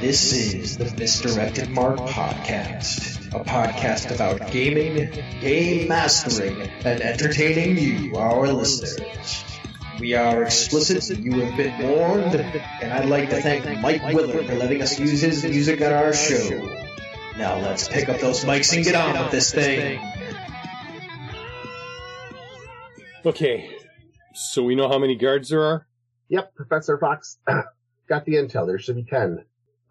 This is the Misdirected Mark Podcast, a podcast about gaming, game mastering, and entertaining you, our listeners. We are explicit, you have been warned, and I'd like to thank Mike Willard for letting us use his music on our show. Now let's pick up those mics and get on with this thing. Okay, so we know how many guards there are? Yep, Professor Fox got the intel. There should be 10.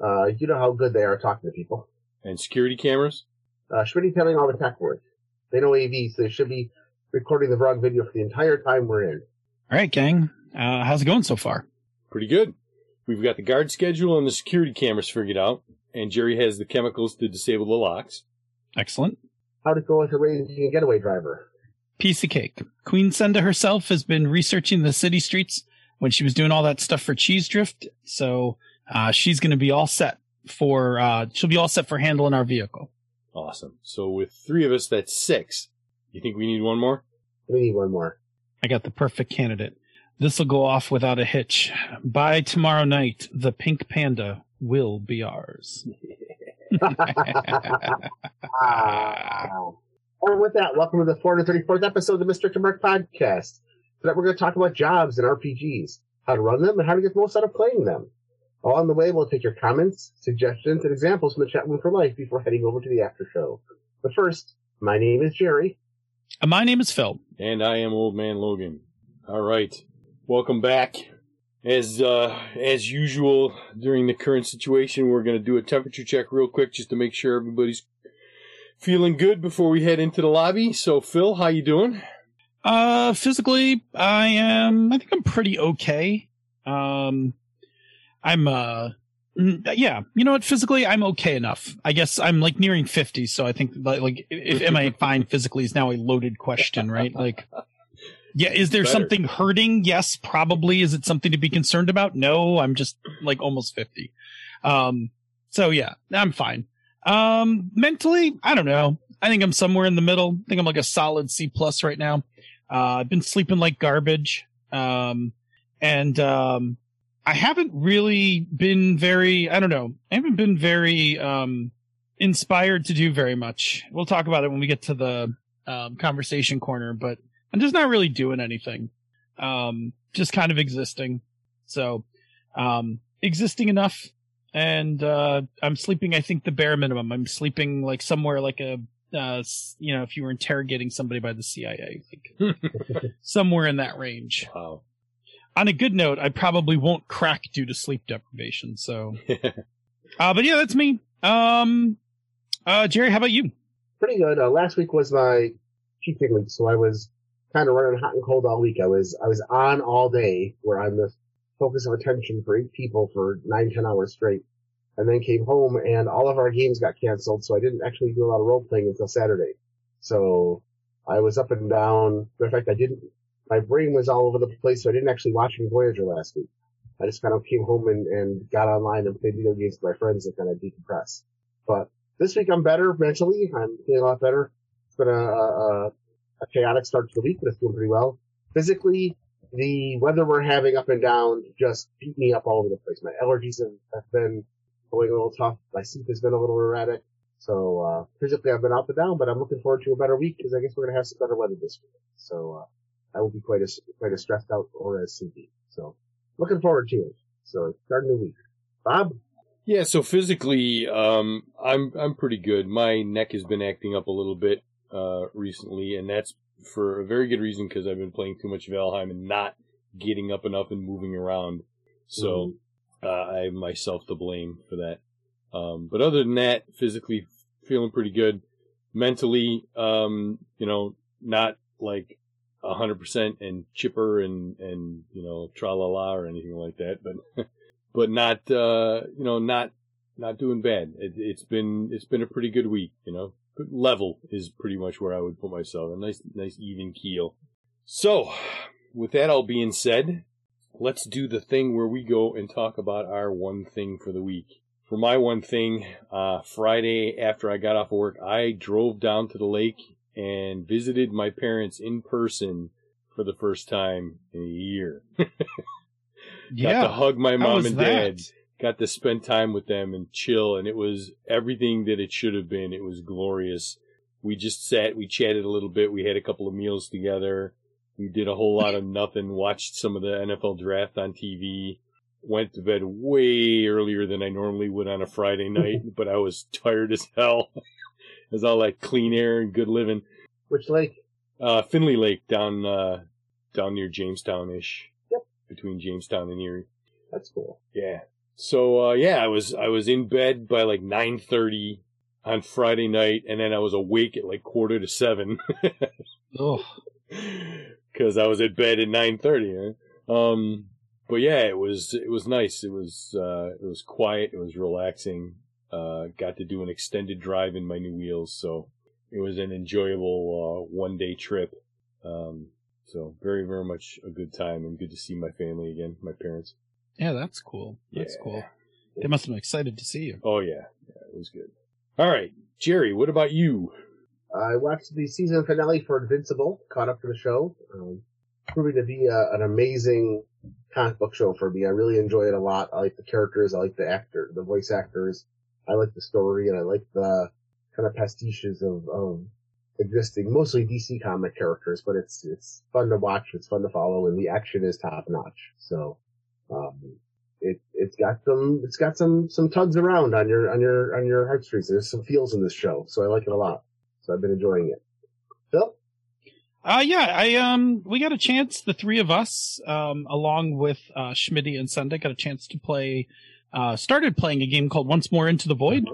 Uh, you know how good they are talking to people. And security cameras? Uh, should be telling all the tech work. They know AV, so they should be recording the vlog video for the entire time we're in. All right, gang. Uh, how's it going so far? Pretty good. We've got the guard schedule and the security cameras figured out, and Jerry has the chemicals to disable the locks. Excellent. How'd it go with arranging a getaway driver? Piece of cake. Queen Senda herself has been researching the city streets when she was doing all that stuff for Cheese Drift, so uh, she's going to be all set for. Uh, she'll be all set for handling our vehicle. Awesome. So with three of us, that's six. You think we need one more? We need one more. I got the perfect candidate. This will go off without a hitch. By tomorrow night, the pink panda will be ours. Wow. And with that, welcome to the 434th episode of the Mr. Mark podcast. Today we're going to talk about jobs and RPGs, how to run them, and how to get the most out of playing them. Along the way, we'll take your comments, suggestions, and examples from the chat room for life before heading over to the after show. But first, my name is Jerry. Uh, My name is Phil. And I am Old Man Logan. All right. Welcome back. As uh, as usual during the current situation, we're going to do a temperature check real quick just to make sure everybody's feeling good before we head into the lobby. So, Phil, how you doing? Uh, physically, I am. I think I'm pretty okay. Um, I'm. Uh, yeah. You know what? Physically, I'm okay enough. I guess I'm like nearing fifty, so I think like, like if am I fine physically is now a loaded question, right? Like, yeah. Is there Better. something hurting? Yes, probably. Is it something to be concerned about? No. I'm just like almost fifty. Um. So yeah, I'm fine. Um. Mentally, I don't know. I think I'm somewhere in the middle. I think I'm like a solid C plus right now. Uh, I've been sleeping like garbage. Um, and, um, I haven't really been very, I don't know, I haven't been very, um, inspired to do very much. We'll talk about it when we get to the, um, conversation corner, but I'm just not really doing anything. Um, just kind of existing. So, um, existing enough. And, uh, I'm sleeping, I think the bare minimum. I'm sleeping like somewhere like a, uh, you know, if you were interrogating somebody by the CIA, like somewhere in that range. Wow. On a good note, I probably won't crack due to sleep deprivation. So, uh, but yeah, that's me. Um, uh, Jerry, how about you? Pretty good. Uh, last week was my teaching week, so I was kind of running hot and cold all week. I was I was on all day, where I'm the focus of attention for eight people for nine ten hours straight, and then came home and all of our games got canceled, so I didn't actually do a lot of role playing until Saturday. So I was up and down. Matter of fact, I didn't. My brain was all over the place, so I didn't actually watch any Voyager last week. I just kind of came home and, and got online and played video games with my friends and kind of decompress. But this week I'm better mentally. I'm feeling a lot better. It's been a, a, a chaotic start to the week, but it's doing pretty well. Physically, the weather we're having up and down just beat me up all over the place. My allergies have, have been going a little tough. My sleep has been a little erratic. So, uh, physically I've been up and down, but I'm looking forward to a better week because I guess we're going to have some better weather this week. So, uh, I won't be quite as, quite as stressed out or as sleepy. So, looking forward to it. So, starting the week. Bob? Yeah, so physically, um, I'm I'm pretty good. My neck has been acting up a little bit uh, recently, and that's for a very good reason because I've been playing too much Valheim and not getting up enough and moving around. So uh, I have myself to blame for that. Um, but other than that, physically feeling pretty good. Mentally, um, you know, not like hundred percent and chipper and and you know tra la la or anything like that, but but not uh, you know not not doing bad. It, it's been it's been a pretty good week. You know, level is pretty much where I would put myself. A nice nice even keel. So, with that all being said, let's do the thing where we go and talk about our one thing for the week. For my one thing, uh, Friday after I got off work, I drove down to the lake and visited my parents in person for the first time in a year. Got to hug my mom and that? dad. got to spend time with them and chill, and it was everything that it should have been. It was glorious. We just sat, we chatted a little bit, we had a couple of meals together. We did a whole lot of nothing, watched some of the NFL draft on TV, went to bed way earlier than I normally would on a Friday night, but I was tired as hell. It was all that clean air and good living. Which lake? Uh, Findley Lake down, uh, down near Jamestown-ish. Yep. Between Jamestown and Erie. That's cool. Yeah. So, uh, yeah, I was, I was in bed by like 9.30 on Friday night, and then I was awake at like quarter to seven. Oh, Cause I was at bed at 9.30. Huh? Um, but yeah, it was, it was nice. It was, uh, it was quiet. It was relaxing. Uh, got to do an extended drive in my new wheels. So it was an enjoyable, uh, one day trip. Um, so very, very much a good time and good to see my family again, my parents. yeah, that's cool. That's Yeah. cool. They must have been excited to see you. Oh yeah, yeah, it was good. All right, Jerry, what about you? I watched the season finale for Invincible, caught up to the show, um, proving to be a, an amazing comic book show for me. I really enjoy it a lot. I like the characters, I like the actor, the voice actors, I like the story, and I like the kind of pastiches of, of existing, mostly DC comic characters, but it's, it's fun to watch, it's fun to follow, and the action is top notch. So, um, it, it's got some, it's got some, some tugs around on your, on your, on your heartstrings. There's some feels in this show, so I like it a lot. So I've been enjoying it. Phil? Uh, yeah, I, um, we got a chance, the three of us, um, along with, uh, and Sunday got a chance to play, uh, started playing a game called Once More Into the Void,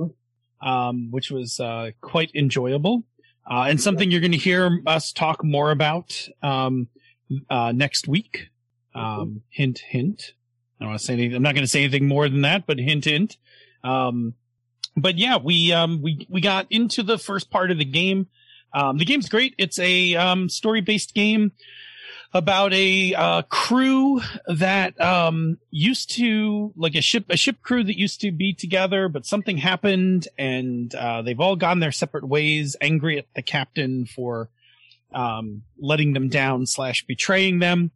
um, which was, uh, quite enjoyable. Uh, and something you're going to hear us talk more about, um, uh, next week. Um, hint, hint. I don't want to say anything. I'm not going to say anything more than that, but hint, hint. Um, but yeah, we, um, we, we got into the first part of the game. Um, the game's great. It's a, um, story-based game about a, uh, crew that, um, used to, like a ship, a ship crew that used to be together, but something happened and, uh, they've all gone their separate ways, angry at the captain for, um, letting them down slash betraying them.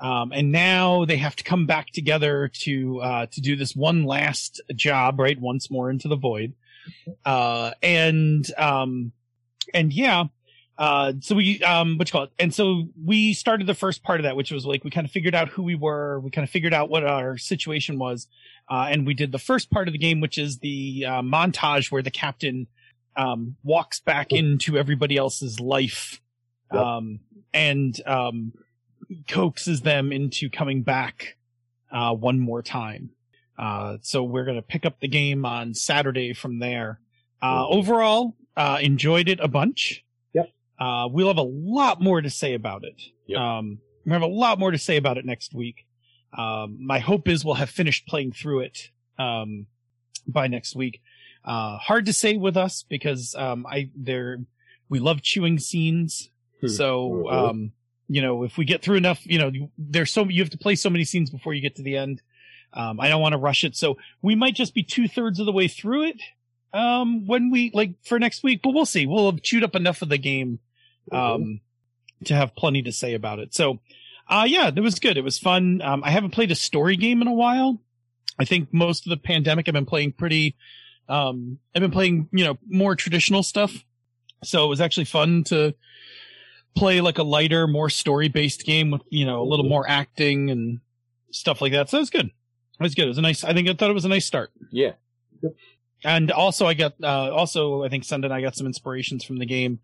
Um, and now they have to come back together to, uh, to do this one last job, right? Once more into the void. Uh, and, um, and yeah, uh, so we, um, what you call it? And so we started the first part of that, which was like, we kind of figured out who we were. We kind of figured out what our situation was. Uh, and we did the first part of the game, which is the, uh, montage where the captain, um, walks back into everybody else's life. Um, and, um, coaxes them into coming back, uh, one more time. Uh, so we're going to pick up the game on Saturday from there. Uh, overall, uh, enjoyed it a bunch. Uh, we'll have a lot more to say about it. Yep. Um, we have a lot more to say about it next week. Um, my hope is we'll have finished playing through it, um, by next week. Uh, hard to say with us because, um, I, there, we love chewing scenes. Hmm. So, um, you know, if we get through enough, you know, there's so, you have to play so many scenes before you get to the end. Um, I don't want to rush it. So we might just be two thirds of the way through it. Um, when we like for next week, but we'll see. We'll have chewed up enough of the game, um, to have plenty to say about it. So, uh, yeah, it was good. It was fun. Um, I haven't played a story game in a while. I think most of the pandemic I've been playing pretty, um, I've been playing, you know, more traditional stuff. So it was actually fun to play like a lighter, more story based game with, you know, a little more acting and stuff like that. So it was good. It was good. It was a nice, I think I thought it was a nice start. Yeah, And also I got, uh, also I think Sunday and I got some inspirations from the game,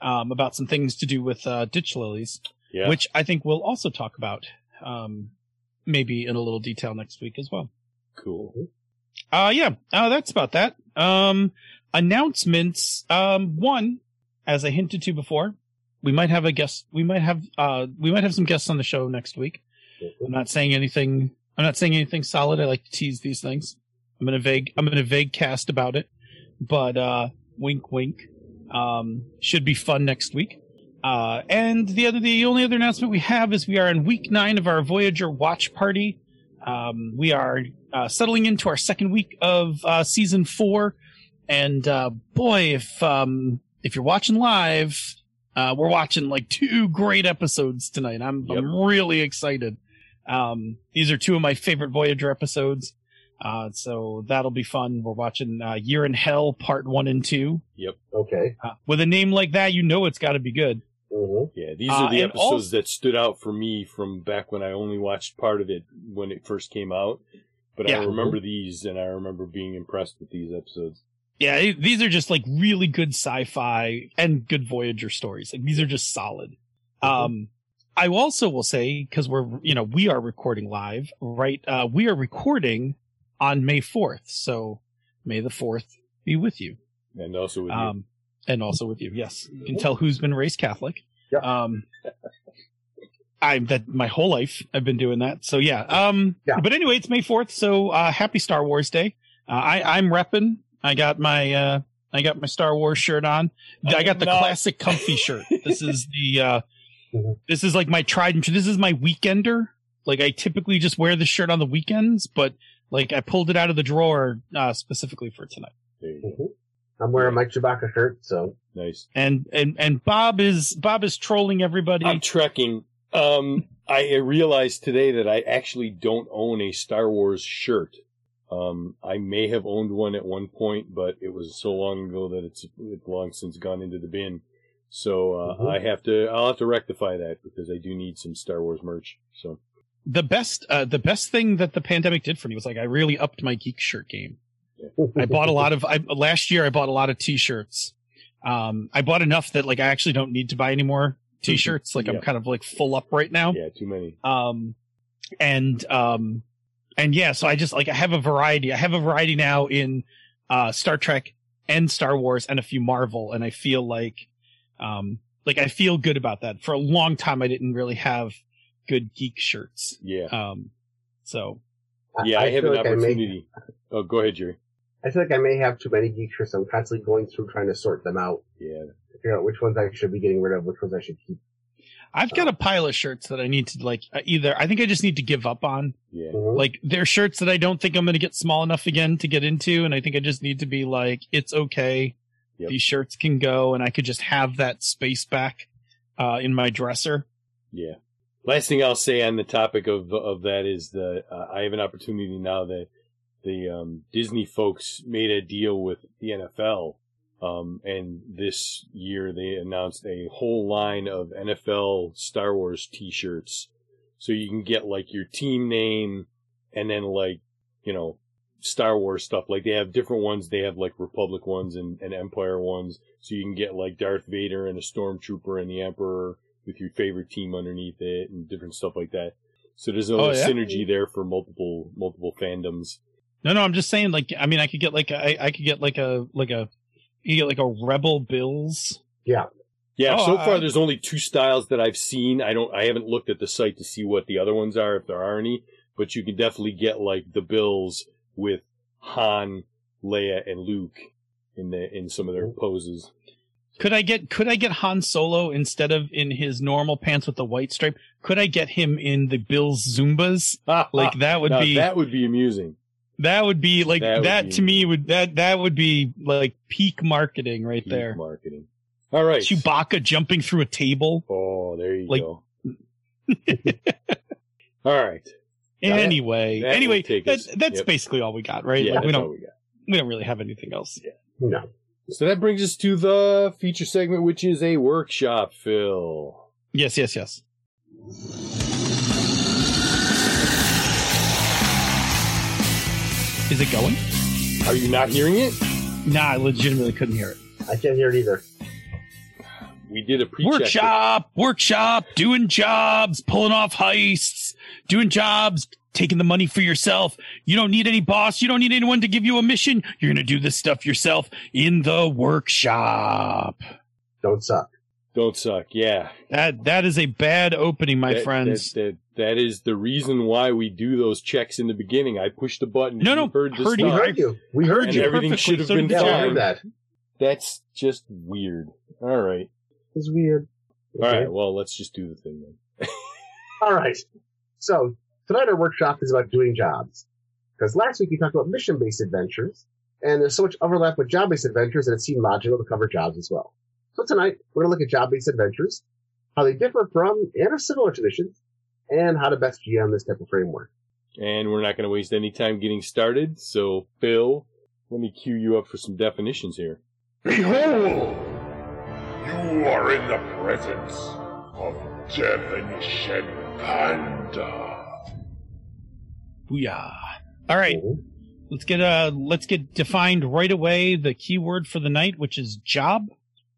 um, about some things to do with, uh, ditch lilies, yeah. which I think we'll also talk about, um, maybe in a little detail next week as well. cool. Uh, yeah, uh, that's about that. Um, announcements. Um, one, as I hinted to before, we might have a guest, we might have, uh, we might have some guests on the show next week. I'm not saying anything, I'm not saying anything solid. I like to tease these things. I'm in a vague, I'm in a vague cast about it, but, uh, wink, wink. Um, should be fun next week. Uh, and the other, the only other announcement we have is we are in week nine of our Voyager watch party. Um, we are uh, settling into our second week of uh, season four, and uh, boy, if um, if you're watching live, uh, we're watching like two great episodes tonight. I'm Yep. I'm really excited. Um, these are two of my favorite Voyager episodes. Uh, so that'll be fun. We're watching uh, Year in Hell Part One and Two. Yep. Okay. Uh, with a name like that, you know it's got to be good. hmm Yeah, these Uh, are the and episodes also- that stood out for me from back when I only watched part of it when it first came out. But Yeah. I remember these, and I remember being impressed with these episodes. Yeah, it- these are just like really good sci-fi and good Voyager stories. Like these are just solid. Um, I also will say because we're you know we are recording live, right? Uh, we are recording on May fourth, so May the fourth be with you. And also with you. Um, and also with you. Yes, you can tell who's been raised Catholic. Yep. Um, I'm that my whole life I've been doing that. So yeah. Um, Yeah. but anyway, it's May 4th. So, uh, happy Star Wars Day. Uh, I, I'm repping. I got my, uh, I got my Star Wars shirt on. I got the No. classic comfy shirt. This is the, uh, Mhm. this is like my tried and true. This is my weekender. Like I typically just wear this shirt on the weekends, but like I pulled it out of the drawer, uh, specifically for tonight. There you go. hmm I'm wearing my Chewbacca shirt, so Nice. and and and Bob is Bob is trolling everybody. I'm trekking. Um, I realized today that I actually don't own a Star Wars shirt. Um, I may have owned one at one point, but it was so long ago that it's, it's long since gone into the bin. So uh, Mhm. I have to. I'll have to rectify that because I do need some Star Wars merch. So the best uh, the best thing that the pandemic did for me was like I really upped my geek shirt game. I bought a lot of I last year I bought a lot of t-shirts. Um I bought enough that like I actually don't need to buy any more t-shirts. Like I'm kind of like full up right now. yeah, too many. Um and um and yeah, so I just like I have a variety. I have a variety now in uh Star Trek and Star Wars and a few Marvel and I feel like um like I feel good about that. For a long time I didn't really have good geek shirts. Yeah, Um so yeah. I, have feel an like I may- opportunity. Oh, go ahead, Jerry. I feel like I may have too many geek shirts. I'm constantly going through trying to sort them out, Yeah, to figure out which ones I should be getting rid of, which ones I should keep. I've got a pile of shirts that I need to like uh, either I think I just need to give up on. yeah. Mhm. Like they're shirts that I don't think I'm going to get small enough again to get into and I think I just need to be like it's okay. Yep. These shirts can go and I could just have that space back uh in my dresser. Yeah. Last thing I'll say on the topic of of that is that uh, I have an opportunity now that the um, Disney folks made a deal with the NFL, um, and this year they announced a whole line of NFL Star Wars T-shirts, so you can get like your team name, and then like you know Star Wars stuff. Like they have different ones. They have like Republic ones and, and Empire ones, so you can get like Darth Vader and a Stormtrooper and the Emperor with your favorite team underneath it and different stuff like that. So there's a Oh, yeah? synergy there for multiple multiple fandoms. No, no, I'm just saying like I mean I could get like I, I could get like a like a you get like a Rebel Bills. Yeah, Oh, so far I- there's only two styles that I've seen. I don't I haven't looked at the site to see what the other ones are if there are any, but you can definitely get like the Bills with Han, Leia and Luke in the in some of their poses. Could I get could I get Han Solo instead of in his normal pants with the white stripe? Could I get him in the Bills Zubaz? Ah, like that would be that would be amusing. That would be like That that, be- to me would that that would be like peak marketing right Peak there. marketing. All right. Chewbacca jumping through a table. Oh, there you Like- go. All right. Now anyway, that anyway, that, that's yep. basically all we got, right? Yeah, like we don't we we don't really have anything else. Yeah. No. So that brings us to the feature segment, which is a workshop, Phil. Yes, yes, yes. Is it going? Are you not hearing it? Nah, I legitimately couldn't hear it. I can't hear it either. We did a pre-check. Workshop, workshop, doing jobs, pulling off heists, doing jobs, taking the money for yourself. You don't need any boss. You don't need anyone to give you a mission. You're going to do this stuff yourself in the workshop. Don't suck. Don't suck. Yeah. That, that is a bad opening, my That- friends. That, that, that is the reason why we do those checks in the beginning. I pushed the button. No, no, heard the heard We you. heard you. We heard And you. everything perfectly. should have So been did Yeah, fine. that. That's just weird. All right. It's weird. All Okay. right. Well, let's just do the thing then. All right. So tonight our workshop is about doing jobs. Because last week we talked about mission-based adventures, and there's so much overlap with job-based adventures that it seemed logical to cover jobs as well. So tonight we're going to look at job-based adventures, how they differ from and are similar to missions, and how to best GM this type of framework. And we're not going to waste any time getting started. So, Phil, let me cue you up for some definitions here. Behold! You are in the presence of Definition Panda. Booyah. All right. Let's get uh let's get defined right away the keyword for the night, which is job.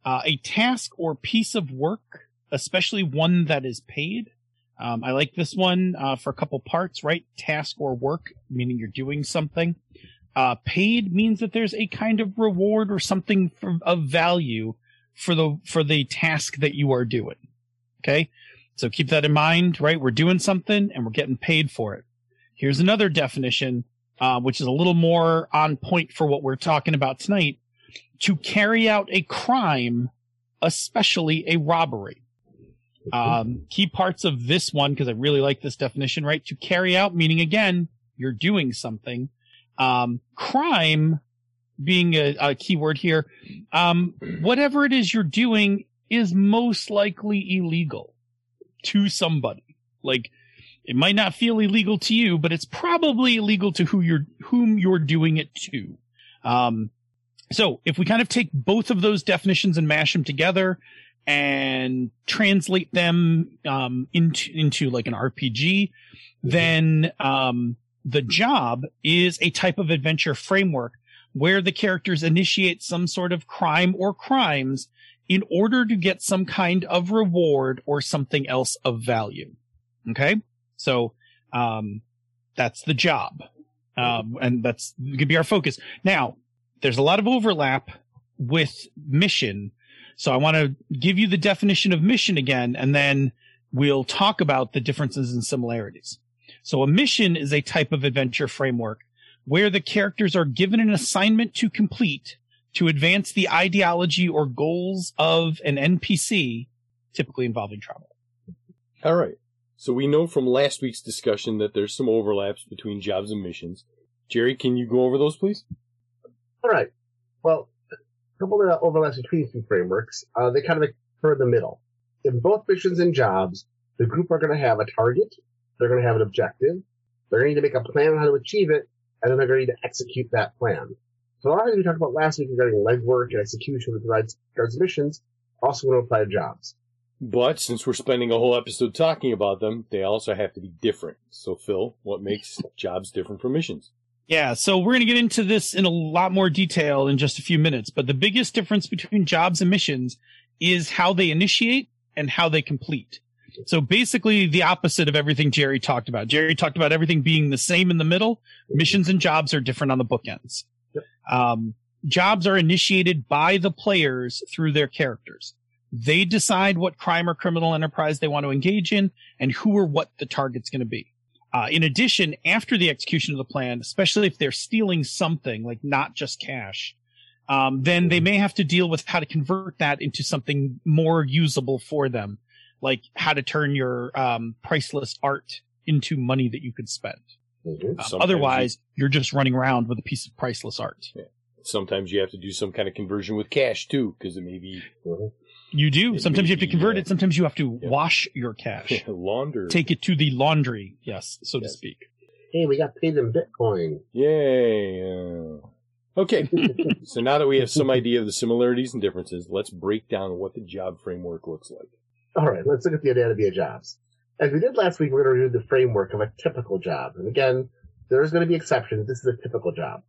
Uh, a task or piece of work, especially one that is paid. Um, I like this one uh, for a couple parts, right? Task or work, meaning you're doing something. Uh, paid means that there's a kind of reward or something for, of value for the for the task that you are doing. Okay, so keep that in mind, right? We're doing something and we're getting paid for it. Here's another definition, uh, which is a little more on point for what we're talking about tonight. To carry out a crime, especially a robbery. Um, key parts of this one, because I really like this definition, right? To carry out, meaning again, you're doing something. Um, crime being a, a key word here. Um, whatever it is you're doing is most likely illegal to somebody. Like, it might not feel illegal to you, but it's probably illegal to who you're, whom you're doing it to. Um, so if we kind of take both of those definitions and mash them together and translate them, um, into, into like an RPG, then, um, the job is a type of adventure framework where the characters initiate some sort of crime or crimes in order to get some kind of reward or something else of value. Okay. So, um, that's the job. Um, and that's going to be our focus. Now, there's a lot of overlap with mission. So I want to give you the definition of mission again, and then we'll talk about the differences and similarities. So a mission is a type of adventure framework where the characters are given an assignment to complete to advance the ideology or goals of an NPC, typically involving travel. All right. So we know from last week's discussion that there's some overlaps between jobs and missions. Jerry, can you go over those, please? All right. Well, a couple of overlaps between these two frameworks. Uh, they kind of occur in the middle. In both missions and jobs, the group are going to have a target. They're going to have an objective. They're going to need to make a plan on how to achieve it, and then they're going to need to execute that plan. So a lot of things we talked about last week regarding legwork and execution with regards to missions also going to apply to jobs. But since we're spending a whole episode talking about them, they also have to be different. So, Phil, what makes jobs different from missions? Yeah, so we're going to get into this in a lot more detail in just a few minutes, but the biggest difference between jobs and missions is how they initiate and how they complete. So basically the opposite of everything Jerry talked about. Jerry talked about everything being the same in the middle. Missions and jobs are different on the bookends. Um, jobs are initiated by the players through their characters. They decide what crime or criminal enterprise they want to engage in and who or what the target's going to be. Uh, in addition, after the execution of the plan, especially if they're stealing something like not just cash, um, then they may have to deal with how to convert that into something more usable for them, like how to turn your um, priceless art into money that you could spend. Mhm. Uh, Sometimes otherwise, you're just running around with a piece of priceless art. Sometimes you have to do some kind of conversion with cash too, because it may be Mhm. You do. It Sometimes you have to convert it. Sometimes you have to yeah. wash your cash. launder. Take it to the laundry. Yes, so to speak. Hey, we got paid in Bitcoin. Yay! uh, Okay, so now that we have some idea of the similarities and differences, let's break down what the job framework looks like. All right, let's look at the anatomy of jobs. As we did last week, we're going to review the framework of a typical job. And again, there's going to be exceptions. This is a typical job.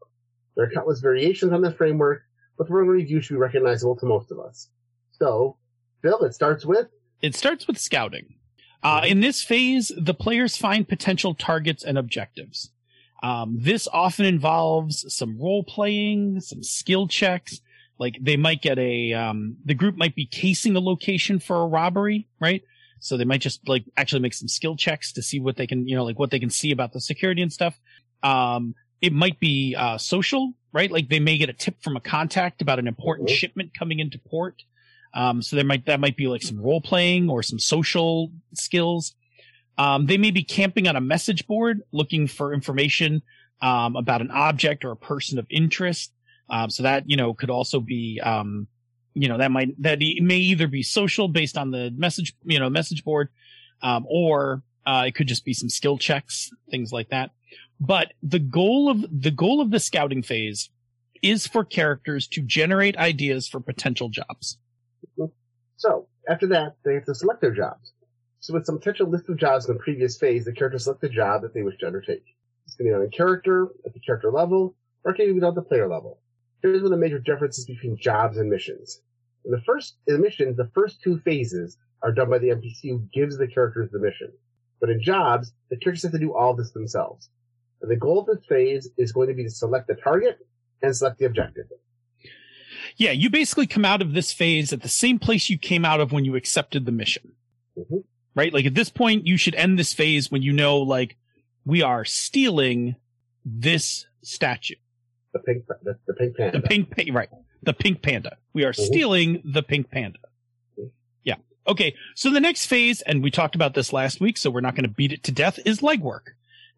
There are countless variations on this framework, but the one we review should be recognizable to most of us. So, Phil, it starts with It starts with scouting. Uh, in this phase, the players find potential targets and objectives. Um, this often involves some role playing, some skill checks. Like they might get a, um, the group might be casing a location for a robbery, right? So they might just like actually make some skill checks to see what they can, you know, like what they can see about the security and stuff. Um, it might be, uh, social, right? Like they may get a tip from a contact about an important Mhm. shipment coming into port. Um, so there might, that might be like some role playing or some social skills. Um, they may be camping on a message board looking for information, um, about an object or a person of interest. Um, so that, you know, could also be, um, you know, that might, that may either be social based on the message, you know, message board, um, or, uh, it could just be some skill checks, things like that. But the goal of the goal of the scouting phase is for characters to generate ideas for potential jobs. So, after that, they have to select their jobs. So with some potential list of jobs in the previous phase, the character select the job that they wish to undertake. It's going to be on a character, at the character level, or can even be on the player level. Here's one of the major differences between jobs and missions. In the first, in the missions, the first two phases are done by the NPC who gives the characters the mission. But in jobs, the characters have to do all this themselves. And the goal of this phase is going to be to select the target and select the objective. Yeah, you basically come out of this phase at the same place you came out of when you accepted the mission. Mhm. Right? Like at this point, you should end this phase when you know, like, we are stealing this statue. The pink, the, the pink panda. The pink, pa- right. The pink panda. We are Mhm. stealing the pink panda. Mhm. Yeah. Okay. So the next phase, and we talked about this last week, so we're not going to beat it to death, is legwork.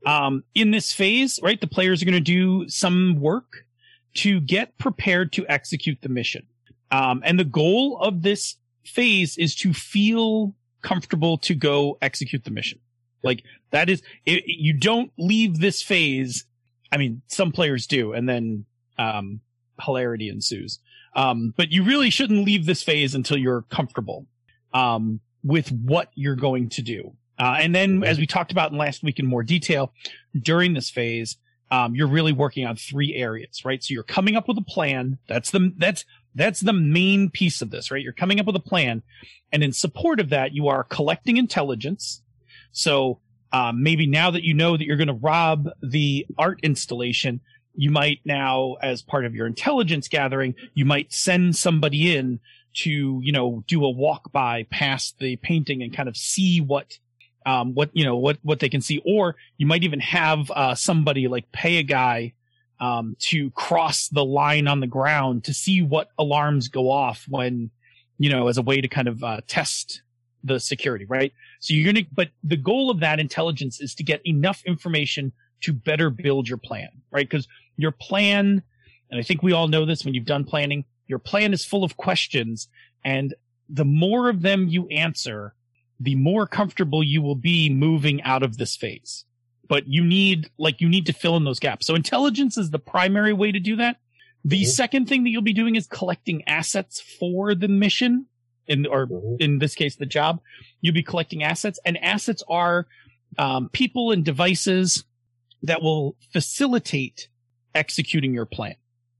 Um, in this phase, right, the players are going to do some work to get prepared to execute the mission. Um, and the goal of this phase is to feel comfortable to go execute the mission. Like that is, it, you don't leave this phase. I mean, some players do, and then, um, hilarity ensues. Um, but you really shouldn't leave this phase until you're comfortable, um, with what you're going to do. Uh, and then as we talked about in last week in more detail, during this phase, um, you're really working on three areas, right? So you're coming up with a plan. That's the, that's, that's the main piece of this, right? You're coming up with a plan. And in support of that, you are collecting intelligence. So, um, maybe now that you know that you're going to rob the art installation, you might now, as part of your intelligence gathering, you might send somebody in to, you know, do a walk by past the painting and kind of see what, um, what, you know, what, what they can see. Or you might even have, uh, somebody like pay a guy, um, to cross the line on the ground to see what alarms go off when, you know, as a way to kind of, uh, test the security, right? So you're to, but the goal of that intelligence is to get enough information to better build your plan, right? Because your plan, and I think we all know this when you've done planning, your plan is full of questions. And the more of them you answer, the more comfortable you will be moving out of this phase. But you need, like, you need to fill in those gaps. So intelligence is the primary way to do that. The Mhm. second thing that you'll be doing is collecting assets for the mission in, or Mhm. in this case, the job. You'll be collecting assets and assets are, um, people and devices that will facilitate executing your plan.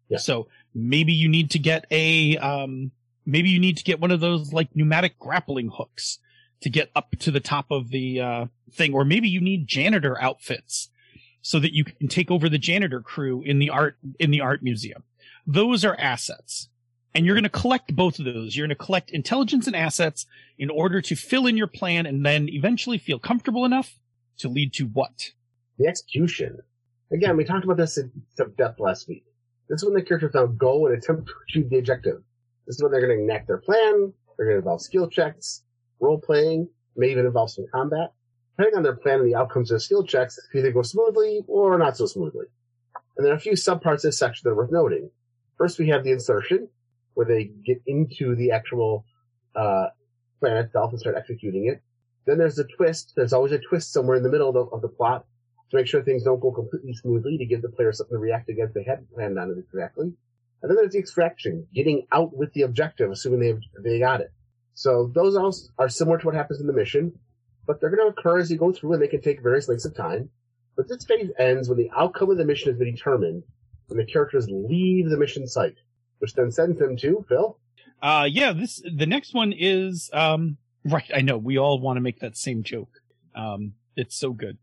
Yeah. So maybe you need to get a, um, maybe you need to get one of those like pneumatic grappling hooks to get up to the top of the, uh, thing, or maybe you need janitor outfits so that you can take over the janitor crew in the art, in the art museum. Those are assets. And you're going to collect both of those. You're going to collect intelligence and assets in order to fill in your plan and then eventually feel comfortable enough to lead to what? the execution. Again, we talked about this in some depth last week. This is when the characters now go and attempt to achieve the objective. This is when they're going to enact their plan. They're going to involve skill checks, role playing, may even involve some combat. Depending on their plan and the outcomes of skill checks, it either go smoothly or not so smoothly. And there are a few subparts of this section that are worth noting. First, we have the insertion, where they get into the actual uh, plan itself and start executing it. Then there's the twist. There's always a twist somewhere in the middle of the, of the plot to make sure things don't go completely smoothly to give the player something to react against they hadn't planned on it exactly. And then there's the extraction, getting out with the objective, assuming they they got it. So those all are similar to what happens in the mission, but they're going to occur as you go through, and they can take various lengths of time. But this phase ends when the outcome of the mission has been determined, and the characters leave the mission site, which then sends them to Phil. Uh, yeah, this, the next one is, um, right. I know we all want to make that same joke. Um, it's so good.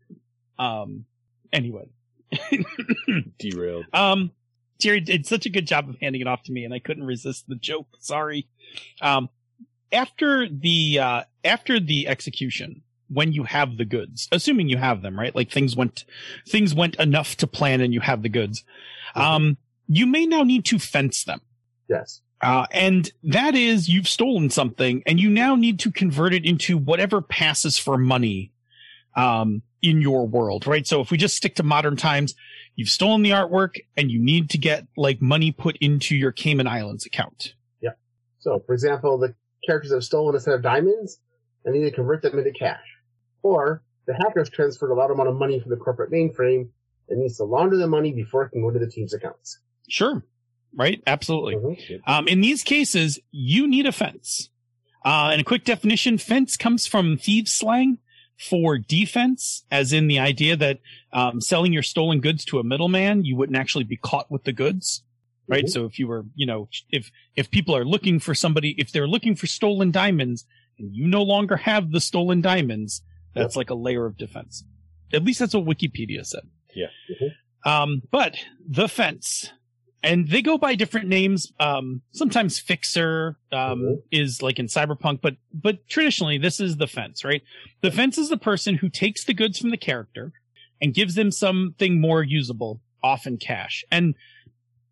Um, anyway, Derailed. um, Jerry did such a good job of handing it off to me and I couldn't resist the joke. Sorry. Um, after the, uh, after the execution, when you have the goods, assuming you have them, right? Like things went, things went enough to plan and you have the goods. Um, you may now need to fence them. Yes. Uh, and that is you've stolen something and you now need to convert it into whatever passes for money, um, in your world, right? So if we just stick to modern times, you've stolen the artwork and you need to get like money put into your Cayman Islands account. Yeah. So, for example, the characters have stolen a set of diamonds and need to convert them into cash. Or the hackers transferred a large amount of money from the corporate mainframe and needs to launder the money before it can go to the team's accounts. Sure. Right? Absolutely. Mhm. Um, in these cases, you need a fence. Uh, and a quick definition, fence comes from thieves slang for defense, as in the idea that um, selling your stolen goods to a middleman, you wouldn't actually be caught with the goods. Right. Mhm. So if you were, you know, if, if people are looking for somebody, if they're looking for stolen diamonds and you no longer have the stolen diamonds, that's like a layer of defense. At least that's what Wikipedia said. Yeah. Mhm. Um, but the fence, and they go by different names. Um, sometimes fixer, um, Mhm. is like in cyberpunk, but, but traditionally this is the fence, right? The fence is the person who takes the goods from the character and gives them something more usable, often cash. And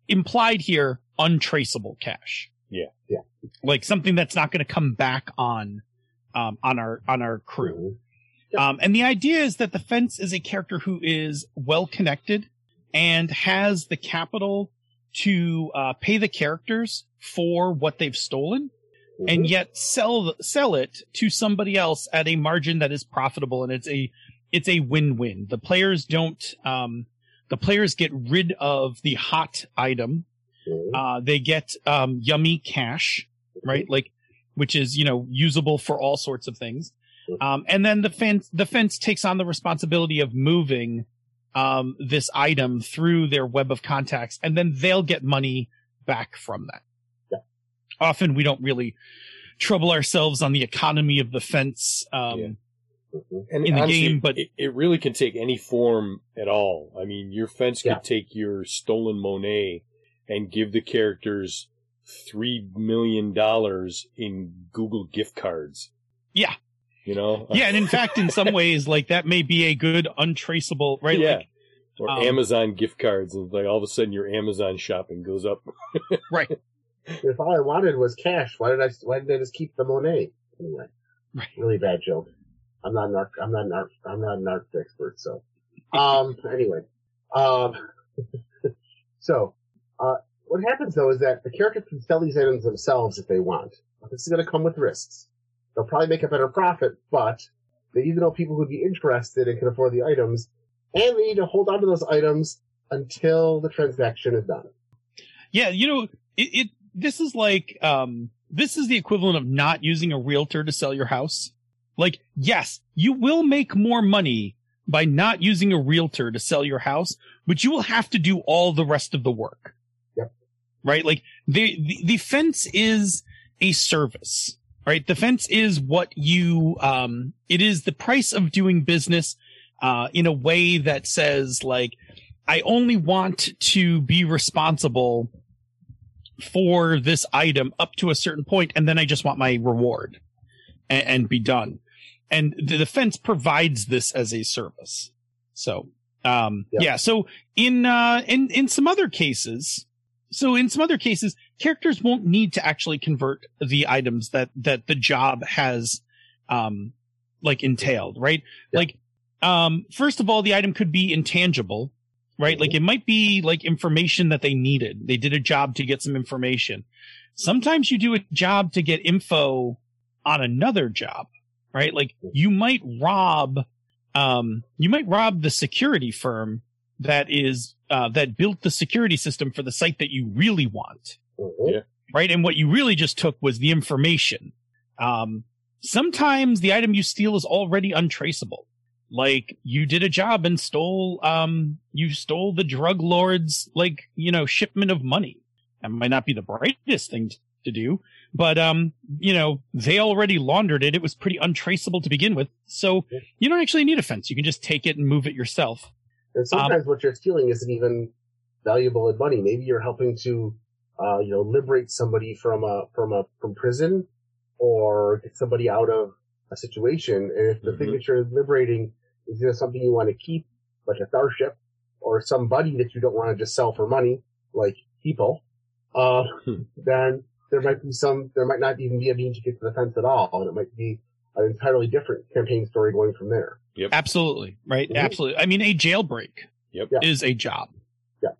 implied here, untraceable cash. Yeah. Yeah. Like something that's not going to come back on, um, on our, on our crew. Mhm. Um, and the idea is that the fence is a character who is well connected and has the capital to uh, pay the characters for what they've stolen, and Mhm. yet sell sell it to somebody else at a margin that is profitable, and it's a it's a win win. The players don't um, the players get rid of the hot item. Uh, they get um, yummy cash, right? Like, which is you know usable for all sorts of things. Um, and then the fence the fence takes on the responsibility of moving um, this item through their web of contacts, and then they'll get money back from that. Yeah. Often we don't really trouble ourselves on the economy of the fence. Um, Yeah. Mhm. And in the honestly, game, but- it, it really can take any form at all. I mean, your fence could take your stolen Monet and give the characters three million dollars in Google gift cards. Yeah. You know? yeah, and in fact, in some ways, like that may be a good untraceable, right? Yeah. Like, or um, Amazon gift cards, and like all of a sudden your Amazon shopping goes up. right. If all I wanted was cash, why did I? Why did I just keep the Monet? Anyway, Right. really bad joke. I'm not an art. I'm not an art. I'm not an art expert. So, um. anyway, um. so, uh, what happens though is that the character can sell these items themselves if they want. But This is going to come with risks. They'll probably make a better profit, but they need to know people who'd be interested and can afford the items, and they need to hold on to those items until the transaction is done. Yeah, you know, it, it this is like um this is the equivalent of not using a realtor to sell your house. Like, yes, you will make more money by not using a realtor to sell your house, but you will have to do all the rest of the work. Yep. Right? Like the the, the fence is a service. Right? The fence is what you um it is the price of doing business uh in a way that says like I only want to be responsible for this item up to a certain point, and then I just want my reward and, and be done. And the defense provides this as a service. So, um, Yeah. yeah. So in, uh, in, in some other cases, so in some other cases, characters won't need to actually convert the items that, that the job has, um, like entailed, right? Yeah. Like, um, first of all, the item could be intangible, right? Like it might be like information that they needed. They did a job to get some information. Sometimes you do a job to get info on another job, right? Like you might rob, um, you might rob the security firm that is, uh, that built the security system for the site that you really want Mhm. Yeah. right? And what you really just took was the information. Um, sometimes the item you steal is already untraceable. Like you did a job and stole, um, you stole the drug lord's, like, you know, shipment of money. That might not be the brightest thing to do, but, um, you know, they already laundered it. It was pretty untraceable to begin with. So you don't actually need a fence. You can just take it and move it yourself. And sometimes what you're stealing isn't even valuable in money. Maybe you're helping to, uh, you know, liberate somebody from a from a from prison, or get somebody out of a situation. And if the thing Mhm. that you're liberating is either something you want to keep, like a starship, or somebody that you don't want to just sell for money, like people, uh, Hmm. then there might be some. There might not even be a need to get to the fence at all, and it might be an entirely different campaign story going from there. Yep. Absolutely. Right. Mhm. Absolutely. I mean, a jailbreak Yep. Is a job. Yeah.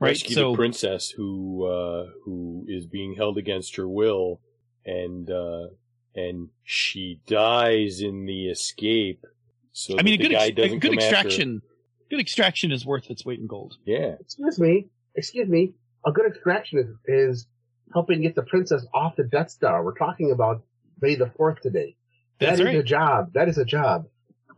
Right. Rescue so the princess who uh, who is being held against her will, and uh, and she dies in the escape. So I mean, a good, guy ex- a good come after extraction, Good extraction is worth its weight in gold. Yeah. Excuse me. Excuse me. A good extraction is, is helping get the princess off the Death Star. We're talking about May the 4th today. That That's is right. a job. That is a job.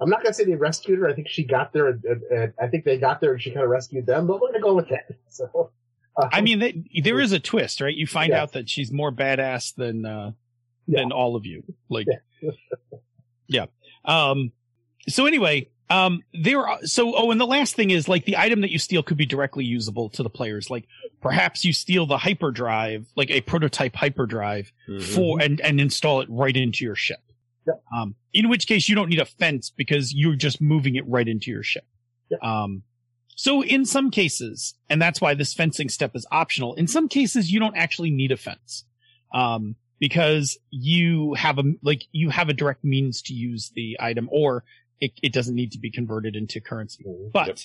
I'm not going to say they rescued her. I think she got there, and, and, and I think they got there and she kind of rescued them, but we're going to go with that. So, uh, I mean, they, there is a twist, right? You find Yeah. out that she's more badass than uh, Yeah. than all of you. Like, Yeah. yeah. Um. So anyway, um, there. Are, so oh, and the last thing is like the item that you steal could be directly usable to the players. Like perhaps you steal the hyperdrive, like a prototype hyperdrive, Mhm. for and and install it right into your ship. Yep. Um, in which case you don't need a fence because you're just moving it right into your ship. Yep. Um, so in some cases, and that's why this fencing step is optional. In some cases, you don't actually need a fence, um, because you have a like you have a direct means to use the item, or it, it doesn't need to be converted into currency. Mm-hmm. But Yep.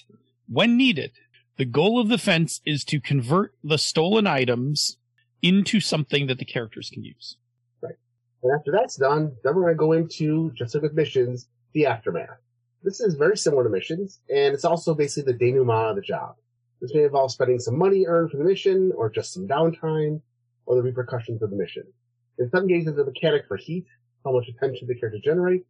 when needed, the goal of the fence is to convert the stolen items into something that the characters can use. Right. And after that's done, then we're going to go into, just like with missions, the aftermath. This is very similar to missions, and it's also basically the denouement of the job. This may involve spending some money earned for the mission, or just some downtime, or the repercussions of the mission. In some cases, the mechanic for heat, how much attention the character generates,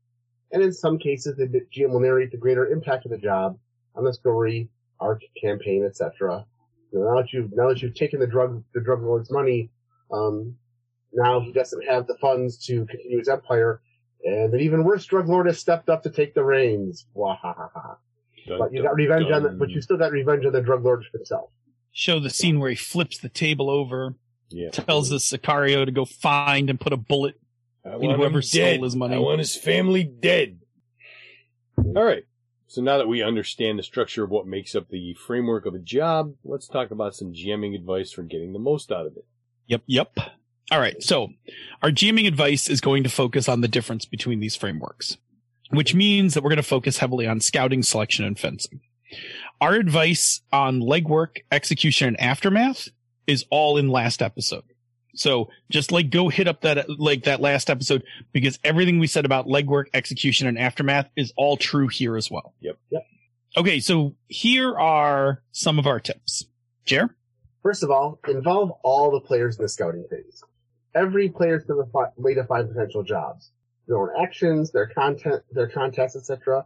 and in some cases, the GM will narrate the greater impact of the job on the story, arc, campaign, etc. Now that you've now that you've taken the drug the drug lord's money, um, now he doesn't have the funds to continue his empire, and an even worse drug lord has stepped up to take the reins. Wahahaha. Dun, But you dun, got revenge on the, but you still got revenge on the drug lord himself. Show the scene where he flips the table over, Yeah. tells the Sicario to go find and put a bullet I in want whoever him dead. stole his money. I want his family dead. All right. So now that we understand the structure of what makes up the framework of a job, let's talk about some GMing advice for getting the most out of it. Yep, yep. All right. So our GMing advice is going to focus on the difference between these frameworks, which means that we're going to focus heavily on scouting, selection, and fencing. Our advice on legwork, execution, and aftermath is all in last episode. So just like go hit up that like that last episode because everything we said about legwork, execution, and aftermath is all true here as well. Yep. Yep. Okay, so here are some of our tips. Jer? First of all, involve all the players in the scouting phase. Every player is fi- way to find potential jobs, their own actions, their content, their contests, etc.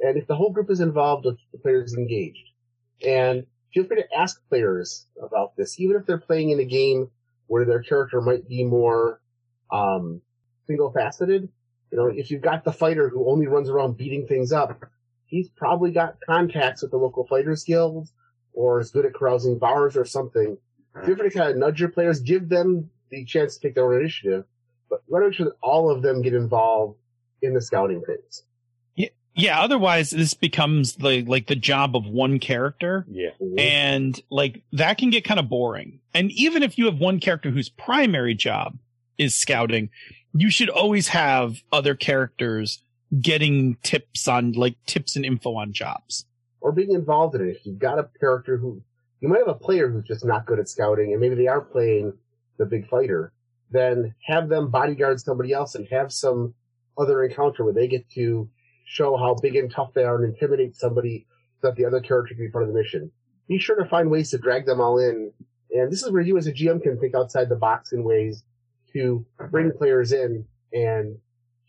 And if the whole group is involved, the the players engaged. And feel free to ask players about this, even if they're playing in a game where their character might be more um, single-faceted. You know, if you've got the fighter who only runs around beating things up, he's probably got contacts with the local fighters guild or is good at carousing bars or something. Feel free to kind of nudge your players, give them the chance to take their own initiative, but to make sure that all of them get involved in the scouting phase. Yeah, otherwise this becomes the like the job of one character Yeah. and like that can get kind of boring. And even if you have one character whose primary job is scouting, you should always have other characters getting tips on like tips and info on jobs. or being involved in it. If you've got a character who you might have a player who's just not good at scouting, and maybe they are playing the big fighter, then have them bodyguard somebody else and have some other encounter where they get to show how big and tough they are and intimidate somebody so that the other character can be part of the mission. Be sure to find ways to drag them all in, and this is where you as a GM can think outside the box in ways to bring players in and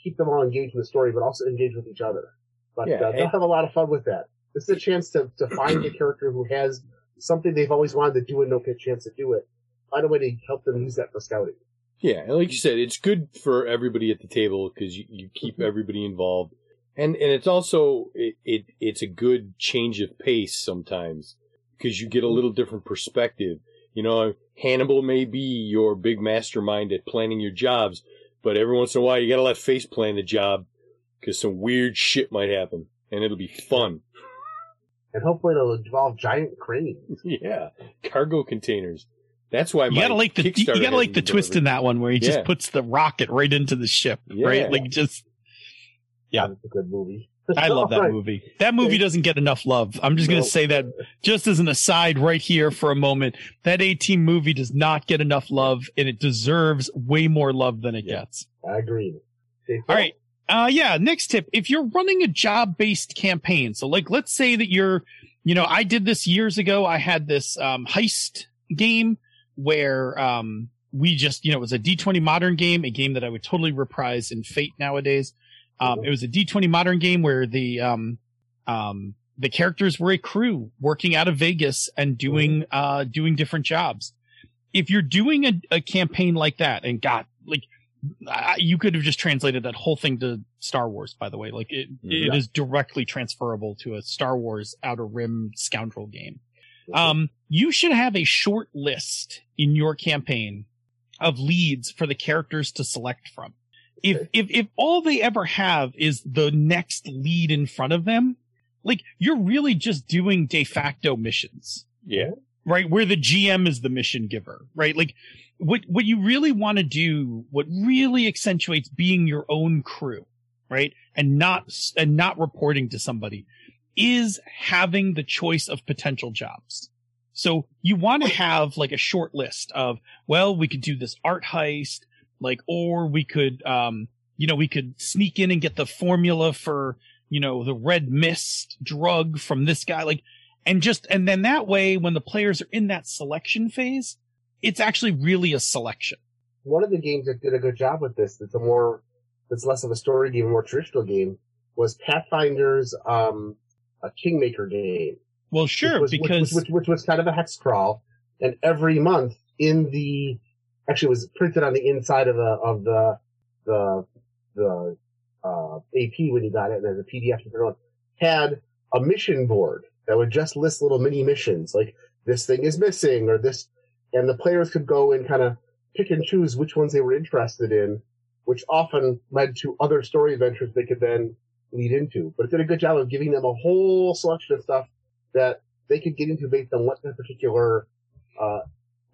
keep them all engaged in the story, but also engage with each other. But Yeah, uh, they'll have a lot of fun with that. This is a chance to, to find a character who has something they've always wanted to do and don't get a chance to do it. Find a way to help them use that for scouting. Yeah, and like you said, it's good for everybody at the table because you, you keep everybody involved, and and it's also it, it it's a good change of pace sometimes because you get a little different perspective. You know, Hannibal may be your big mastermind at planning your jobs, but every once in a while you got to let Face plan the job because some weird shit might happen, and it'll be fun. And hopefully it'll involve giant cranes. yeah, cargo containers. That's why You my gotta like the you Kickstarter gotta like the been twist in that one where he Yeah. just puts the rocket right into the ship, Yeah. right? Like just Yeah. It's a good movie. I love that movie. That movie doesn't get enough love. I'm just gonna say that just as an aside right here for a moment. That 18 movie does not get enough love and it deserves way more love than it Yeah. gets. I agree. All right. Uh, yeah. Next tip: if you're running a job-based campaign, so like let's say that you're, you know, I did this years ago. I had this um, heist game where um, we just, you know, it was a D20 modern game, a game that I would totally reprise in Fate nowadays. Um, it was a D20 modern game where the um, um, the characters were a crew working out of Vegas and doing uh, doing different jobs. If you're doing a, a campaign like that, and God, like I, you could have just translated that whole thing to Star Wars, by the way. Like it, it is directly transferable to a Star Wars Outer Rim scoundrel game. Um, you should have a short list in your campaign of leads for the characters to select from. If, if, if all they ever have is the next lead in front of them, like you're really just doing de facto missions, Yeah. right? Where the GM is the mission giver, right? Like what, what you really want to do, what really accentuates being your own crew, right? And not, and not reporting to somebody is having the choice of potential jobs. So you want to have like a short list of, well, we could do this art heist, like, or we could, um, you know, we could sneak in and get the formula for, you know, the red mist drug from this guy, like, and just, and then that way, when the players are in that selection phase, it's actually really a selection. One of the games that did a good job with this, that's a more, that's less of a story game, more traditional game, was Pathfinder's, um, a Kingmaker game. Well, sure, which was, because which, which, which, was kind of a hex crawl, and every month in the actually was printed on the inside of the of the the the uh, AP when you got it, and as a PDF you had a mission board that would just list little mini missions like this thing is missing or this, and the players could go and kind of pick and choose which ones they were interested in, which often led to other story adventures they could then lead into. But it did a good job of giving them a whole selection of stuff that they could get into based on what their particular uh,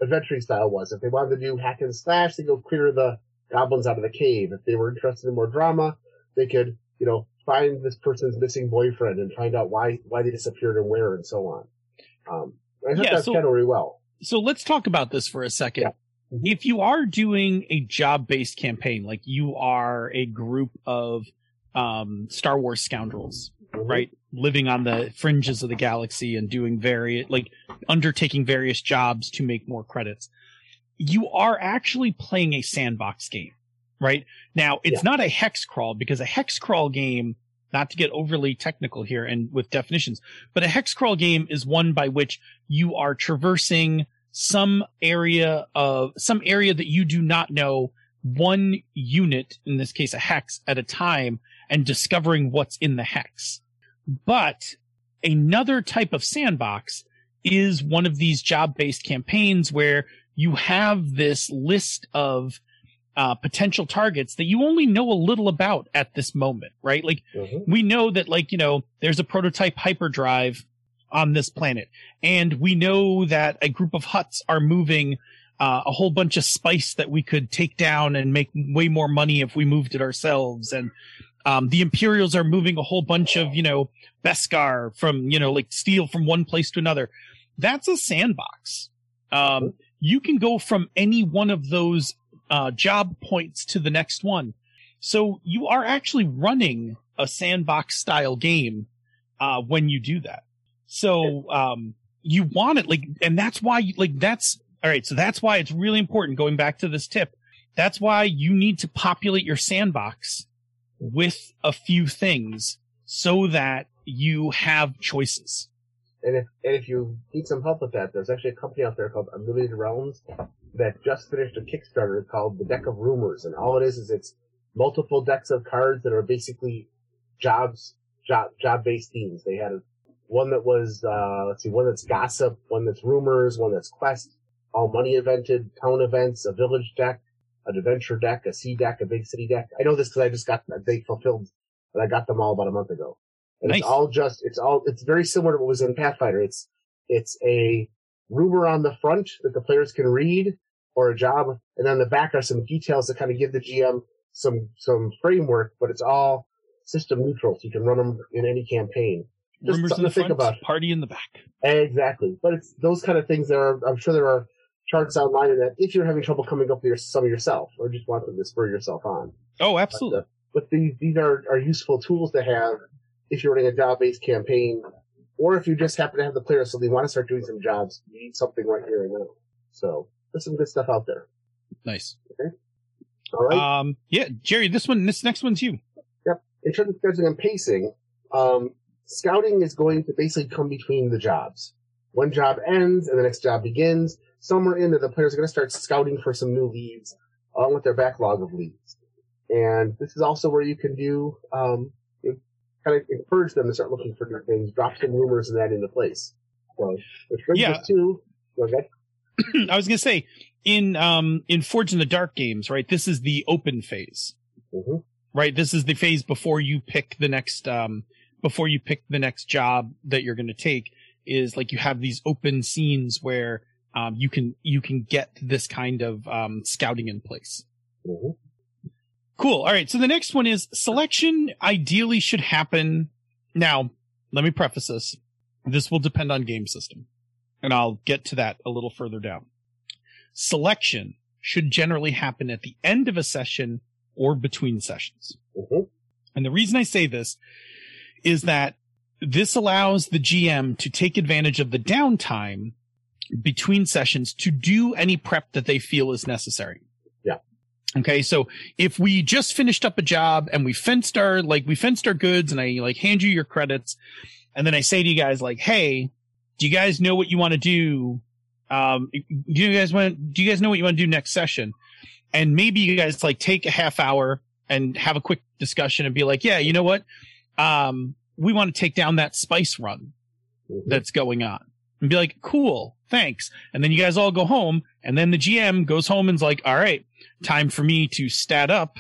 adventuring style was. If they wanted to do hack and slash, they go clear the goblins out of the cave. If they were interested in more drama, they could, you know, find this person's missing boyfriend and find out why why they disappeared and where and so on. Um, I think Yeah, that's so- kind of really well. so let's talk about this for a second. Yeah. Mhm. If you are doing a job based campaign, like you are a group of um, Star Wars scoundrels. Right? Living on the fringes of the galaxy and doing various, like undertaking various jobs to make more credits. You are actually playing a sandbox game, right? Now, it's not a hex crawl because a hex crawl game, not to get overly technical here and with definitions, but a hex crawl game is one by which you are traversing some area of some area that you do not know one unit, in this case a hex at a time and discovering what's in the hex. But another type of sandbox is one of these job based campaigns where you have this list of uh, potential targets that you only know a little about at this moment, right? Like Mhm. we know that like, you know, there's a prototype hyperdrive on this planet and we know that a group of Hutts are moving uh, a whole bunch of spice that we could take down and make way more money if we moved it ourselves. And um, the Imperials are moving a whole bunch of, you know, Beskar from, you know, like steel from one place to another. That's a sandbox. Um, you can go from any one of those uh, job points to the next one. So you are actually running a sandbox style game uh, when you do that. So um, you want it like, and that's why you, like that's all right. So that's why it's really important. Going back to this tip, that's why you need to populate your sandbox with a few things so that you have choices. And if and if you need some help with that, there's actually a company out there called Unlimited Realms that just finished a Kickstarter called the Deck of Rumors, and all it is is it's multiple decks of cards that are basically jobs job job based themes. They had one that was uh let's see, one that's gossip, one that's rumors, one that's quest, all money evented, town events, a village deck, an adventure deck, a sea deck, a big city deck. I know this because I just got they fulfilled, and I got them all about a month ago. And Nice. it's all just it's all it's very similar to what was in Pathfinder. It's it's a rumor on the front that the players can read or a job, and on the back are some details that kind of give the GM some some framework, but it's all system neutral, so you can run them in any campaign. Just Rumors in the to think front, about. party in the back. Exactly, but it's those kind of things. There are I'm sure there are charts online in that if you're having trouble coming up with your, some yourself, or just want them to spur yourself on. Oh, But, absolutely. uh, but these these are, are useful tools to have if you're running a job based campaign, or if you just happen to have the players so they want to start doing some jobs, you need something right here and now. So there's some good stuff out there. Nice. Okay. All right. Um, yeah, Jerry, this one, this next one's you. Yep. In terms of scheduling and pacing, um, scouting is going to basically come between the jobs. One job ends and the next job begins. Somewhere in there, the players are going to start scouting for some new leads, along with their backlog of leads. And this is also where you can do, um, kind of encourage them to start looking for new things, drop some rumors and that into place. So, which brings Yeah. us to, ahead. I was gonna say in um in Forged in the Dark games, right? This is the open phase, Mhm. right? This is the phase before you pick the next um before you pick the next job that you're gonna take. Is like you have these open scenes where um you can you can get this kind of um scouting in place. Mhm. Cool. All right. So the next one is selection ideally should happen. Now, let me preface this. This will depend on game system. And I'll get to that a little further down. Selection should generally happen at the end of a session or between sessions. Mhm. And the reason I say this is that this allows the GM to take advantage of the downtime between sessions to do any prep that they feel is necessary. Yeah. Okay. So if we just finished up a job and we fenced our, like, we fenced our goods and I like hand you your credits and then I say to you guys, like, Hey, do you guys know what you want to do? Um, do you guys want, do you guys know what you want to do next session? And maybe you guys like take a half hour and have a quick discussion and be like, yeah, you know what? Um, we want to take down that spice run Mhm. that's going on and be like, cool, thanks. And then you guys all go home and then the GM goes home and's like, all right, time for me to stat up,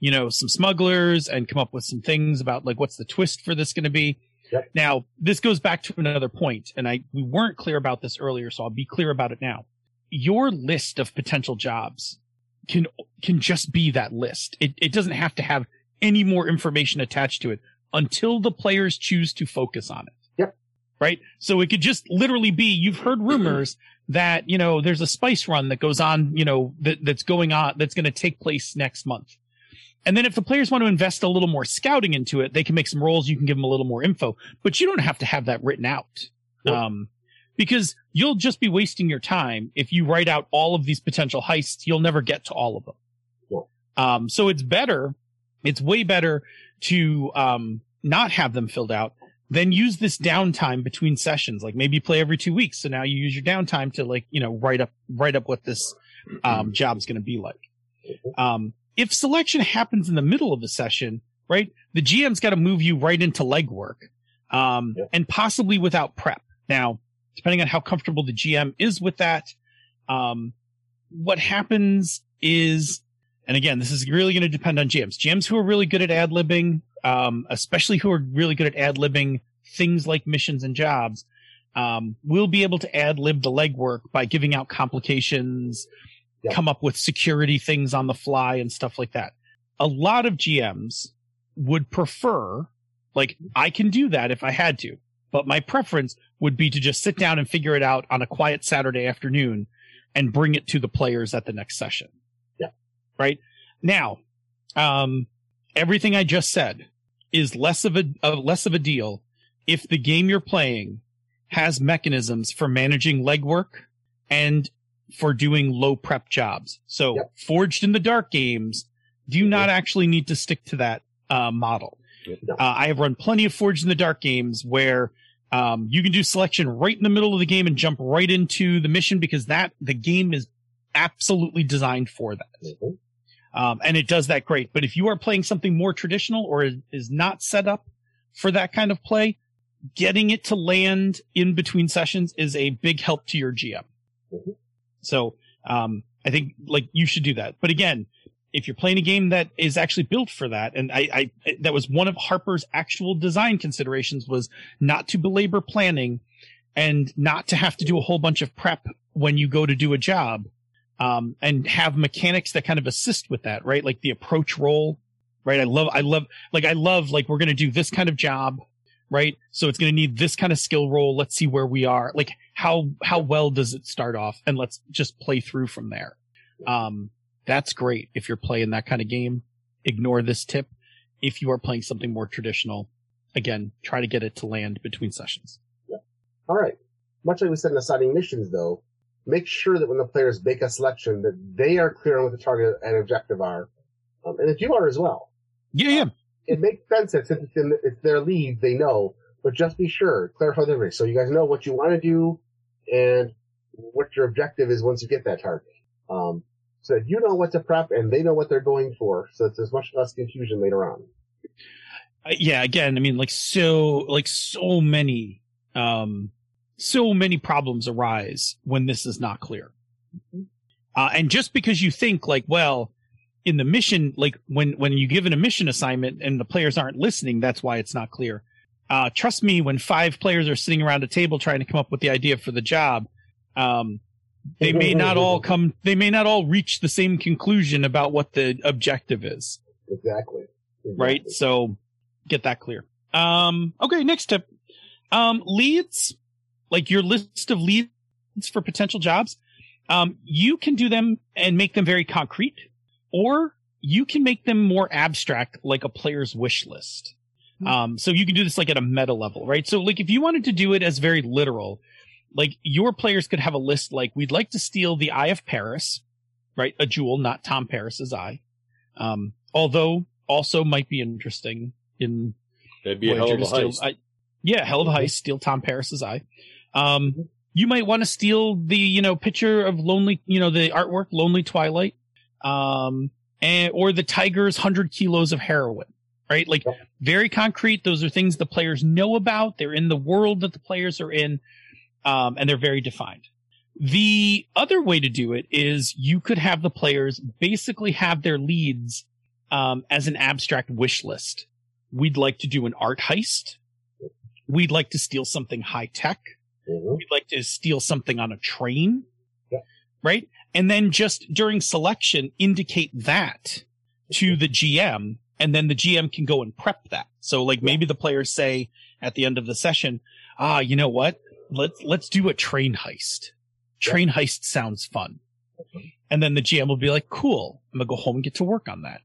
you know, some smugglers and come up with some things about like, what's the twist for this going to be? Yep. Now, this goes back to another point, and I, we weren't clear about this earlier, so I'll be clear about it now. Your list of potential jobs can, can just be that list. It, it doesn't have to have any more information attached to it until the players choose to focus on it. Right. So it could just literally be, you've heard rumors that, you know, there's a spice run that goes on, you know, that, that's going on, that's going to take place next month. And then if the players want to invest a little more scouting into it, they can make some rolls. You can give them a little more info, but you don't have to have that written out. Yep. Um, because you'll just be wasting your time if you write out all of these potential heists. You'll never get to all of them. Um, so it's better, it's way better to, um, not have them filled out then use this downtime between sessions. Like maybe you play every two weeks. So now you use your downtime to like, you know, write up, write up what this, um, is going to be like. Um, if selection happens in the middle of the session, right? The GM's got to move you right into legwork, um, Yeah. and possibly without prep. Now, depending on how comfortable the GM is with that, um, what happens is, and again, this is really going to depend on GMs. GMs who are really good at ad libbing, um, especially who are really good at ad libbing things like missions and jobs, um, will be able to ad lib the legwork by giving out complications, Yeah. come up with security things on the fly and stuff like that. A lot of GMs would prefer, like, I can do that if I had to, but my preference would be to just sit down and figure it out on a quiet Saturday afternoon and bring it to the players at the next session. Yeah. Right now, um, everything I just said is less of a, a less of a deal if the game you're playing has mechanisms for managing legwork and for doing low prep jobs. So Yep. forged in the dark games do not actually need to stick to that uh, model. No. Uh, I have run plenty of forged in the dark games where um, you can do selection right in the middle of the game and jump right into the mission because that the game is absolutely designed for that. Mhm. Um, and it does that great. But if you are playing something more traditional or is, is not set up for that kind of play, getting it to land in between sessions is a big help to your GM. Mhm. So, um, I think like you should do that. But again, if you're playing a game that is actually built for that, and I, I, that was one of Harper's actual design considerations was not to belabor planning and not to have to do a whole bunch of prep when you go to do a job um, and have mechanics that kind of assist with that, right? Like the approach roll, right? I love, I love, like, I love, like, we're going to do this kind of job, right? So it's going to need this kind of skill roll. Let's see where we are. Like, how, how well does it start off? And let's just play through from there. Um, that's great if you're playing that kind of game. Ignore this tip. if you are playing something more traditional, again, try to get it to land between sessions. Yeah. All right. Much like we said in assigning missions, though, make sure that when the players make a selection, that they are clear on what the target and objective are, um, and that you are as well. Yeah, yeah. It makes sense that since it's, in, it's their lead, they know, but just be sure, clarify the risk, so you guys know what you want to do and what your objective is once you get that target. Um, so that you know what to prep and they know what they're going for, so that there's much less confusion later on. Uh, yeah, again, I mean, like so, like so many, um, so many problems arise when this is not clear. Uh, and just because you think like, well, in the mission, like when, when you given a mission assignment and the players aren't listening, that's why it's not clear. Uh, trust me, when five players are sitting around a table trying to come up with the idea for the job, um, they may not all come, they may not all reach the same conclusion about what the objective is Exactly. exactly. right? So get that clear. Um, okay, next tip. Um, leads, like your list of leads for potential jobs, um, you can do them and make them very concrete, or you can make them more abstract, like a player's wish list. Um, so you can do this like at a meta level, right? So like if you wanted to do it as very literal, like your players could have a list like we'd like to steal the Eye of Paris, right? A jewel, not Tom Paris's eye. Um, although also might be interesting in That'd be a hell of a to steal- heist. I- yeah, hell of a heist. Steal Tom Paris's eye. Um, you might want to steal the you know picture of lonely, you know, the artwork Lonely Twilight, um, and or the tiger's hundred kilos of heroin. Right, like very concrete. Those are things the players know about. They're in the world that the players are in, um, and they're very defined. The other way to do it is you could have the players basically have their leads um, as an abstract wish list. We'd like to do an art heist. We'd like to steal something high tech. Mhm. We'd like to steal something on a train. Yeah. Right? And then just during selection, indicate that to the GM, and then the GM can go and prep that. So like maybe the players say at the end of the session, ah, you know what? Let's let's do a train heist. Train heist sounds fun. And then the GM will be like, cool, I'm gonna go home and get to work on that.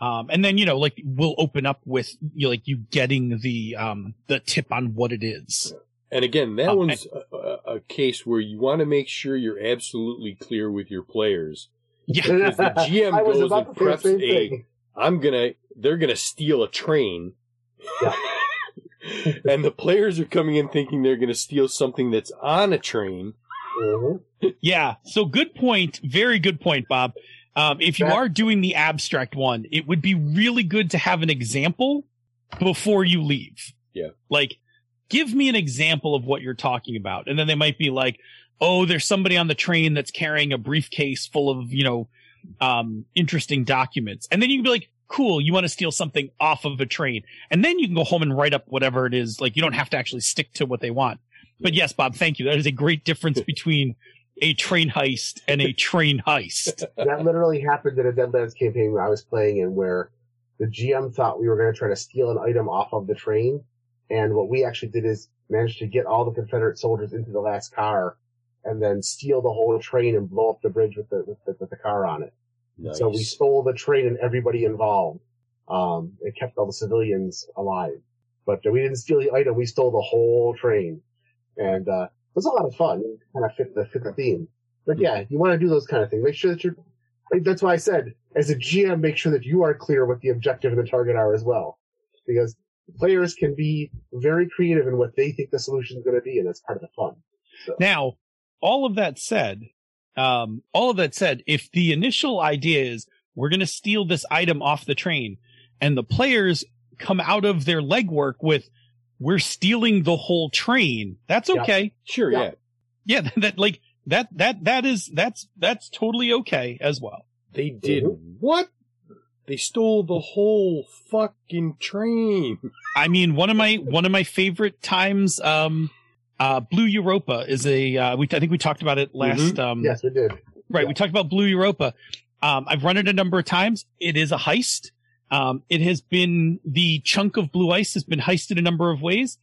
Um, and then, you know, like we'll open up with you know, like you getting the, um, the tip on what it is. And again, that Um, one's a, a, a case where you want to make sure you're absolutely clear with your players. Yeah. Because the GM goes about and to say the preps same a- thing. I'm gonna, they're gonna steal a train. Yeah. and the players are coming in thinking they're gonna steal something that's on a train. Mhm. Yeah. So good point. Very good point, Bob. Um, if you are doing the abstract one, it would be really good to have an example before you leave. Yeah. Like, give me an example of what you're talking about. And then they might be like, oh, there's somebody on the train that's carrying a briefcase full of, you know, um, interesting documents. And then you can be like, cool, you want to steal something off of a train. And then you can go home and write up whatever it is. Like, you don't have to actually stick to what they want. But yes, Bob, thank you. That is a great difference between a train heist and a train heist. that literally happened in a Deadlands campaign where I was playing in where the GM thought we were going to try to steal an item off of the train. And what we actually did is managed to get all the Confederate soldiers into the last car and then steal the whole train and blow up the bridge with the, with the, with the car on it. So we stole the train and everybody involved. Um, it kept all the civilians alive. But we didn't steal the item, we stole the whole train. And, uh, it was a lot of fun. It kind of fit the, fit the theme. But yeah, you want to do those kind of things. Make sure that you're, like, that's why I said, as a GM, make sure that you are clear what the objective and the target are as well. Because players can be very creative in what they think the solution is going to be, and that's part of the fun. Now, all of that said, um, all of that said, if the initial idea is we're going to steal this item off the train and the players come out of their legwork with we're stealing the whole train, that's Yeah. okay. Sure, Yeah. yeah. Yeah, that, that like that that that is that's that's totally okay as well. They did Mm-hmm. what? They stole the whole fucking train. I mean, one of my one of my favorite times, um, uh, Blue Europa is a uh, we I think we talked about it last um Yes, we did. Right. Yeah. We talked about Blue Europa. Um, I've run it a number of times. It is a heist. Um, it has been the chunk of blue ice has been heisted a number of ways.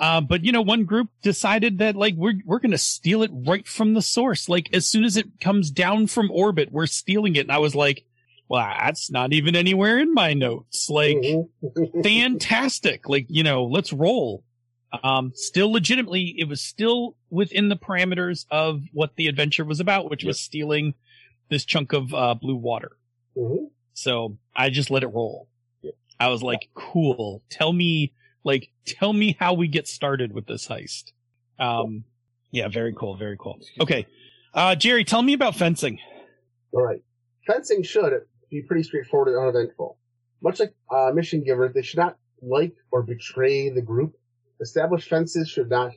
Uh, but you know, one group decided that like we're we're gonna steal it right from the source. Like as soon as it comes down from orbit, we're stealing it. And I was like, Well, that's not even anywhere in my notes. Like, Mhm. fantastic. Like, you know, let's roll. Um, still legitimately, it was still within the parameters of what the adventure was about, which was stealing this chunk of uh, blue water. Mhm. So I just let it roll. Yep. I was like, cool. Tell me, like, tell me how we get started with this heist. Um, yeah, very cool. Very cool. Okay. Uh, Jerry, tell me about fencing. All right. Fencing should be pretty straightforward and uneventful. Much like uh, mission givers, they should not like or betray the group. Established fences should not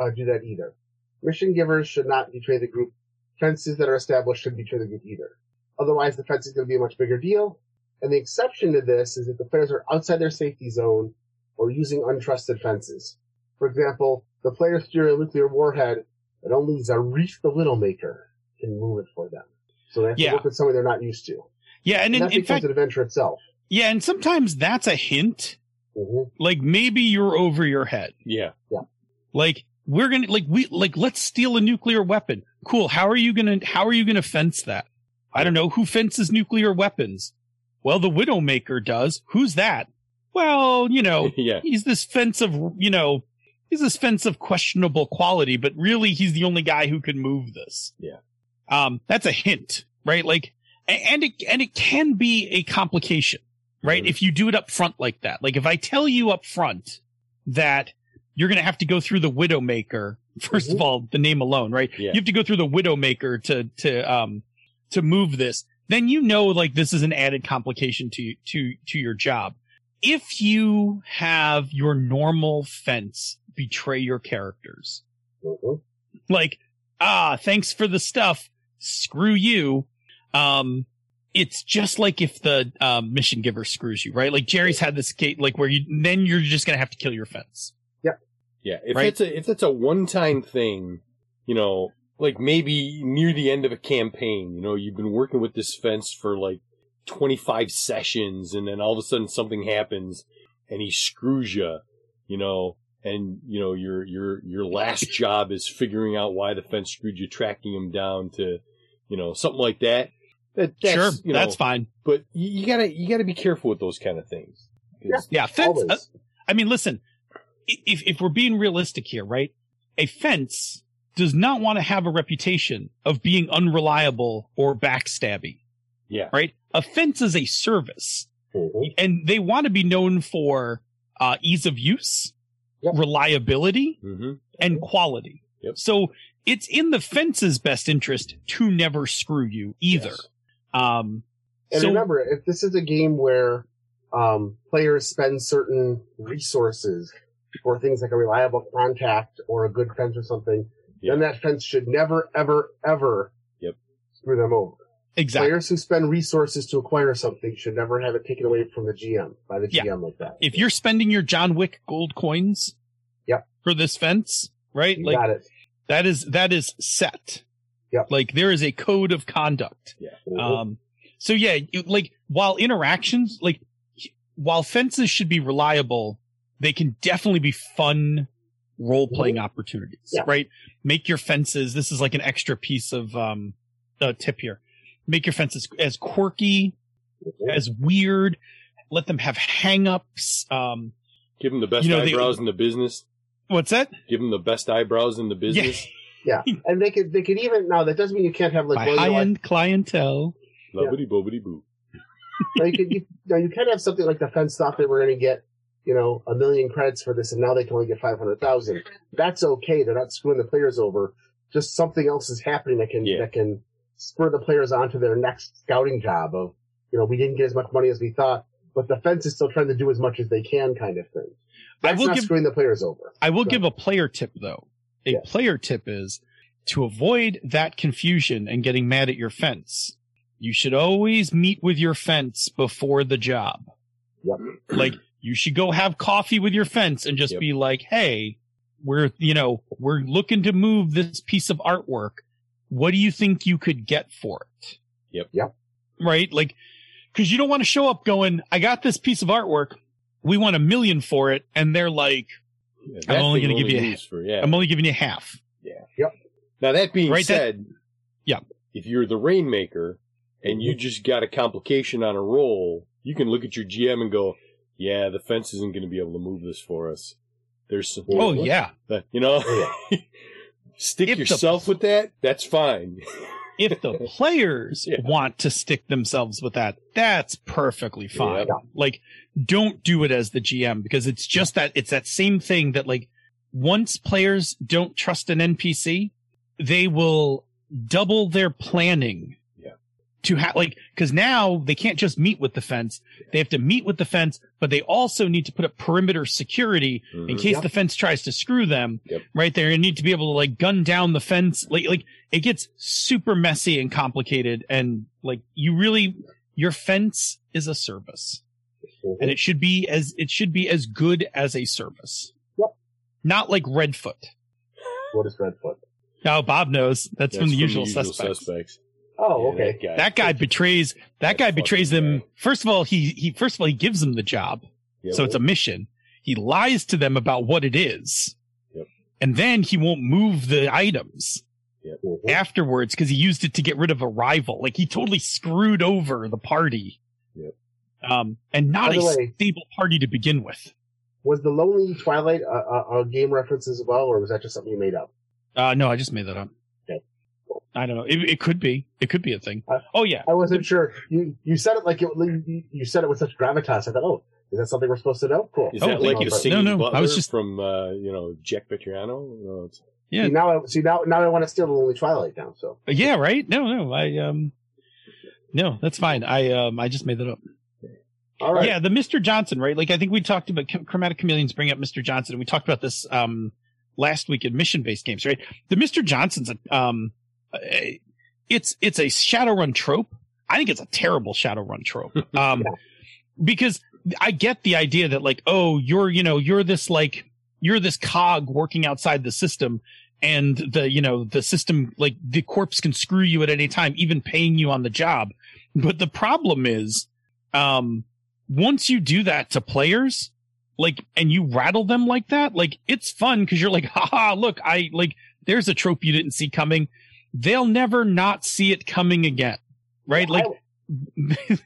uh, do that either. Mission givers should not betray the group. Fences that are established should betray the group either. Otherwise, the fence is going to be a much bigger deal. And the exception to this is if the players are outside their safety zone or using untrusted fences. For example, the players steer a nuclear warhead and only Zarif the Little Maker can move it for them. So they have Yeah. to work with someone they're not used to. Yeah. And And in, that in fact, an adventure itself. yeah. And sometimes that's a hint. hmm Like maybe you're over your head. Yeah. Yeah. Like we're gonna like we like let's steal a nuclear weapon. Cool. How are you gonna how are you gonna fence that? I don't know who fences nuclear weapons. Well, the Widowmaker does. Who's that? Well, you know, yeah. he's this fence of you know he's this fence of questionable quality, but really he's the only guy who can move this. Yeah. Um, that's a hint, right? Like, a- and it and it can be a complication, right? Mhm. If you do it up front like that, like if I tell you up front that you're going to have to go through the Widowmaker. 1st of Mhm. all, the name alone, right? Yeah. You have to go through the Widowmaker to to um to move this. Then you know like this is an added complication to to to your job. If you have your normal fence betray your characters, hmm like ah, thanks for the stuff, screw you. Um it's just like if the um, mission giver screws you, right? Like Jerry's had this gate, like where you then you're just gonna have to kill your fence. Yeah, if Right? it's a if it's a one time thing, you know, like maybe near the end of a campaign, you know, you've been working with this fence for like twenty five sessions, and then all of a sudden something happens, and he screws you, you know, and you know your your your last job is figuring out why the fence screwed you, tracking him down to, you know, something like that. That that's, sure, you know, that's fine. but you, you gotta you gotta be careful with those kind of things. Yeah, fence. Uh, I mean, listen, if if we're being realistic here, right? A fence does not want to have a reputation of being unreliable or backstabby, yeah, right? A fence is a service, hmm and they want to be known for uh, ease of use, Yep. reliability, hmm and quality. Yep. So it's in the fence's best interest to never screw you either. Yes. Um, And so remember, if this is a game where um, players spend certain resources for things like a reliable contact or a good fence or something, then that fence should never, ever, ever Yep. screw them over. exactly. Players who spend resources to acquire something should never have it taken away from the GM by the Yeah. GM like that. if you're spending your John Wick gold coins Yep. for this fence, right? you like got it. that is that is set. Yep. Like there is a code of conduct. Mhm. Um so yeah, you, like while interactions like while fences should be reliable, they can definitely be fun role playing opportunities, Mm-hmm. Yeah. right? Make your fences. This is like an extra piece of um uh, tip here. Make your fences as quirky, Mhm. as weird. Let them have hang-ups. Um, Give them the best You know, they- eyebrows in the business. what's that? Give them the best eyebrows in the business. Yeah, and they could, they could even, now that doesn't mean you can't have like, By well, you high-end clientele. Lovity bobbity boo. now you could, you, now you can have something like the fence thought we're going to get, you know, a million credits for this and now they can only get 500,000. That's okay. They're not screwing the players over. Just something else is happening that can, Yeah. that can spur the players on to their next scouting job of, you know, we didn't get as much money as we thought, but the fence is still trying to do as much as they can kind of thing. I will not give screwing the players over. I will Right. give a player tip though. A Yes. player tip is to avoid that confusion and getting mad at your fence. You should always meet with your fence before the job. Yep. Like you should go have coffee with your fence and just Yep. be like, "Hey, we're, you know, we're looking to move this piece of artwork. What do you think you could get for it?" Yep. Yep. Right? Like cuz you don't want to show up going, "I got this piece of artwork. We want a million for it." And they're like, Yeah, I'm only gonna give you for yeah. "I'm only giving you half." Yeah. Yep. Now that being Right, that- said, Yeah. if you're the rainmaker and you just got a complication on a roll, you can look at your GM and go, "Yeah, the fence isn't going to be able to move this for us." There's some, Oh yeah. Uh, you know, stick yourself with that. That's fine. If the players Yeah. want to stick themselves with that, that's perfectly fine. Yeah. Like, don't do it as the GM because it's just that it's that same thing that like once players don't trust an NPC, they will double their planning. Yeah. To have like, cause now they can't just meet with the fence. They have to meet with the fence, but they also need to put up perimeter security in Mhm. case Yep. the fence tries to screw them Yep. right there you need to be able to like gun down the fence like like it gets super messy and complicated and like you really your fence is a service and it should be as it should be as good as a service Yep. not like redfoot What is Redfoot? now bob knows that's, That's from the usual, suspects. Oh, Yeah, okay. guy. that guy betrays that guy betrays them guy. first of all he he first of all he gives them the job Yeah, so it's a mission. He lies to them about what it is. Yep. And then he won't move the items Mhm. afterwards because he used it to get rid of a rival. Like he totally screwed over the party. Yep. Um, and not a way- stable party to begin with. Was the Lonely Twilight a, a, a game reference as well, or was that just something you made up? Uh, no, I just made that up. Okay. I don't know. It, it could be. It could be a thing. Uh, oh yeah. I wasn't sure. You you said it like it, you, you said it with such gravitas. I thought, oh, is that something we're supposed to know? Cool. Is Oh, that like you. a singing No, no, I was just- from uh, you know Jack Petriano? No, it's, Yeah. See, now, I, see now, now I want to steal the Lonely Twilight now. So Yeah. Right. No. No. I um. No, that's fine. I um. I just made that up. all right. Yeah, the Mr. Johnson, right? Like I think we talked about Chromatic Chameleons bring up Mr. Johnson, and we talked about this um last week in mission based games, right? The Mr. Johnson's a, um a- it's it's a Shadowrun trope. I think it's a terrible Shadowrun trope. Um because I get the idea that like, oh, you're you know, you're this like you're this cog working outside the system and the you know the system like the corpse can screw you at any time even paying you on the job but the problem is um once you do that to players, like, and you rattle them like that, like, it's fun because you're like, haha, look, I, like, there's a trope you didn't see coming. They'll never not see it coming again. Right? Like,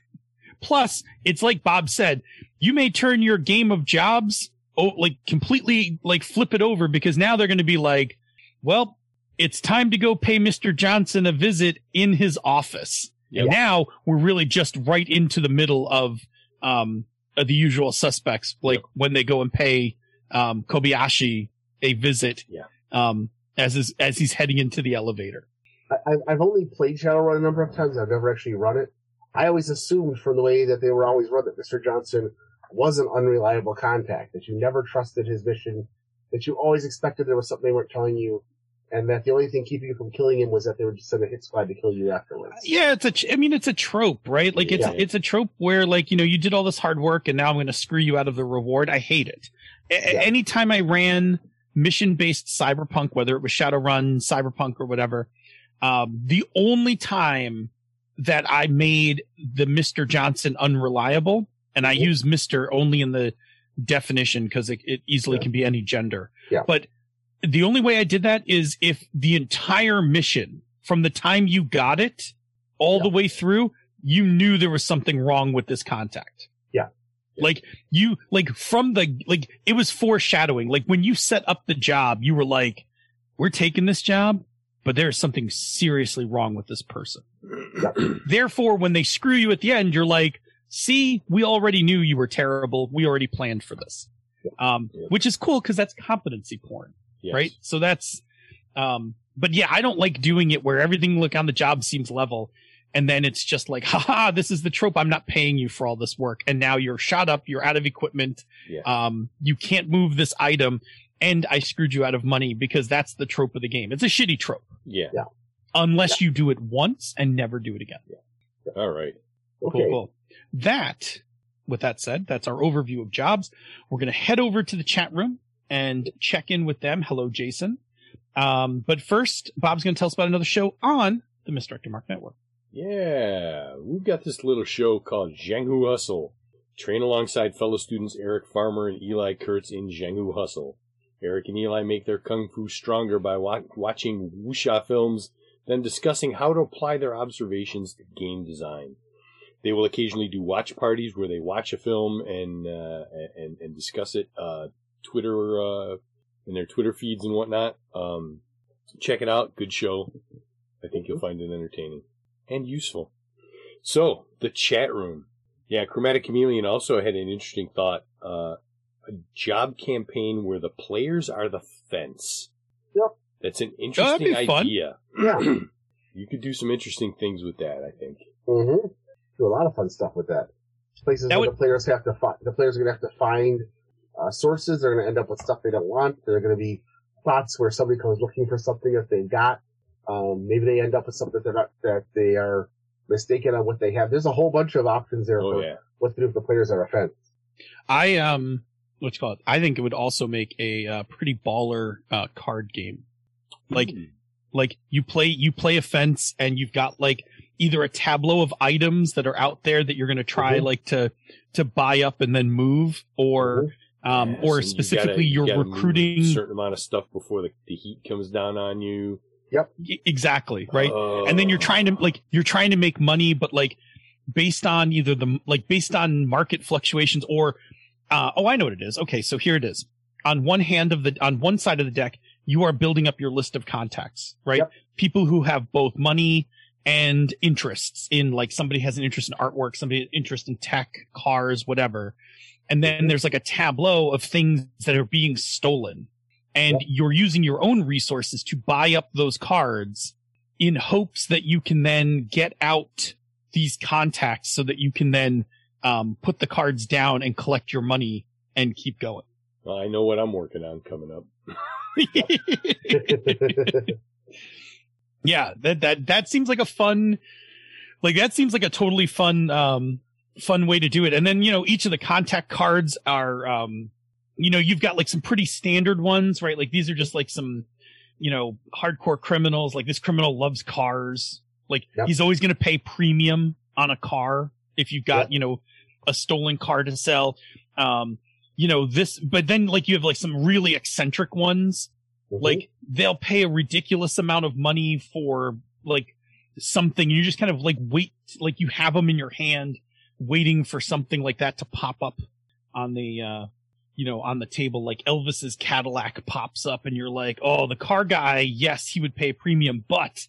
plus, it's like Bob said, you may turn your game of jobs, oh, like, completely, like, flip it over because now they're going to be like, well, it's time to go pay Mr. Johnson a visit in his office. Yep. And now we're really just right into the middle of um of the usual suspects, like when they go and pay um Kobayashi a visit. Yeah. Um as is, as he's heading into the elevator. I, I've- I've only played Shadowrun a number of times. I've never actually run it. I always assumed from the way that they were always run that Mr. Johnson was an unreliable contact, that you never trusted his mission, that you always expected there was something they weren't telling you, and that the only thing keeping you from killing him was that they would just send a hit squad to kill you afterwards. Yeah, it's a ch- I mean it's a trope, right? Like it's Yeah. it's a trope where like, you know, you did all this hard work and now I'm going to screw you out of the reward. I hate it. A- Yeah. anytime I ran mission-based cyberpunk whether it was Shadowrun, Cyberpunk or whatever, um the only time that I made the Mr. Johnson unreliable and I Mhm. use Mr. only in the definition because it, it easily Yeah. can be any gender. Yeah. But the only way I did that is if the entire mission from the time you got it all Yeah. the way through, you knew there was something wrong with this contact. Yeah. Like you, like from the, like it was foreshadowing. Like when you set up the job, you were like, we're taking this job, but there's something seriously wrong with this person. Therefore, when they screw you at the end, you're like, see, we already knew you were terrible. We already planned for this. Um, Yeah. which is cool because that's competency porn Yes. right? So that's, um, but yeah, I don't like doing it where everything look on the job seems level. And then it's just like, haha, this is the trope. I'm not paying you for all this work. And now you're shot up. You're out of equipment. Yeah. Um, you can't move this item. And I screwed you out of money because that's the trope of the game. It's a shitty trope Yeah. Yeah. unless you do it once and never do it again. Yeah. All right. Okay. Cool, cool. That, with that said, that's our overview of jobs. We're going to head over to the chat room and check in with them. Hello, Jason. Um, but first, Bob's going to tell us about another show on the Misdirected Mark Network. Yeah, we've got this little show called Jianghu Hustle. Train alongside fellow students Eric Farmer and Eli Kurtz in Jianghu Hustle. Eric and Eli make their kung fu stronger by wa- watching wuxia films then discussing how to apply their observations to game design. They will occasionally do watch parties where they watch a film and uh, and, and discuss it. Uh, Twitter uh, in their Twitter feeds and whatnot. Um, check it out. Good show. I think you'll find it entertaining and useful. So the chat room. Yeah, Chromatic Chameleon also had an interesting thought. Uh, job campaign where the players are the fence. Yep. That's an that'd interesting be fun. idea. Yeah. You could do some interesting things with that, I think. Mm-hmm. Do a lot of fun stuff with that. Places That where would- the players have to find, the players are going to have to find uh, sources. They're going to end up with stuff they don't want. There are going to be spots where somebody comes looking for something that they've got. Um, maybe they end up with something that they're not, that they are mistaken on what they have. There's a whole bunch of options there Oh for yeah. what to do if the players are a fence. I um, what you call it? I think it would also make a uh, pretty baller uh, card game. Like, like you play you play a fence, and you've got like either a tableau of items that are out there that you're going to try Mhm. like to to buy up and then move, or um, Yeah, or so you specifically gotta- you you're gotta recruiting a certain amount of stuff before the, the heat comes down on you. Y- exactly right. Uh, and then you're trying to like you're trying to make money but like based on either the like based on market fluctuations or uh oh i know what it is. Okay so here it is. On one hand of the on one side of the deck you are building up your list of contacts right? Yep. people who have both money and interests in like somebody has an interest in artwork somebody has interest in tech cars whatever. And then there's like a tableau of things that are being stolen. And Yep. you're using your own resources to buy up those cards in hopes that you can then get out these contacts so that you can then um, put the cards down and collect your money and keep going. I know what I'm working on coming up. yeah, that that that seems like a fun, like that seems like a totally fun, um, fun way to do it. And then you know each of the contact cards are, um, you know, you've got like some pretty standard ones, right? Like these are just like some, you know, hardcore criminals. Like this criminal loves cars. Like Yep. he's always going to pay premium on a car if you've got you know a stolen car to sell. Um, you know this, but then like you have like some really eccentric ones Mhm. like they'll pay a ridiculous amount of money for like something you just kind of like wait like you have them in your hand waiting for something like that to pop up on the uh you know on the table like elvis's cadillac pops up and you're like oh the car guy yes he would pay a premium but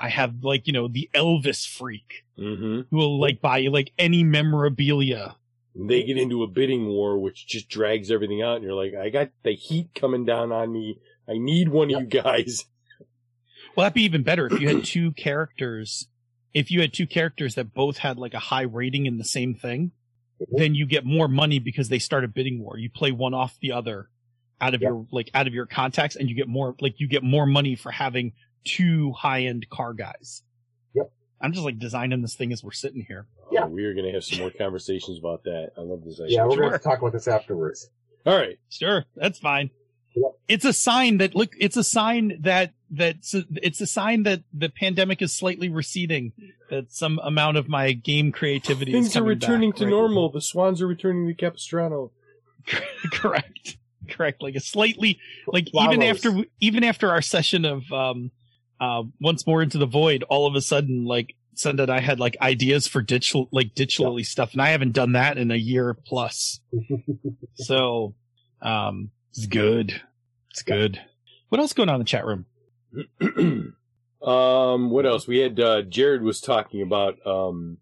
i have like you know the elvis freak Mm-hmm. who will like buy you like any memorabilia They get into a bidding war, which just drags everything out, and you're like, I got the heat coming down on me. I need one of you guys. Well, that'd be even better if you had two characters. If you had two characters that both had like a high rating in the same thing, Mhm. then you get more money because they start a bidding war. You play one off the other out of Yep. your like out of your contacts, and you get more like you get more money for having two high end car guys. Yep. I'm just like designing this thing as we're sitting here. Yeah. Oh, we are going to have some more conversations about that. I love this idea. yeah, we're Sure. going to talk about this afterwards. All right. Sure, that's fine. Yep. It's a sign that look. It's a sign that that it's a sign that the pandemic is slightly receding. That some amount of my game creativity is Things are returning back, to right? normal. The swans are returning to Capistrano. correct correct like a slightly like even after even after our session of um uh once more into the void all of a sudden like Sunda and I had like ideas for ditch like ditch lily stuff and I haven't done that in a year plus. So um it's good. It's good. What else going on in the chat room? Um, what else? We had uh, Jared was talking about um,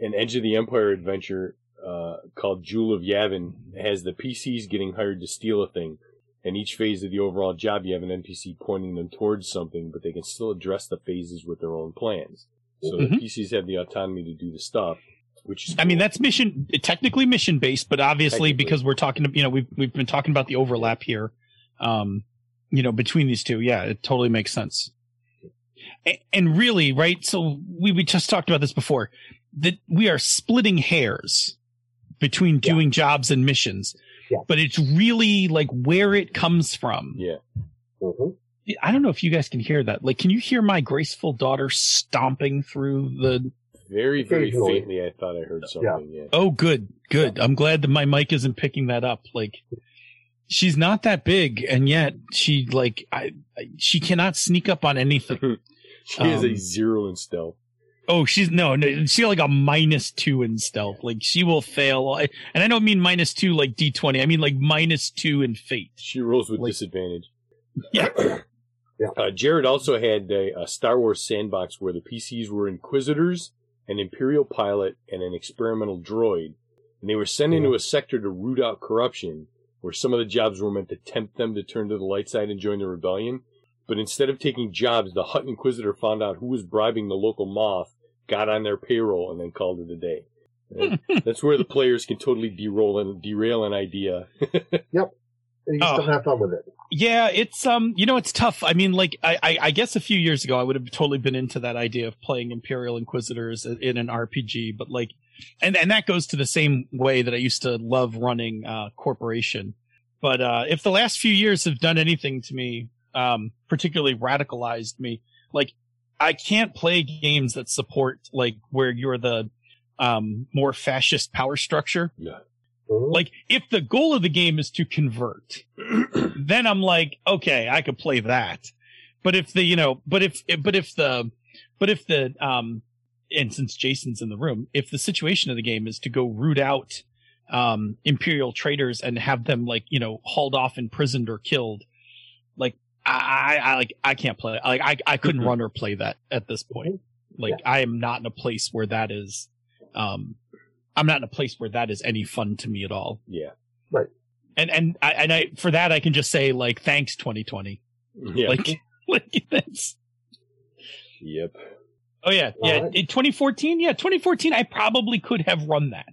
an Edge of the Empire adventure uh, called Jewel of Yavin. It has the PCs getting hired to steal a thing, and each phase of the overall job, you have an NPC pointing them towards something, but they can still address the phases with their own plans. So Mhm. the PCs have the autonomy to do the stuff, which is I mean that's mission technically mission based but obviously because we're talking you know we've we've been talking about the overlap here um you know between these two yeah it totally makes sense A- and really right so we we just talked about this before that we are splitting hairs between Yeah. doing jobs and missions Yeah. but it's really like where it comes from yeah. Mhm. I don't know if you guys can hear that like can you hear my graceful daughter stomping through the Very, very faintly, I thought I heard something. Yeah. Oh, good, good. I'm glad that my mic isn't picking that up. Like, she's not that big, and yet she like I, I she cannot sneak up on anything. She is a Um, zero in stealth. Oh, she's no, no, she's like a minus two in stealth. Like she will fail, and I don't mean minus two like D twenty. I mean like minus two in fate. She rolls with Like- disadvantage. Yeah. Yeah. Uh, Jared also had a, a Star Wars sandbox where the PCs were Inquisitors, an Imperial pilot, and an experimental droid. And they were sent into a sector to root out corruption, where some of the jobs were meant to tempt them to turn to the light side and join the rebellion. But instead of taking jobs, the Hutt Inquisitor found out who was bribing the local moff, got on their payroll, and then called it a day. And That's where the players can totally derail and derail an idea. And you Oh. still have fun with it. Yeah, it's um, you know, it's tough. I mean, like I, I, I guess a few years ago, I would have totally been into that idea of playing Imperial Inquisitors in in an RPG, but like, and and that goes to the same way that I used to love running uh, Corporation. But uh, if the last few years have done anything to me, um, particularly radicalized me, like I can't play games that support like where you're the um more fascist power structure. Mhm. Like if the goal of the game is to convert, then I'm like, okay, I could play that. But if the, you know, but if, but if the, but if the, um, and since Jason's in the room, if the situation of the game is to go root out, um, imperial traitors and have them like, you know, hauled off, imprisoned or killed, like, I, I, I like, I can't play, like, I, I couldn't Mhm. run or play that at this point. Like, I am not in a place where that is, um, I'm not in a place where that is any fun to me at all yeah. Right. And and I and I for that I can just say like thanks 2020. Yeah. Like like that's yep. oh yeah yeah Alright. in 2014 yeah 2014 I probably could have run that.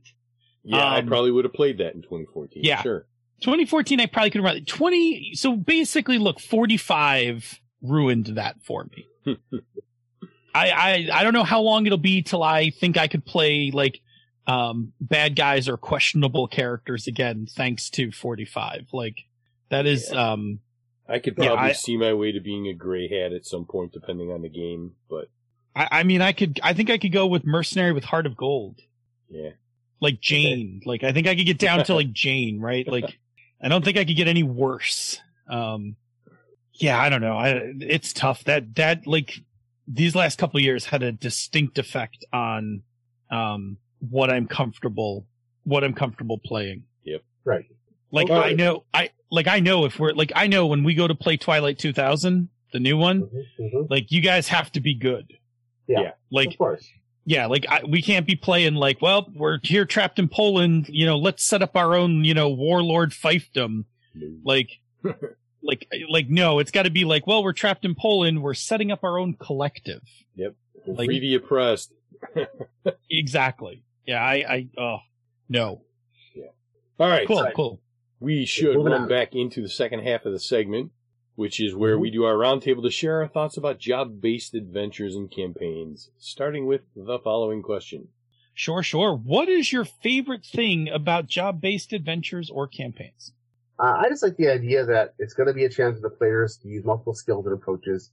Yeah, I Um, probably would have played that in 2014. Yeah. Sure. 2014 I probably could have run it. 20 so basically look 45 ruined that for me. I I I don't know how long it'll be till I think I could play like um bad guys or questionable characters again thanks to 45. Like that is um I could Yeah, probably I- see my way to being a gray hat at some point, depending on the game. But I, I mean I could I think I could go with mercenary with heart of gold. yeah, like Jayne. Like I think I could get down to like Jayne, right? Like I don't think I could get any worse. Um yeah, I don't know. I it's tough. That that like these last couple of years had a distinct effect on um what I'm comfortable what I'm comfortable playing. Yep. Right. Like Well, I know I like I know if we're like I know when we go to play Twilight 2000, the new one, Mhm, mhm. like you guys have to be good. Yeah. Yeah. Like Of course. Yeah, like I, we can't be playing like, well, we're here trapped in Poland. You know, let's set up our own, you know, warlord fiefdom. Like, like, like, no, it's got to be like, well, we're trapped in Poland. We're setting up our own collective. Yep, like- free the oppressed. Exactly. Yeah, I, I, oh, no. Yeah. All right, Cool, Right. cool. we should run on. back into the second half of the segment, which is where we do our roundtable to share our thoughts about job-based adventures and campaigns. Starting with the following question: Sure, sure. What is your favorite thing about job based adventures or campaigns? Uh, I just like the idea that it's going to be a chance for the players to use multiple skills and approaches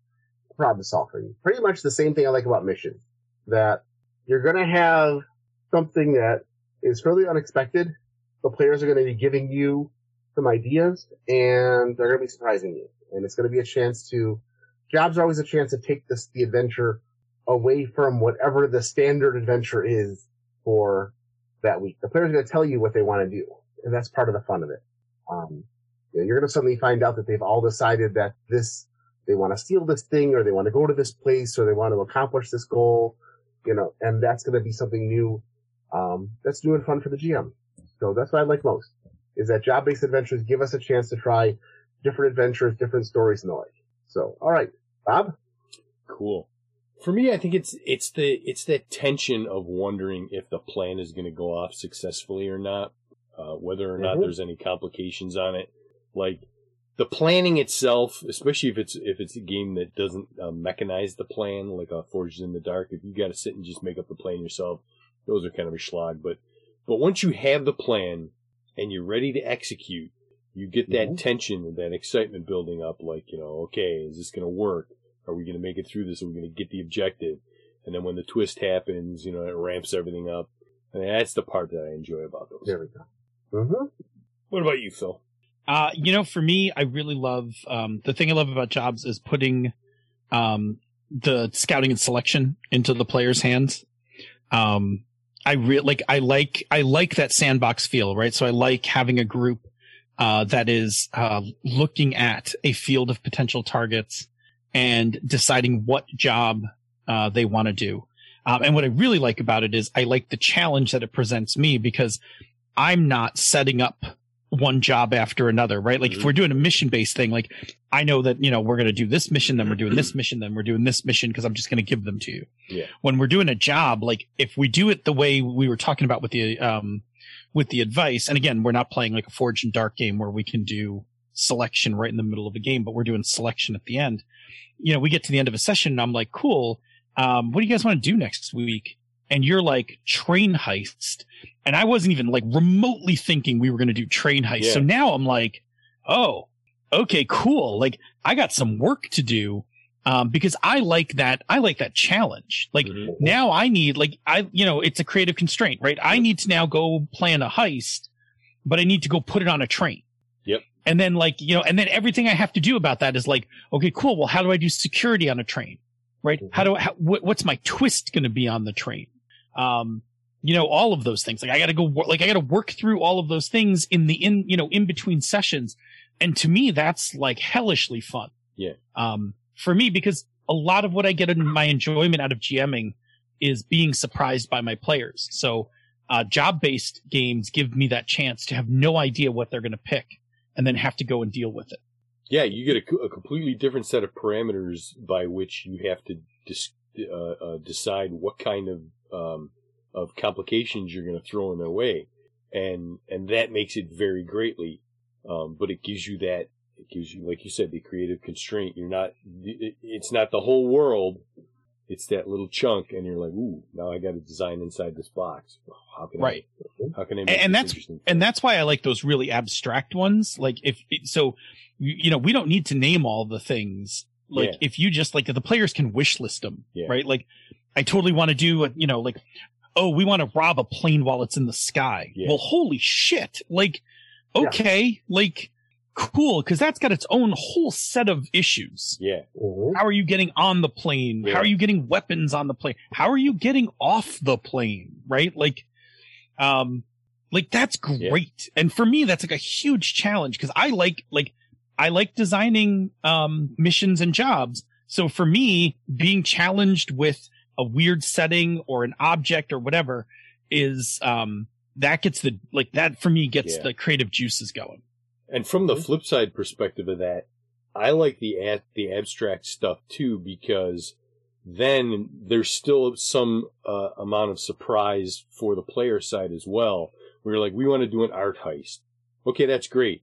to problem solving. Pretty much the same thing I like about mission. That you're going to have something that is fairly unexpected. The players are going to be giving you some ideas and they're going to be surprising you. And it's going to be a chance to, jobs are always a chance to take this, the adventure away from whatever the standard adventure is for that week. The players going to tell you what they want to do. And that's part of the fun of it. Um, you know, you're going to suddenly find out that they've all decided that this, they want to steal this thing or they want to go to this place or they want to accomplish this goal, you know, and that's going to be something new. Um, that's new and fun for the GM. So that's what I like most is that job-based adventures give us a chance to try different adventures, different stories and the like. So, all right, Bob. Cool. For me, I think it's it's the it's that tension of wondering if the plan is going to go off successfully or not, uh, whether or not Mhm. there's any complications on it. Like the planning itself, especially if it's if it's a game that doesn't uh, mechanize the plan, like a Forged in the Dark. If you got to sit and just make up the plan yourself, those are kind of a schlag. But but once you have the plan and you're ready to execute, you get that Mhm. tension and that excitement building up. Like you know, okay, is this going to work? Are we going to make it through this? Are we going to get the objective? And then when the twist happens, you know, it ramps everything up. And that's the part that I enjoy about those. There we go. Mm-hmm. What about you, Phil? Uh, you know, for me, I really love um, the thing I love about jobs is putting um, the scouting and selection into the player's hands. Um, I really like I like I like that sandbox feel, right? So I like having a group uh, that is uh, looking at a field of potential targets and deciding what job uh, they want to do. Um, and what I really like about it is I like the challenge that it presents me because I'm not setting up one job after another, right? Like if Mhm. we're doing a mission based thing, like I know that, you know, we're going to do this mission, then we're doing this mission, then we're doing this mission because I'm just going to give them to you. Yeah. When we're doing a job, like if we do it the way we were talking about with the, um, with the advice, and again, we're not playing like a Forged in the Dark game where we can do selection right in the middle of a game, but we're doing selection at the end. You know, we get to the end of a session and I'm like, cool. Um, what do you guys want to do next week? And you're like train heist. And I wasn't even like remotely thinking we were going to do train heist. So now I'm like, oh, okay, cool. Like I got some work to do. Um, because I like that, I like that challenge. Like Mhm. now I need, like, I, you know, it's a creative constraint, right? I need to now go plan a heist, but I need to go put it on a train. Yep. And then like, you know, and then everything I have to do about that is like, okay, cool. Well, how do I do security on a train? Right? How do I, how, what, what's my twist going to be on the train? Um, you know, all of those things. Like I got to go, like I got to work through all of those things in the, in, you know, in between sessions. And to me, that's like hellishly fun. Yeah. Um, for me, because a lot of what I get in my enjoyment out of GMing is being surprised by my players. So, uh, job based games give me that chance to have no idea what they're going to pick and then have to go and deal with it. Yeah, you get a, a completely different set of parameters by which you have to dis- uh, uh, decide what kind of um, of complications you're going to throw in their way, and and that makes it vary greatly. Um, but it gives you that it gives you, like you said, the creative constraint. You're not it's not the whole world. It's that little chunk, and you're like, ooh, now I got to design inside this box. How can Right. I? How can I? Make and that's and that's why I like those really abstract ones. Like if so, you you know, we don't need to name all the things. Like Yeah. if you just like the players can wish list them, Yeah. right? Like I totally want to do, a, you know, like oh, we want to rob a plane while it's in the sky. Yeah. Well, holy shit! Like Yeah. okay, like cool, because that's got its own whole set of issues. yeah, Mhm. How are you getting on the plane? Yeah. How are you getting weapons on the plane? How are you getting off the plane? Right? Like, um, like that's Yeah. great. And for me, that's like a huge challenge because I like, like, I like designing, um, missions and jobs. So for me, being challenged with a weird setting or an object or whatever is, um, that gets the, like, that for me gets Yeah. the creative juices going. And from the flip side perspective of that, I like the ad, the abstract stuff too because then there's still some uh, amount of surprise for the player side as well. Where you're like, we want to do an art heist. Okay, that's great.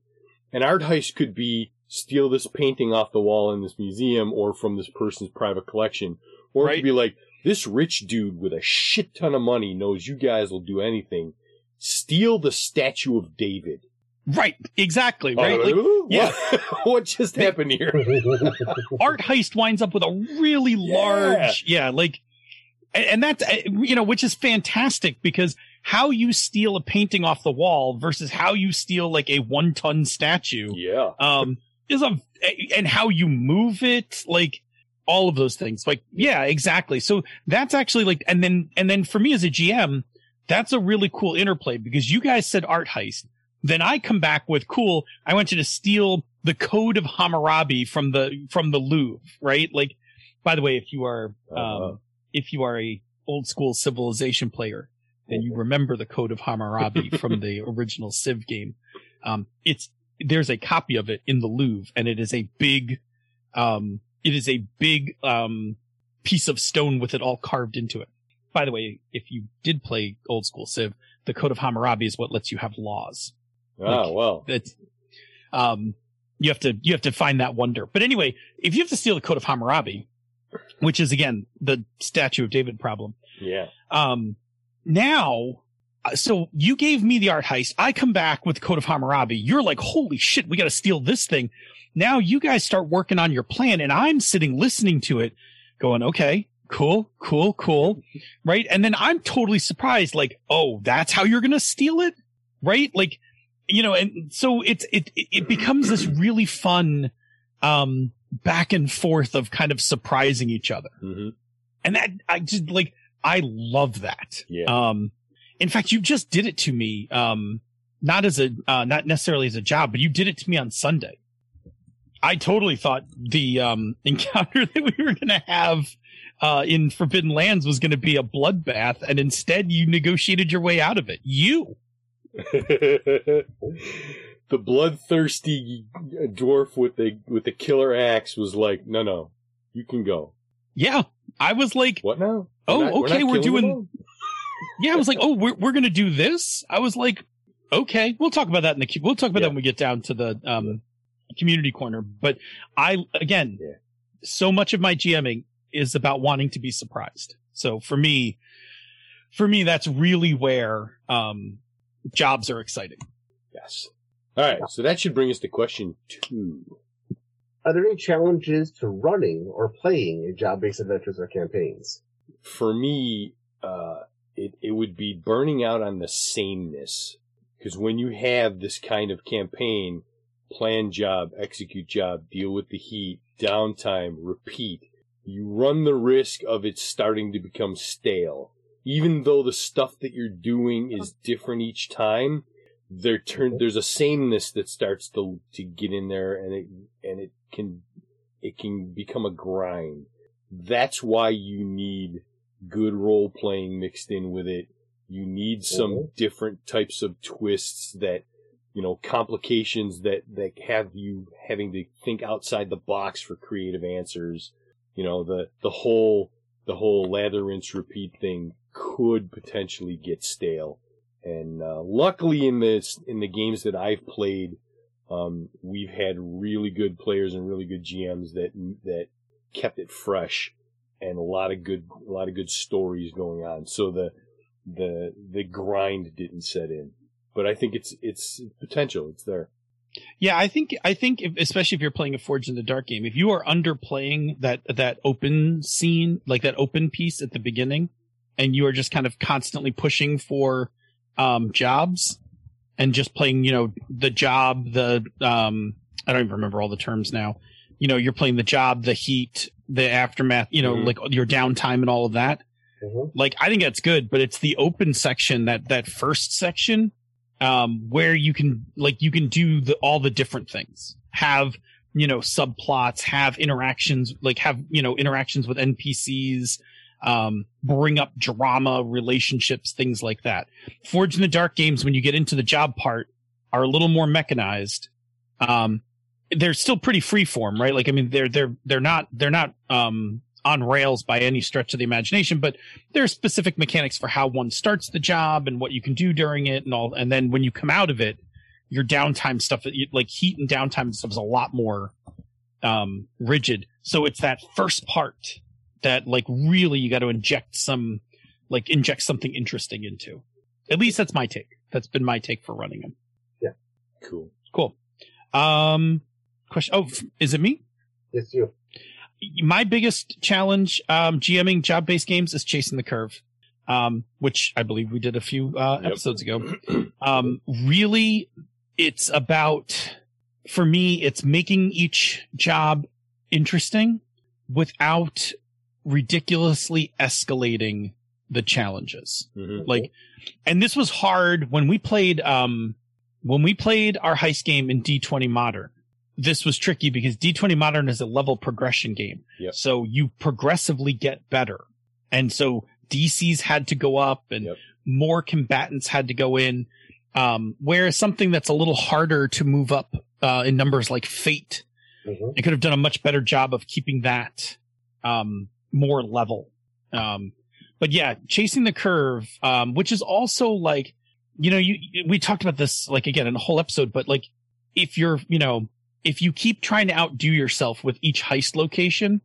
An art heist could be steal this painting off the wall in this museum or from this person's private collection, or it could be like this rich dude with a shit ton of money knows you guys will do anything. Steal the statue of David. Right. Exactly. Right. Oh, like, what, yeah. what just happened here? art heist winds up with a really Yeah. large, yeah, like, and, that's, uh, you know, which is fantastic because how you steal a painting off the wall versus how you steal like a one ton statue, Yeah. um, is a, and how you move it, like, all of those things. Like, yeah, exactly. So that's actually like, and then, and then for me as a GM, that's a really cool interplay because you guys said art heist. Then I come back with cool. I want you to steal the code of Hammurabi from the, from the Louvre, right? Like, by the way, if you are, um, Uh-huh. if you are a old school civilization player, then you remember the code of Hammurabi from the original Civ game. Um, it's, there's a copy of it in the Louvre and it is a big, um, it is a big, um, piece of stone with it all carved into it. By the way, if you did play old school Civ, the code of Hammurabi is what lets you have laws. Oh like- well. That's, um, you have to, you have to find that wonder. But anyway, if you have to steal the code of Hammurabi, which is again, the statue of David problem, Yeah. um, now, so you gave me the art heist. I come back with Code of Hammurabi. You're like, holy shit, we got to steal this thing. Now you guys start working on your plan and I'm sitting listening to it going, okay, cool, cool, cool. Right. And then I'm totally surprised. Like, oh, that's how you're going to steal it. Right. Like, you know, and so it's, it, it becomes this really fun, um, back and forth of kind of surprising each other. hmm And that, I just like, I love that. Yeah. Um, in fact, you just did it to me. Um, not as a, uh, not necessarily as a job, but you did it to me on Sunday. I totally thought the, um, encounter that we were going to have, uh, in Forbidden Lands was going to be a bloodbath. And instead you negotiated your way out of it. You. the bloodthirsty dwarf with the with the killer axe was like, no, no, you can go. Yeah. I was like, What now? Oh, We're not- we're okay, we're doing- them yeah, I was like, oh, we're, we're going to do this. I was like, okay, we'll talk about that in the, we'll talk about Yeah. that when we get down to the, um, community corner. But I, again, Yeah. so much of my GMing is about wanting to be surprised. So for me, for me, that's really where, um, jobs are exciting. Yes. All right. So that should bring us to question two. Are there any challenges to running or playing in job-based adventures or campaigns? For me, uh, it, it would be burning out on the sameness. Because when you have this kind of campaign, plan job, execute job, deal with the heat, downtime, repeat, you run the risk of it starting to become stale. Even though the stuff that you're doing is different each time, there turn there's a sameness that starts to to get in there and it and it can it can become a grind. That's why you need good role playing mixed in with it. You need some Mhm. different types of twists that you know, complications that, that have you having to think outside the box for creative answers. You know, the, the whole, the whole lather, rinse, repeat thing could potentially get stale. And, uh, luckily in this, in the games that I've played, um, we've had really good players and really good GMs that, that kept it fresh and a lot of good, a lot of good stories going on. So the, the, the grind didn't set in but I think it's it's potential. It's there. Yeah, I think I think if, especially if you're playing a Forged in the Dark game, if you are underplaying that that open scene, like that open piece at the beginning, and you are just kind of constantly pushing for um, jobs and just playing, you know, the job, the um, I don't even remember all the terms now. You know, you're playing the job, the heat, the aftermath, you know, Mhm. like your downtime and all of that. Mhm. Like I think that's good, but it's the open section that that first section um, where you can like you can do the all the different things have you know subplots have interactions like have you know interactions with npcs um, bring up drama relationships things like that forged in the dark games when you get into the job part are a little more mechanized um, they're still pretty freeform right like i mean they're they're they're not they're not um, on rails by any stretch of the imagination but there are specific mechanics for how one starts the job and what you can do during it and all. And then when you come out of it, your downtime stuff, like heat and downtime stuff is a lot more, um, rigid. So it's that first part that like really you got to inject some, like inject something interesting into. At least that's my take. That's been my take for running them. Yeah. Cool. Cool. Um, question. Oh, is it me? It's you. my biggest challenge um GMing job based games is chasing the curve. Um, which I believe we did a few uh Yep. episodes ago. Um really it's about for me it's making each job interesting without ridiculously escalating the challenges hmm like and this was hard when we played um when we played our heist game in d20 modern this was tricky because d20 modern is a level progression game Yep. so you progressively get better and so dcs had to go up and Yep. more combatants had to go in um whereas something that's a little harder to move up uh in numbers like fate Mhm. it could have done a much better job of keeping that um more level um but yeah chasing the curve um which is also like you know you we talked about this like again in a whole episode but like if you're you know if you keep trying to outdo yourself with each heist location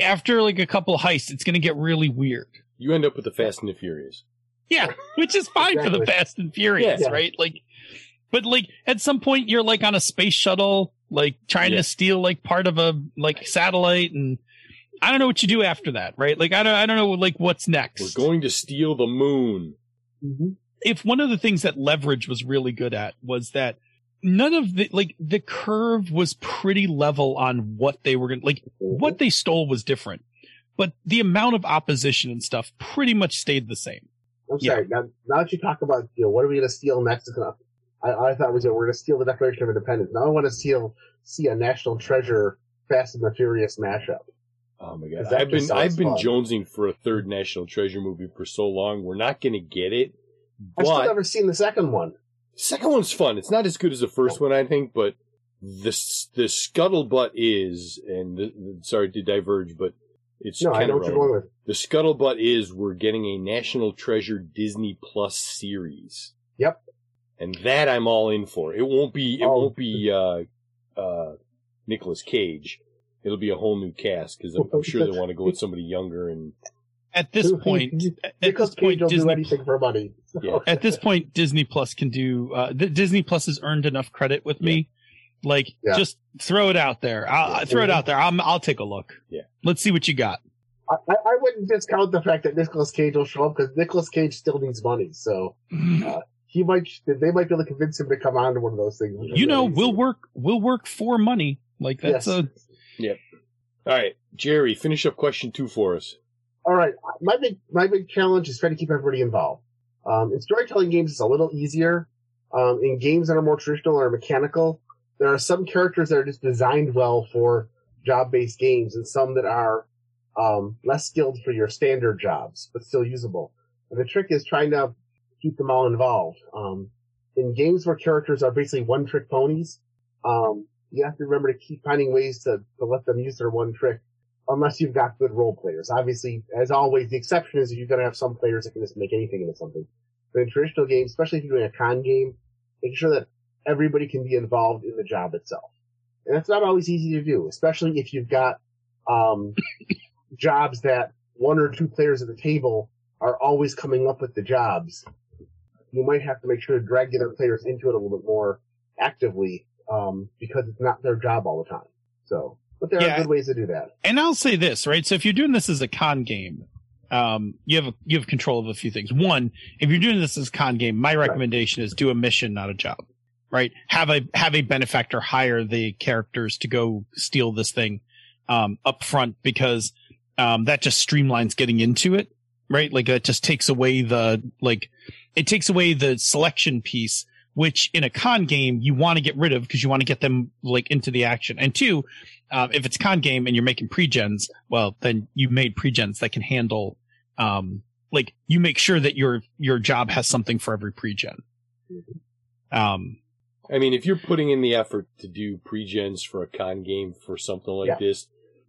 after like a couple of heists it's going to get really weird You end up with the Fast and the Furious. yeah, which is fine for the Fast and Furious, Yeah. right? Like, but like at some point you're like on a space shuttle, like trying Yeah. to steal like part of a like satellite, and I don't know what you do after that, right? Like I don't, I don't know like what's next. We're going to steal the moon. Mhm. if one of the things that leverage was really good at was that none of the like the curve was pretty level on what they were going to like mm-hmm. what they stole was different but the amount of opposition and stuff pretty much stayed the same I'm Yeah. sorry. Now, now that you talk about, you know, what are we going to steal next? I, I thought was, you know, we're going to steal the Declaration of Independence. Now I want to steal, see a national treasure Fast and the Furious mashup. Oh my god! I've been I've been fun. jonesing for a third National Treasure movie for so long. We're not going to get it, I've still never seen the second one. Second one's fun. It's not as good as the first one, I think, but the the scuttlebutt is, and the, sorry to diverge, but it's No, I kind know of what you're going with. the scuttlebutt is we're getting a National Treasure Disney Plus series. Yep. and that I'm all in for. It won't be it Oh. won't be uh uh Nicolas Cage. It'll be a whole new cast because I'm, I'm sure they want to go with somebody younger and at this point at Nicolas this point Cage will do anything for money. So- Yeah. at this point disney plus can do uh th- disney plus has earned enough credit with me like Yeah. just throw it out there i'll Yeah. throw it out there I'm, i'll take a look Yeah. let's see what you got I, I I wouldn't discount the fact that Nicolas Cage will show up because Nicolas Cage still needs money. So he might, they might be able to convince him to come on to one of those things. you know we'll work we'll work for money like that's Yes. a all right, Jerry, finish up question two for us. All right, my big my big challenge is trying to keep everybody involved. Um, in storytelling games, it's a little easier. Um, in games that are more traditional or mechanical, there are some characters that are just designed well for job-based games, and some that are um, less skilled for your standard jobs, but still usable. And the trick is trying to keep them all involved. Um, in games where characters are basically one-trick ponies, um, you have to remember to keep finding ways to, to let them use their one trick unless you've got good role players. Obviously, as always, the exception is you're going to have some players that can just make anything into something. But in traditional games, especially if you're doing a con game, making sure that everybody can be involved in the job itself. And that's not always easy to do, especially if you've got um, jobs that one or two players at the table are always coming up with the jobs. You might have to make sure to drag the other players into it a little bit more actively um, because it's not their job all the time. So, but there Yeah. are good ways to do that. and I'll say this, right? So if you're doing this as a con game, um, you have a, you have control of a few things. One, if you're doing this as a con game, my recommendation is do a mission, not a job. Right? Have a have a benefactor hire the characters to go steal this thing um, up front because um, that just streamlines getting into it. Right? Like that just takes away the like it takes away the selection piece, which in a con game you want to get rid of because you want to get them like into the action. And two, um, if it's con game and you're making pre-gens, well, then you made pre-gens that can handle, um, like you make sure that your, your job has something for every pre-gen. Um, I mean, if you're putting in the effort to do pre-gens for a con game for something like Yeah. this,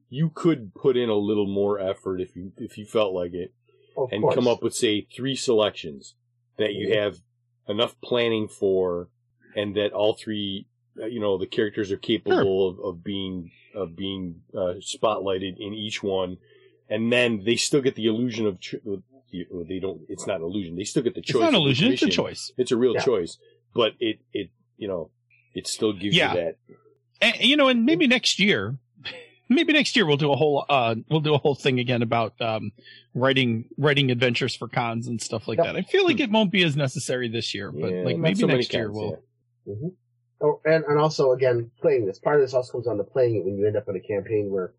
you could put in a little more effort if you if you felt like it, Of and course. come up with say three selections that you have enough planning for, and that all three, uh, you know, the characters are capable of, of being of being uh, spotlighted in each one, and then they still get the illusion of. Tr- the- well, they don't. It's not illusion. They still get the choice. it's choice. not an illusion. It's a choice. It's a real Yeah. choice, but it it you know it still gives Yeah. you that. And, you know, and maybe next year, maybe next year we'll do a whole, uh, we'll do a whole thing again about, um, writing, writing adventures for cons and stuff like Yep. that. I feel like it won't be as necessary this year, but Yeah, like maybe so next year cons, we'll, yeah. hmm Oh, and, and also again, playing this. Part of this also comes down to playing it when you end up in a campaign where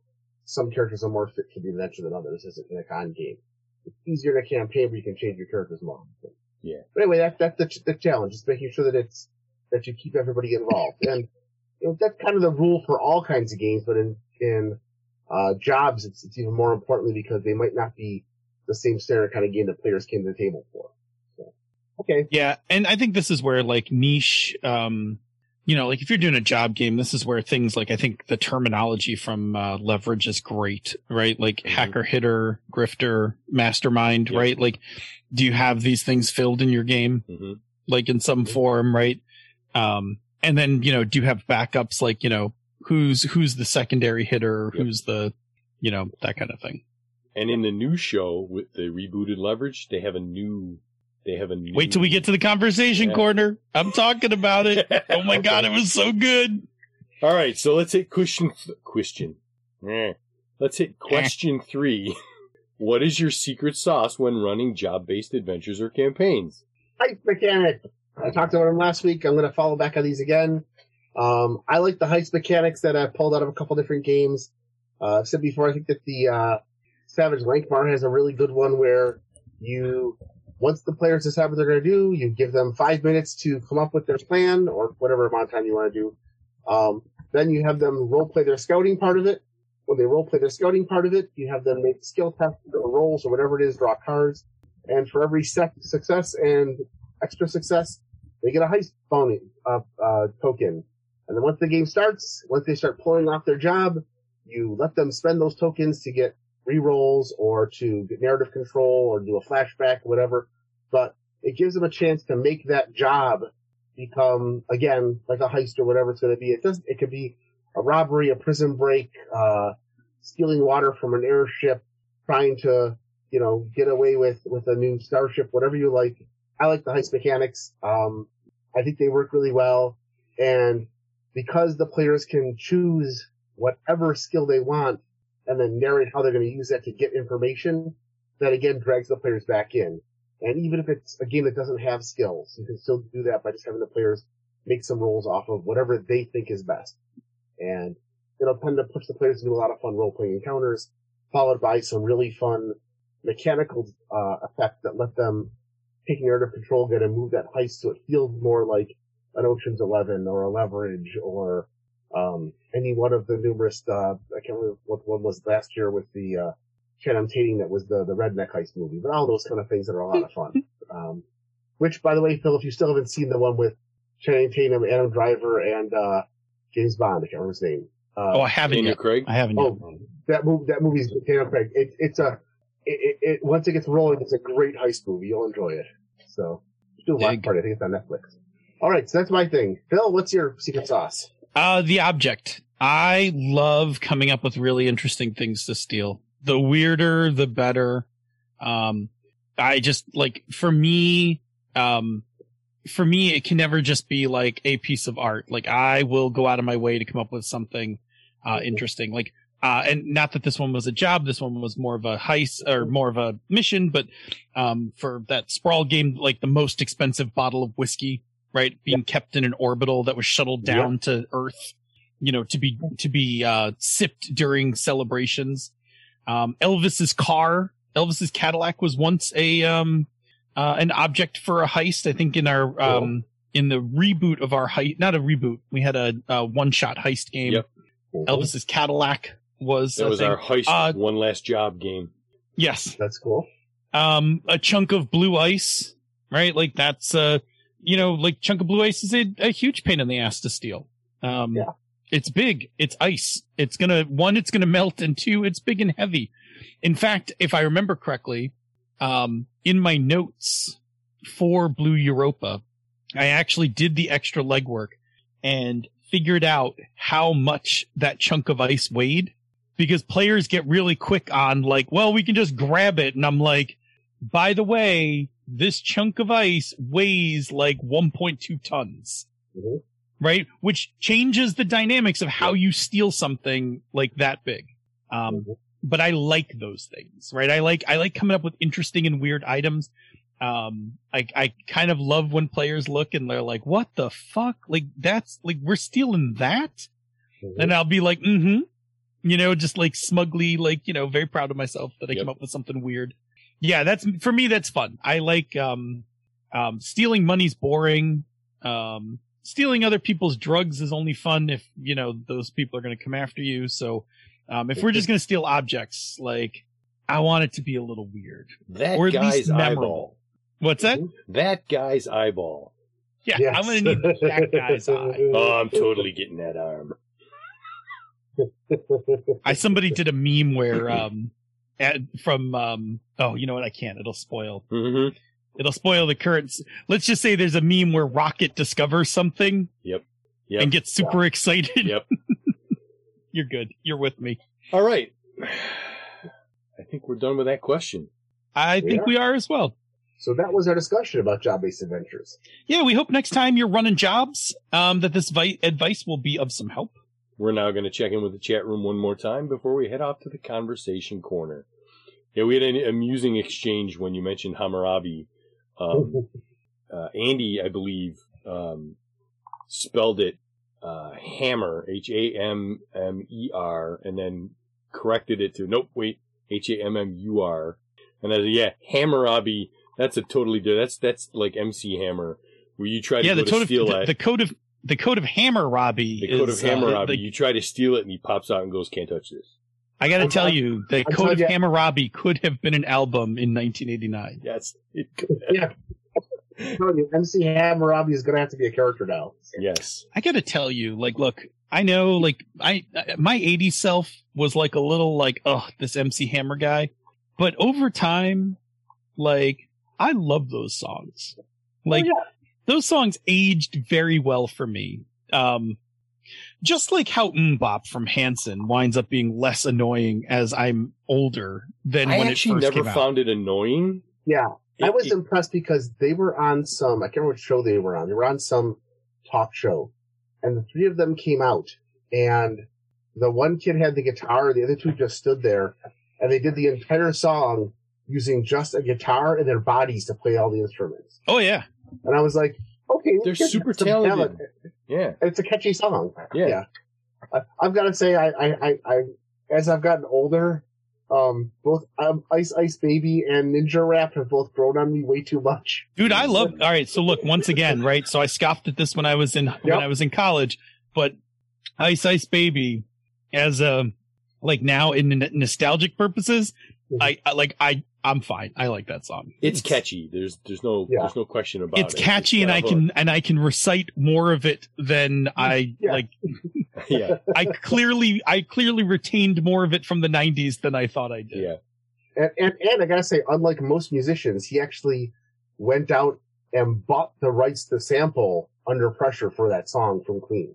some characters are more fit for the adventure than others, as in a con game. It's easier in a campaign where you can change your characters more. often. Yeah. But anyway, that, that's the, the challenge, is making sure that it's, that you keep everybody involved. and, you know, that's kind of the rule for all kinds of games, but in, in, uh, jobs, it's, it's even more importantly because they might not be the same standard kind of game that players came to the table for. So, okay. Yeah, and I think this is where like niche, um, you know, like if you're doing a job game, this is where things like I think the terminology from uh, Leverage is great, right? Like Mhm. hacker, hitter, grifter, mastermind, Yeah. right? Like, do you have these things filled in your game, hmm like in some form, right? Um, and then you know, do you have backups like you know who's who's the secondary hitter, Yep. who's the, you know, that kind of thing. And in the new show with the rebooted Leverage, they have a new. They have a new. Wait till we get to the conversation Yeah. corner. I'm talking about it. Oh my god, it was so good. All right, so let's hit question. Th- question. Eh. Let's hit question three. What is your secret sauce when running job-based adventures or campaigns? Ice mechanic! I talked about them last week. I'm going to follow back on these again. Um, I like the heist mechanics that I've pulled out of a couple different games. Uh, I've said before, I think that the uh, Savage Lankhmar has a really good one where you, once the players decide what they're going to do, you give them five minutes to come up with their plan or whatever amount of time you want to do. Um, then you have them role play their scouting part of it. When they role play their scouting part of it, you have them make skill tests or rolls or whatever it is, draw cards. And for every success and extra success, they get a heist bonus uh, uh, token. And then once the game starts, once they start pulling off their job, you let them spend those tokens to get rerolls or to get narrative control or do a flashback, whatever. But it gives them a chance to make that job become again like a heist or whatever it's going to be. It does. It could be a robbery, a prison break, uh, stealing water from an airship, trying to you know get away with with a new starship, whatever you like. I like the heist mechanics. Um, I think they work really well, and because the players can choose whatever skill they want and then narrate how they're going to use that to get information, that again drags the players back in. And even if it's a game that doesn't have skills, you can still do that by just having the players make some rolls off of whatever they think is best. And it'll tend to push the players to do a lot of fun role-playing encounters, followed by some really fun mechanical uh, effects that let them take narrative control, get and move that heist so it feels more like an Ocean's Eleven or a Leverage or um, any one of the numerous. Uh, I can't remember what one was last year with the uh, Channing Tatum that was the the redneck heist movie, but all those kind of things that are a lot of fun. Um, which, by the way, Phil, if you still haven't seen the one with Channing Tatum, Adam Driver, and uh, James Bond, I can't remember his name. Uh, Oh, I haven't Daniel yet. Craig. I haven't yet. Oh, that movie, that movie's Daniel Craig. It, it's a, it, it, it, once it gets rolling, it's a great heist movie. You'll enjoy it. So, do a lot Dig. part. I think it's on Netflix. All right, so that's my thing. Phil, what's your secret sauce? Uh, the object. I love coming up with really interesting things to steal. The weirder, the better. Um, I just like, for me, um, for me, it can never just be like a piece of art. Like I will go out of my way to come up with something, uh, interesting. Like, uh, and not that this one was a job. This one was more of a heist or more of a mission, but, um, for that sprawl game, like the most expensive bottle of whiskey, right? Being kept in an orbital that was shuttled down to Earth, you know, to be, to be, uh, sipped during celebrations. Um, Elvis's car, Elvis's Cadillac was once a, um, uh, an object for a heist. I think in our, um, in the reboot of our heist, not a reboot. We had a, a one shot heist game. Yep. Elvis's Cadillac was, That was thing. our heist Uh, one last job game. yes. That's cool. Um, a chunk of blue ice, right? Like that's, uh, you know, like chunk of blue ice is a, a huge pain in the ass to steal. Um, Yeah. it's big. It's ice. It's gonna, one, it's gonna melt and two, it's big and heavy. In fact, if I remember correctly, um, in my notes for Blue Europa, I actually did the extra legwork and figured out how much that chunk of ice weighed because players get really quick on like, well, we can just grab it. And I'm like, by the way, this chunk of ice weighs like 1.2 tons, Mhm. right? Which changes the dynamics of how you steal something like that big. Um, Mhm. but I like those things, right? I like, I like coming up with interesting and weird items. Um, I, I kind of love when players look and they're like, what the fuck? Like that's like, we're stealing that. Mhm. And I'll be like, mm-hmm. You know, just like smugly, like, you know, very proud of myself that I Yep. came up with something weird. Yeah, that's for me, that's fun. I like um um stealing money's boring. Um stealing other people's drugs is only fun if, you know, those people are gonna come after you. So um if we're just gonna steal objects, like I want it to be a little weird. That Or at guy's least memorable. eyeball. What's that? That guy's eyeball. Yeah, Yes. I'm gonna need that guy's eye. Oh, I'm totally getting that arm. I somebody did a meme where um at, from um oh you know what I can't it'll spoil hmm it'll spoil the current let's just say there's a meme where Rocket discovers something Yep. and gets super excited Yep. you're good you're with me All right. I think we're done with that question. I think Yeah. we are as well So that was our discussion about job-based adventures. yeah we hope next time you're running jobs um that this vi- advice will be of some help We're now going to check in with the chat room one more time before we head off to the conversation corner. Yeah, we had an amusing exchange when you mentioned Hammurabi. Um, uh, Andy, I believe, um, spelled it uh, hammer, H A M M E R, and then corrected it to nope, wait, H A M M U R, and I said, yeah, Hammurabi. That's a totally different. That's that's like MC Hammer, where you try to yeah, go the to code of steal the, that. the code of the code of Hammer Robbie. The code is, of Hammer uh, Robbie. the- you try to steal it, and he pops out and goes, "Can't touch this." I got to tell tell- you, the I'm code of you- Hammurabi could have been an album in 1989. Yes, it, Yeah. I'm telling you, MC Hammurabi is going to have to be a character now. yes. I got to tell you, like, look, I know, like, I my 80s self was like a little like, oh, this MC Hammer guy, but over time, like, I love those songs. Like, Oh, yeah. Those songs aged very well for me. Um, just like how MMMBop from Hanson winds up being less annoying as I'm older than I when it actually first never came out. found it annoying. Yeah. I was it- impressed because they were on some, I can't remember what show they were on. They were on some talk show. And the three of them came out. And the one kid had the guitar, the other two just stood there. And they did the entire song using just a guitar and their bodies to play all the instruments. Oh yeah, And I was like, okay, They're super have talented. talent. yeah, It's a catchy song. yeah. I, I've got to say, I, I, I, I, as I've gotten older, um, both um, Ice Ice Baby and Ninja Rap have both grown on me way too much. dude, I love. All right, so look once again, right? So I scoffed at this when I was in when I was in college, but Ice Ice Baby, as a like now in n- nostalgic purposes, Mhm. I, I like I I'm fine. I like that song. It's catchy. There's there's no Yeah. there's no question about it. It's it. catchy, and got I a can and I can recite more of it than I Yeah. like. yeah I clearly I clearly retained more of it from the '90s than I thought I did. yeah. And, and, and I gotta say, unlike most musicians, he actually went out and bought the rights to sample under pressure for that song from Queen.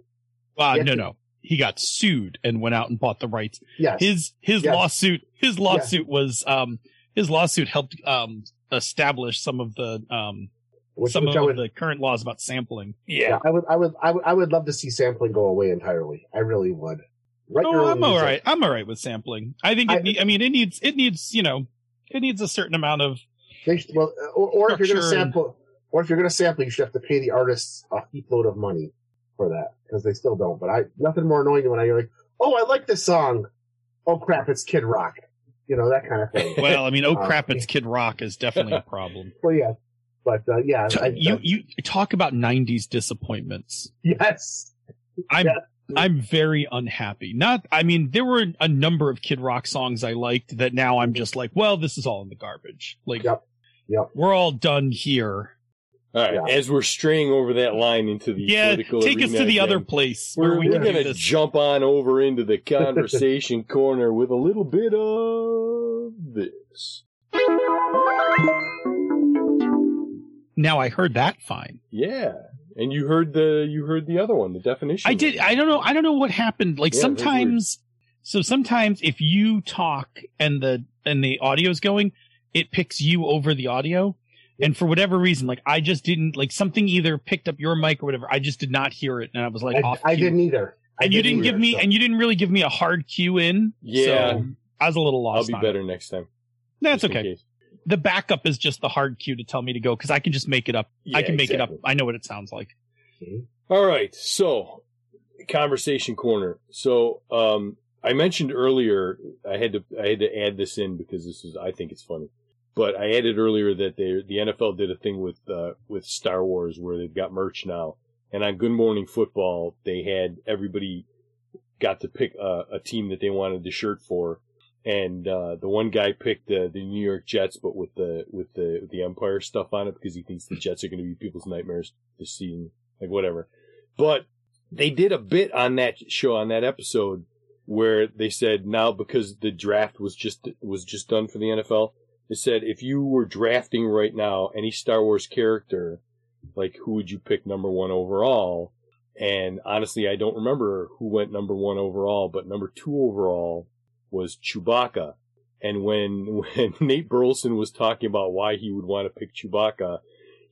Uh, Yeah. no, no. He got sued and went out and bought the rights. Yes. His his Yes. lawsuit his lawsuit was um his lawsuit helped um establish some of the um which, some which of would, the current laws about sampling. yeah, I would, I would, I would, I would love to see sampling go away entirely. I really would. Write Oh, I'm all music. right. I'm all right with sampling. I think it. I- need, I mean, it needs it needs you know it needs a certain amount of They should, well, uh, or, or if you're going to sample, or if you're going to sample, you should have to pay the artists a heap load of money for that because they still don't. But I, nothing more annoying than when I hear like, oh, I like this song. Oh crap, it's Kid Rock. You know that kind of thing. well. I mean, oh Uh, crap! It's Kid Rock is definitely a problem. well, yeah, but uh, yeah, I, you I- you talk about '90s disappointments. yes, I'm Yeah. I'm very unhappy. Not I mean there were a number of Kid Rock songs I liked that now I'm just like, well, this is all in the garbage. Like Yep. Yep. we're all done here. All right. Yeah. As we're straying over that line into the Yeah, political take us to the other place We're, where we we're gonna jump on over into the conversation corner with a little bit of this. Now I heard that fine. Yeah, and you heard the you heard the other one, the definition. I did. I don't know. I don't know what happened. Like Yeah, sometimes, so sometimes if you talk and the and the audio's going, it picks you over the audio. And for whatever reason, like I just didn't like something either picked up your mic or whatever. I just did not hear it, and I was like, I, off I didn't either. I and you didn't give either, me, so- and you didn't really give me a hard cue in. Yeah. so I was a little lost. I'll be on it. better next time. That's just okay. The backup is just the hard cue to tell me to go because I can just make it up. I can make exactly. it up. I know what it sounds like. All right, so conversation corner. So um, I mentioned earlier I had to I had to add this in because this is I think it's funny. But I added earlier that they the NFL did a thing with uh, with Star Wars where they've got merch now, and on Good Morning Football they had everybody got to pick a, a team that they wanted the shirt for, and uh, the one guy picked the the New York Jets, but with the with the with the Empire stuff on it because he thinks the Jets are going to be people's nightmares this season, like whatever. But they did a bit on that show on that episode where they said now because the draft was just was just done for the NFL, they said if you were drafting right now any Star Wars character, like who would you pick number one overall? And honestly, I don't remember who went number one overall, but number two overall was Chewbacca. And when when Nate Burleson was talking about why he would want to pick Chewbacca,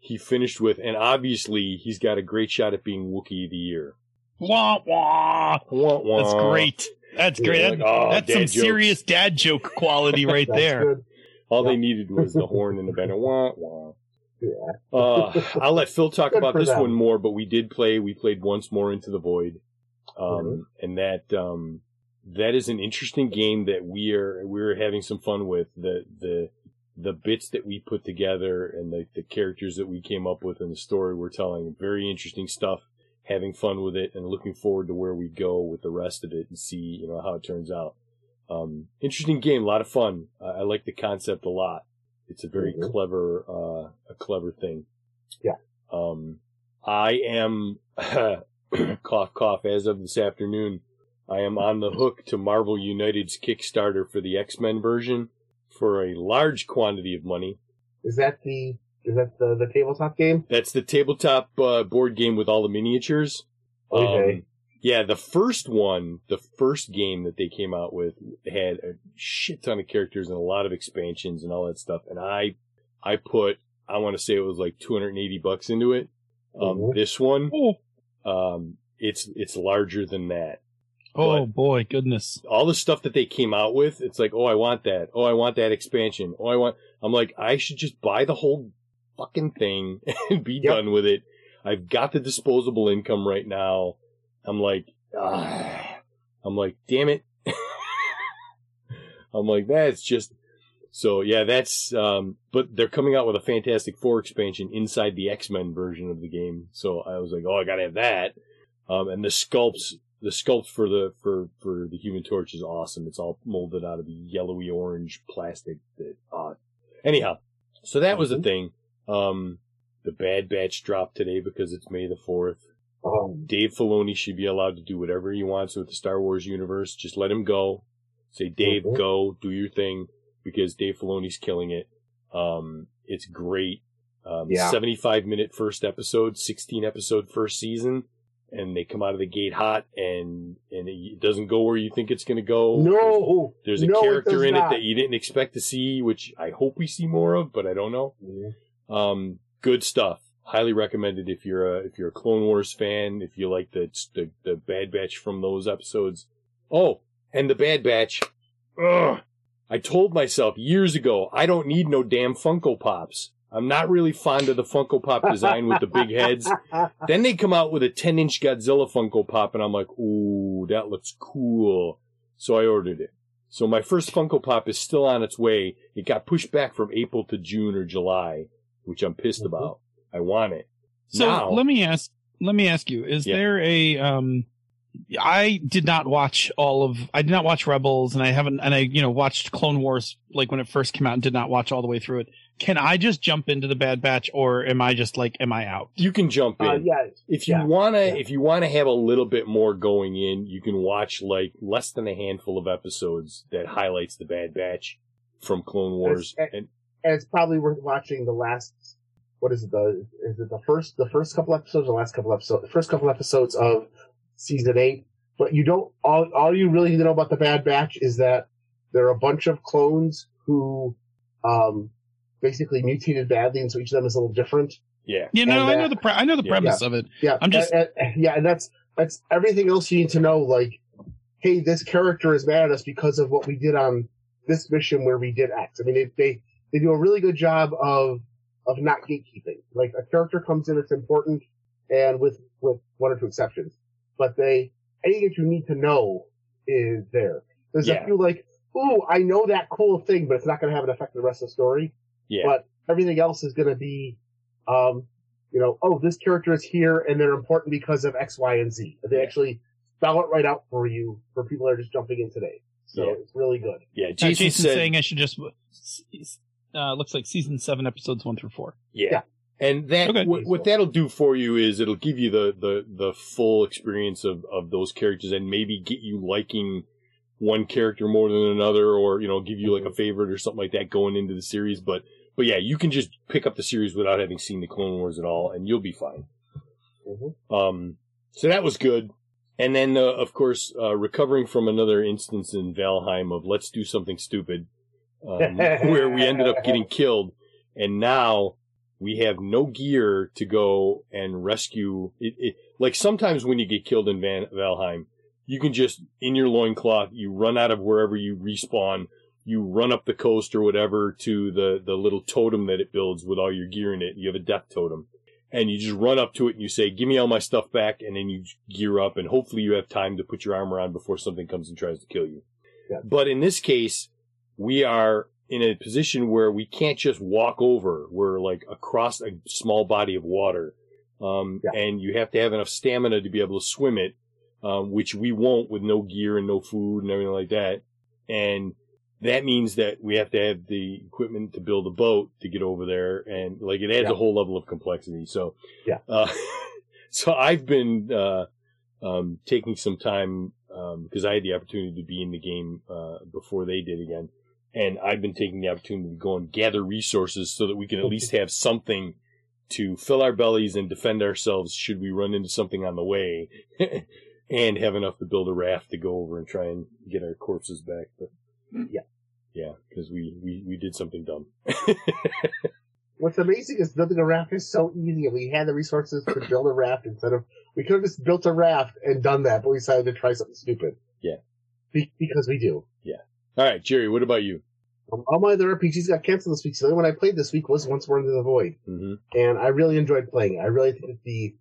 he finished with, and obviously he's got a great shot at being Wookiee of the Year. Wah wah. Wah, wah. That's great. That's great. Like, oh, that's some jokes. serious dad joke quality right That's there. good. All Yeah. they needed was the horn and the banner. Wah, wah. Yeah. Uh, I'll let Phil talk Good about this them. one more, but we did play. We played once more into the void, um, Mhm. and that um, that is an interesting game that we are we're having some fun with. The the the bits that we put together and the, the characters that we came up with and the story we're telling. Very interesting stuff. Having fun with it and looking forward to where we go with the rest of it and see you know how it turns out. Um, interesting game, a lot of fun. I, I like the concept a lot. It's a very Mhm. clever, uh, a clever thing. Yeah. Um, I am, cough, cough, as of this afternoon, I am on the hook to Marvel United's Kickstarter for the X-Men version for a large quantity of money. Is that the is that the the tabletop game? That's the tabletop uh, board game with all the miniatures. Okay. Um, yeah, the first one, the first game that they came out with had a shit ton of characters and a lot of expansions and all that stuff. And I, I put, I want to say it was like 280 bucks into it. Um, Mhm. this one, um, it's, it's larger than that. oh But- boy, goodness. All the stuff that they came out with, it's like, oh, I want that. Oh, I want that expansion. Oh, I want, I'm like, I should just buy the whole fucking thing and be Yep. done with it. I've got the disposable income right now. I'm like, ah. I'm like, damn it. I'm like, that's just, so yeah, that's, um, but they're coming out with a Fantastic Four expansion inside the X-Men version of the game. So I was like, oh, I gotta have that. Um, and the sculpts, the sculpt for the, for, for the Human Torch is awesome. It's all molded out of yellowy orange plastic that, uh, anyhow. So that was the Mhm. thing. Um, the Bad Batch dropped today because it's May the 4th. Um, Dave Filoni should be allowed to do whatever he wants with the Star Wars universe. Just let him go. Say, Dave, Mhm. go, do your thing, because Dave Filoni's killing it. Um, it's great. Um, Yeah. 75 minute first episode, 16 episode first season, and they come out of the gate hot, and, and it doesn't go where you think it's gonna go. no, There's a no, character does in not. it that you didn't expect to see, which I hope we see more of, but I don't know. Mhm. Um, good stuff. Highly recommended if you're a if you're a Clone Wars fan. If you like the the, the Bad Batch from those episodes. Oh, and the Bad Batch. Ugh. I told myself years ago I don't need no damn Funko Pops. I'm not really fond of the Funko Pop design with the big heads. Then they come out with a 10 inch Godzilla Funko Pop, and I'm like, ooh, that looks cool. So I ordered it. So my first Funko Pop is still on its way. It got pushed back from April to June or July, which I'm pissed Mhm. about. I want it. So Now- let me ask, let me ask you, is Yeah. there a, um, I did not watch all of, I did not watch Rebels and I haven't, and I, you know, watched Clone Wars like when it first came out and did not watch all the way through it. Can I just jump into the Bad Batch or am I just like, am I out? You can jump in. Uh, yeah, if you yeah, wanna, yeah. if you wanna have a little bit more going in, you can watch like less than a handful of episodes that highlights the Bad Batch from Clone Wars. It's- And and it's probably worth watching the last. What is it? The is it the first the first couple episodes, the last couple episodes, the first couple episodes of season eight. But you don't all all you really need to know about the Bad Batch is that there are a bunch of clones who, um, basically mutated badly, and so each of them is a little different. yeah, You know, And I know the, pre- I know the Yeah. premise of it. Yeah, I'm just- and- and- yeah, and that's that's everything else you need to know. Like, hey, this character is mad at us because of what we did on this mission where we did X. I mean, they they, they do a really good job of of not gatekeeping. Like a character comes in, it's important, and with with one or two exceptions, but they anything that you need to know is there. There's Yeah. a few like, ooh, I know that cool thing, but it's not going to have an effect on the rest of the story yeah. but everything else is going to be, um, you know, oh, this character is here and they're important because of X, Y, and Z. They Yeah. actually spell it right out for you for people that are just jumping in today. So Yeah. it's really good. yeah, Jason Jason's said, saying I should just, uh, looks like season seven, episodes one through four. Yeah. Yeah. And that Okay. what, what that'll do for you is it'll give you the, the, the full experience of, of those characters and maybe get you liking one character more than another or, you know, give you like a favorite or something like that going into the series. But, but yeah, you can just pick up the series without having seen the Clone Wars at all and you'll be fine. Mhm. Um, so that was good. And then, uh, of course, uh, recovering from another instance in Valheim of let's do something stupid, um, where we ended up getting killed. And now we have no gear to go and rescue it, it. Like sometimes when you get killed in Van, Valheim, you can just, in your loincloth, you run out of wherever you respawn, you run up the coast or whatever to the, the little totem that it builds with all your gear in it. You have a death totem. And you just run up to it and you say, give me all my stuff back. And then you gear up and hopefully you have time to put your armor on before something comes and tries to kill you. Yeah. But in this case, we are in a position where we can't just walk over. We're like across a small body of water. Um, Yeah. and you have to have enough stamina to be able to swim it, um, which we won't with no gear and no food and everything like that. And that means that we have to have the equipment to build a boat to get over there. And like it adds Yeah. a whole level of complexity. So, Yeah. uh, so I've been, uh, um, taking some time, um, because I had the opportunity to be in the game, uh, before they did again. And I've been taking the opportunity to go and gather resources so that we can at least have something to fill our bellies and defend ourselves should we run into something on the way and have enough to build a raft to go over and try and get our corpses back. But hmm. Yeah. yeah, because we, we, we did something dumb. What's amazing is building a raft is so easy, and we had the resources to build a raft instead of we could have just built a raft and done that, but we decided to try something stupid. Yeah. Be- because we do. All right, Jerry, what about you? All my other RPGs got canceled this week, so the only one I played this week was Once More Into the Void, hmm and I really enjoyed playing it. I really think that the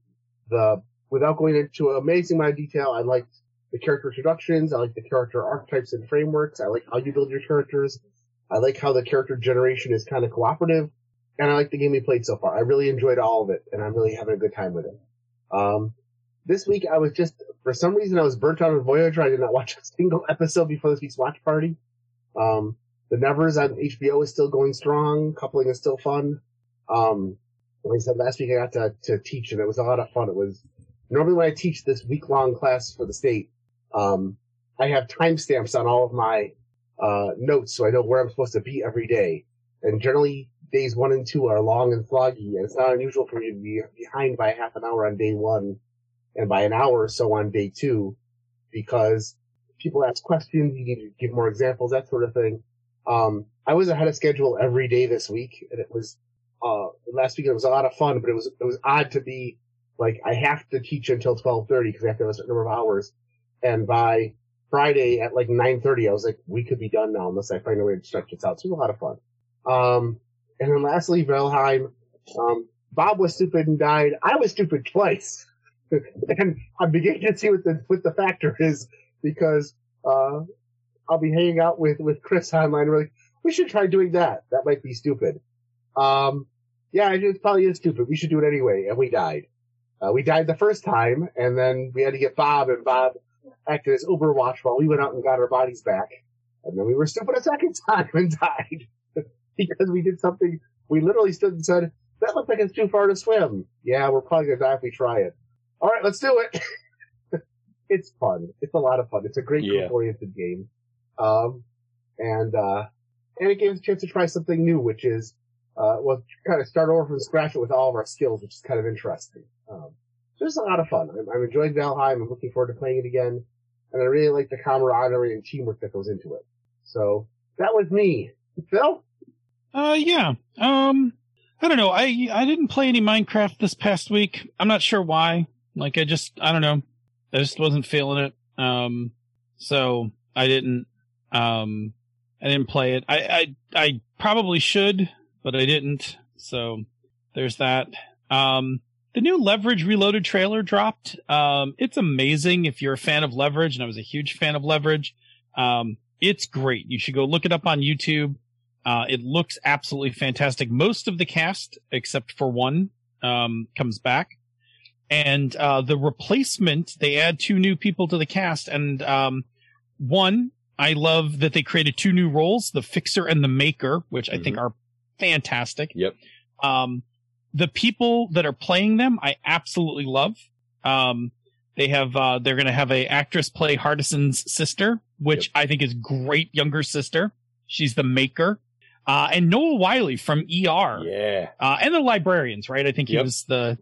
the without going into an amazing amount of detail, I liked the character introductions, I like the character archetypes and frameworks, I like how you build your characters, I like how the character generation is kind of cooperative, and I like the game we played so far. I really enjoyed all of it, and I'm really having a good time with it. Um, this week I was just, for some reason I was burnt out on Voyager. I did not watch a single episode before this week's watch party. Um, the Nevers on HBO is still going strong. Coupling is still fun. Um, like I said last week, I got to, to teach and it was a lot of fun. It was normally when I teach this week long class for the state, um, I have timestamps on all of my, uh, notes so I know where I'm supposed to be every day. And generally days one and two are long and floggy and it's not unusual for me to be behind by half an hour on day one and by an hour or so on day two because people ask questions, you need to give more examples, that sort of thing. Um, I was ahead of schedule every day this week, and it was uh, last week. It was a lot of fun, but it was it was odd to be like I have to teach until twelve thirty because I have to have a certain number of hours, and by Friday at like nine thirty, I was like, we could be done now unless I find a way to stretch this out. So it was a lot of fun. Um, and then lastly, Valheim. Um, Bob was stupid and died. I was stupid twice, and I'm beginning to see what the what the factor is because uh, I'll be hanging out with, with Chris online. We're like, we should try doing that. That might be stupid. Um, yeah, it probably is stupid. We should do it anyway. And we died. Uh, we died the first time, and then we had to get Bob, and Bob acted as Overwatch while we went out and got our bodies back. And then we were stupid a second time and died because we did something. We literally stood and said, "That looks like it's too far to swim." Yeah, we're probably gonna die if we try it. All right, let's do it. It's fun. It's a lot of fun. It's a great Yeah. group oriented game. Um, and, uh, and it gave us a chance to try something new, which is, uh, well, kind of start over from scratch with all of our skills, which is kind of interesting. Um, so it's a lot of fun. I'm, I'm enjoying Valheim. I'm looking forward to playing it again. And I really like the camaraderie and teamwork that goes into it. So that was me. Phil? Uh, yeah. Um, I don't know. I I didn't play any Minecraft this past week. I'm not sure why. Like, I just I don't know. I just wasn't feeling it. Um, so I didn't. Um, I didn't play it. I I I probably should, but I didn't. So there's that. Um, the new Leverage Reloaded trailer dropped. Um, it's amazing if you're a fan of Leverage, and I was a huge fan of Leverage. Um, it's great. You should go look it up on YouTube. Uh, it looks absolutely fantastic. Most of the cast, except for one, um, comes back. And, uh, the replacement, they add two new people to the cast. And, um, one, I love that they created two new roles, the fixer and the maker, which I think are fantastic. Yep. Um, the people that are playing them, I absolutely love. Um, they have, uh, they're going to have a actress play Hardison's sister, which I think is great younger sister. She's the maker. Uh, and Noah Wyle from ER. Yeah. Uh, and the librarians, right? I think he Yep. was the.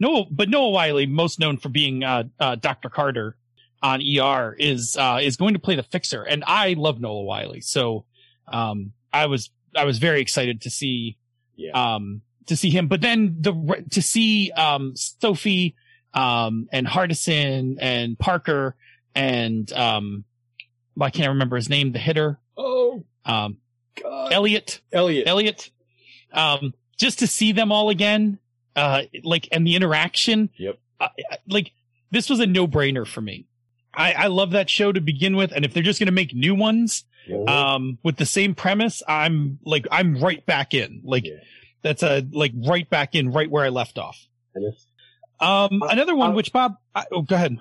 Noah, but Noah Wyle, most known for being, uh, uh, Dr. Carter on ER is, uh, is going to play the fixer. And I love Noah Wyle. So, um, I was, I was very excited to see, Yeah. um, to see him, but then the, to see, um, Sophie, um, and Hardison and Parker and, um, well, I can't remember his name, the hitter. oh, um, God. Eliot, Eliot. Eliot, um, just to see them all again, uh, like, and the interaction. Yep. Uh, like, this was a no brainer for me. I, I love that show to begin with. And if they're just going to make new ones, Mhm. um, with the same premise, I'm like, I'm right back in. Like, Yeah. that's a, like, right back in, right where I left off. Um, Uh, another one, uh, which Bob, I, oh, go ahead.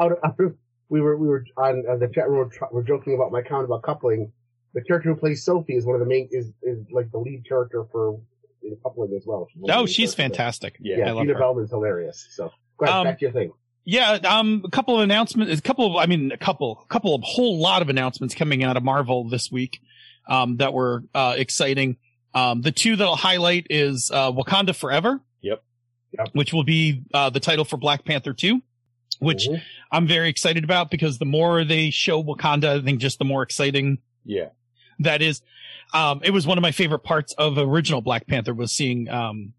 out of, out of we were we were on uh, the chat room. We're, we're joking about my comment about coupling. The character who plays Sophie is one of the main is is like the lead character for in as well. Oh, she's fantastic. Yeah. Yeah, I love Gina her. Hilarious. So go ahead, Um, back to your thing. Yeah, um, a couple of announcements, a couple of, I mean, a couple, a couple of whole lot of announcements coming out of Marvel this week, um, that were, uh, exciting. Um, the two that I'll highlight is, uh, Wakanda Forever. Yep. Yep. Which will be, uh, the title for Black Panther 2, which Mhm. I'm very excited about because the more they show Wakanda, I think just the more exciting Yeah. that is. Um, it was one of my favorite parts of original Black Panther was seeing, um,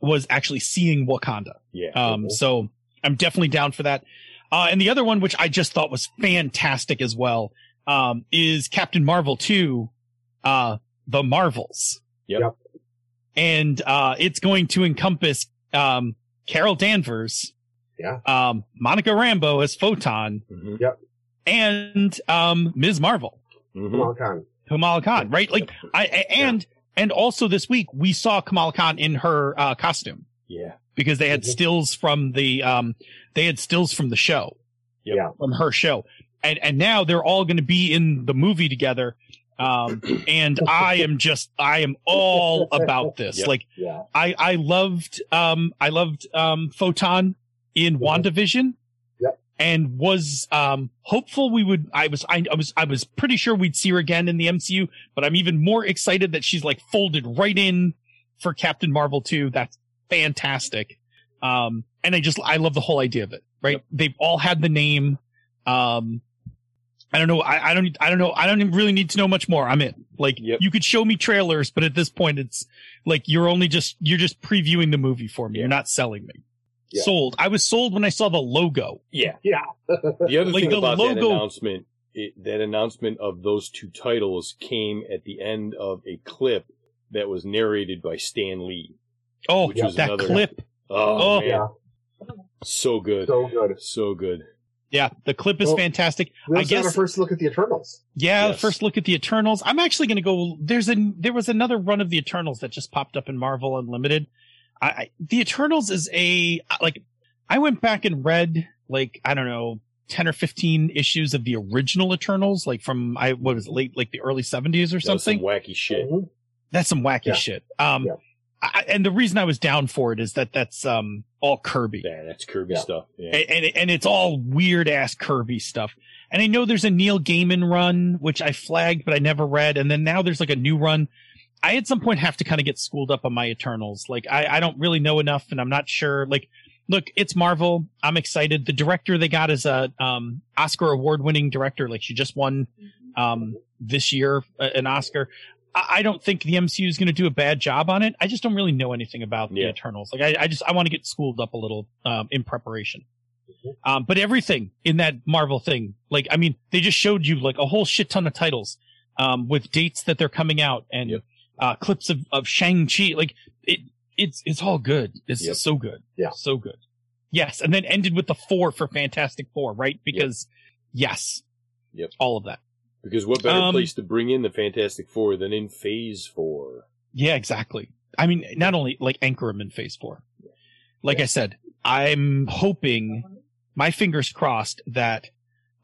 was actually seeing Wakanda. Yeah. Um, Mhm. so I'm definitely down for that. Uh, and the other one, which I just thought was fantastic as well, um, is Captain Marvel 2, uh, The Marvels. Yep. Yep. And, uh, it's going to encompass, um, Carol Danvers. Yeah. Um, Monica Rambeau as Photon hmm and, um, Ms. Marvel, hmm Kamala Khan. Kamala Khan, right? Like, I, I- and, and also this week we saw Kamala Khan in her, uh, costume Yeah. because they had Mhm. stills from the um they had stills from the show. Yep. Yeah. From her show. And and now they're all going to be in the movie together. Um and I am just I am all about this. Yep. Like Yeah. I I loved um I loved um Photon in Mhm. WandaVision. Yep. And was um hopeful we would I was I, I was I was pretty sure we'd see her again in the MCU, but I'm even more excited that she's like folded right in for Captain Marvel 2. That's fantastic. Um and I just I love the whole idea of it, right? They've all had the name. Um I don't know. I, I don't. I don't know. I don't really need to know much more. I'm in. Like Yep. you could show me trailers, but at this point, it's like you're only just you're just previewing the movie for me. Yeah. You're not selling me. Yeah. Sold. I was sold when I saw the logo. Yeah. Yeah. The other Like thing the about that logo- announcement, it, that announcement of those two titles came at the end of a clip that was narrated by Stan Lee. Oh, Which was that another- clip. Oh, Oh. man. Yeah. So good. So good. So good. Yeah, the clip is Well, fantastic. We I guess- our first look at the Eternals. Yeah, Yes. first look at the Eternals. I'm actually going to go. There's a there was another run of the Eternals that just popped up in Marvel Unlimited. I, I the Eternals is a like I went back and read like I don't know ten or fifteen issues of the original Eternals, like from I what was it, late like the early 70s or That was some something. wacky shit. Mhm. That's some wacky Yeah. shit. Um, Yeah. I, and the reason I was down for it is that that's um all Kirby. Yeah, that's Kirby Yeah. stuff. Yeah. and, and and it's all weird ass Kirby stuff. And I know there's a Neil Gaiman run which I flagged but I never read, and then now there's like a new run. I at some point have to kind of get schooled up on my Eternals. Like I I don't really know enough, and I'm not sure. Like, look, it's Marvel. I'm excited. The director they got is a um Oscar award winning director. Like she just won um this year uh, an Oscar. I I don't think the MCU is going to do a bad job on it. I just don't really know anything about the Eternals. Like I, I just I want to get schooled up a little um, in preparation. Um, but everything in that Marvel thing, like I mean, they just showed you like a whole shit ton of titles um, with dates that they're coming out and Yep. Uh, clips of of Shang Chi. Like it, it's it's all good. It's Yep. so good. Yeah. so good. Yes, and then ended with the four for Fantastic Four, right? Because yes, Yep. all of that. Because what better Um, place to bring in the Fantastic Four than in Phase Four? Yeah, exactly. I mean, not only like anchor them in phase four. Like I said, I'm hoping my fingers crossed that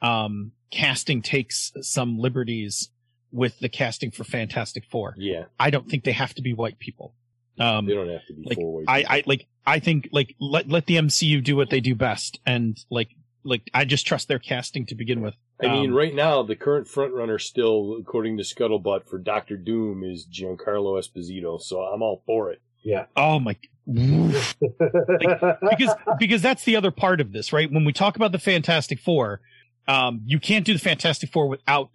um casting takes some liberties with the casting for Fantastic Four. Yeah, I don't think they have to be white people. Um they don't have to be like, four ways. I, I like I think like let let the MCU do what they do best and like like I just trust their casting to begin with. I mean, Um, right now the current frontrunner still, according to Scuttlebutt, for Doctor Doom is Giancarlo Esposito. So I'm all for it. Yeah. Oh my because because that's the other part of this, right? When we talk about the Fantastic Four, um, you can't do the Fantastic Four without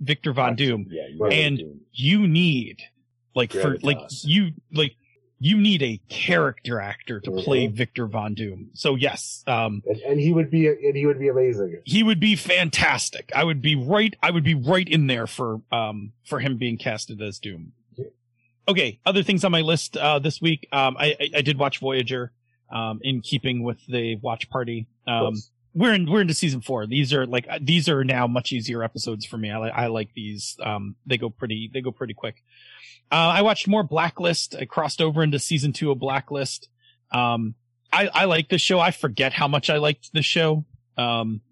Victor Von Doom. Yeah, Right. And- do it. You need like for like you like you need a character actor to play Mhm. Victor Von Doom. So yes, um, And, and he would be and he would be amazing. he would be fantastic. I would be right. I would be right in there for um for him being casted as Doom. Yeah. Okay, other things on my list uh, this week. Um, I, I I did watch Voyager. Um, in keeping with the watch party. Um. We're in we're into season four. These are like uh, these are now much easier episodes for me. I like I like these. Um, they go pretty they go pretty quick. Uh, I watched more Blacklist. I crossed over into season two of Blacklist. Um, I I like this show. I forget how much I liked this show. Um,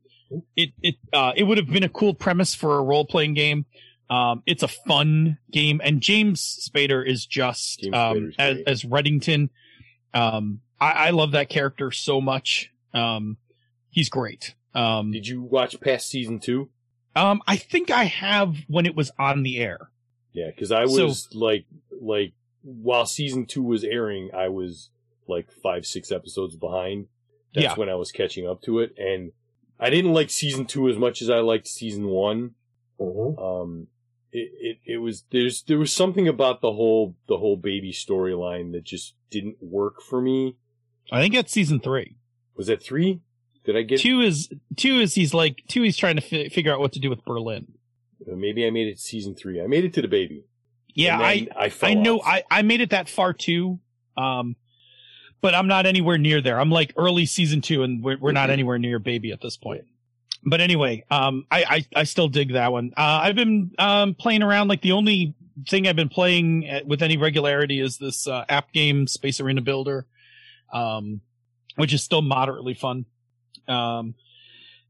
it it uh it would have been a cool premise for a role playing game. Um, it's a fun game, and James Spader is just James um as, as Reddington. Um, I, I love that character so much. Um, he's great. Um, Did you watch past season two? um, I think I have when it was on the air. Yeah, because I So- was like, like while season two was airing, I was like five, six episodes behind. That's Yeah. when I was catching up to it, and I didn't like season two as much as I liked season one. Mhm. Um, it, it it was there's there was something about the whole the whole baby storyline that just didn't work for me. I think it's season three. Was that three? Did I get? two is two is he's like two. He's trying to fi- figure out what to do with Berlin. Maybe I made it to season three. I made it to the baby. Yeah, I I I know off. I I made it that far too. Um, but I'm not anywhere near there. I'm like early season two, and we're we're not Mhm. anywhere near baby at this point. But anyway, um, I, I I still dig that one. Uh, I've been um playing around. Like the only thing I've been playing at, with any regularity is this uh, app game, Space Arena Builder, um, which is still moderately fun. Um,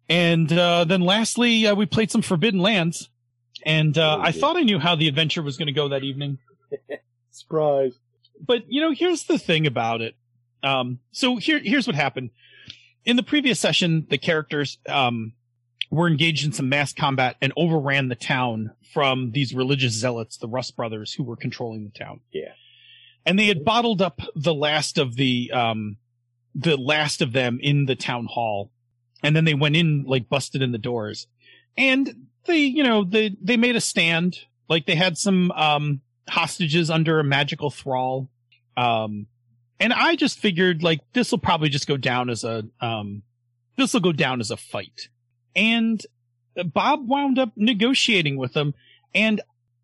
and uh, then lastly, uh, we played some Forbidden Lands, and uh, Oh, I thought I knew how the adventure was going to go that evening. Surprise. But you know, here's the thing about it. Um, so here, here's what happened. In the previous session, the characters um, were engaged in some mass combat and overran the town from these religious zealots, the Rust brothers, who were controlling the town. Yeah. And they had bottled up the last of the um, the last of them in the town hall, and then they went in like busted in the doors, and they you know they they made a stand. Like they had some um, hostages under a magical thrall. Um, and I just figured like this will probably just go down as a um, this will go down as a fight. And Bob wound up negotiating with them, and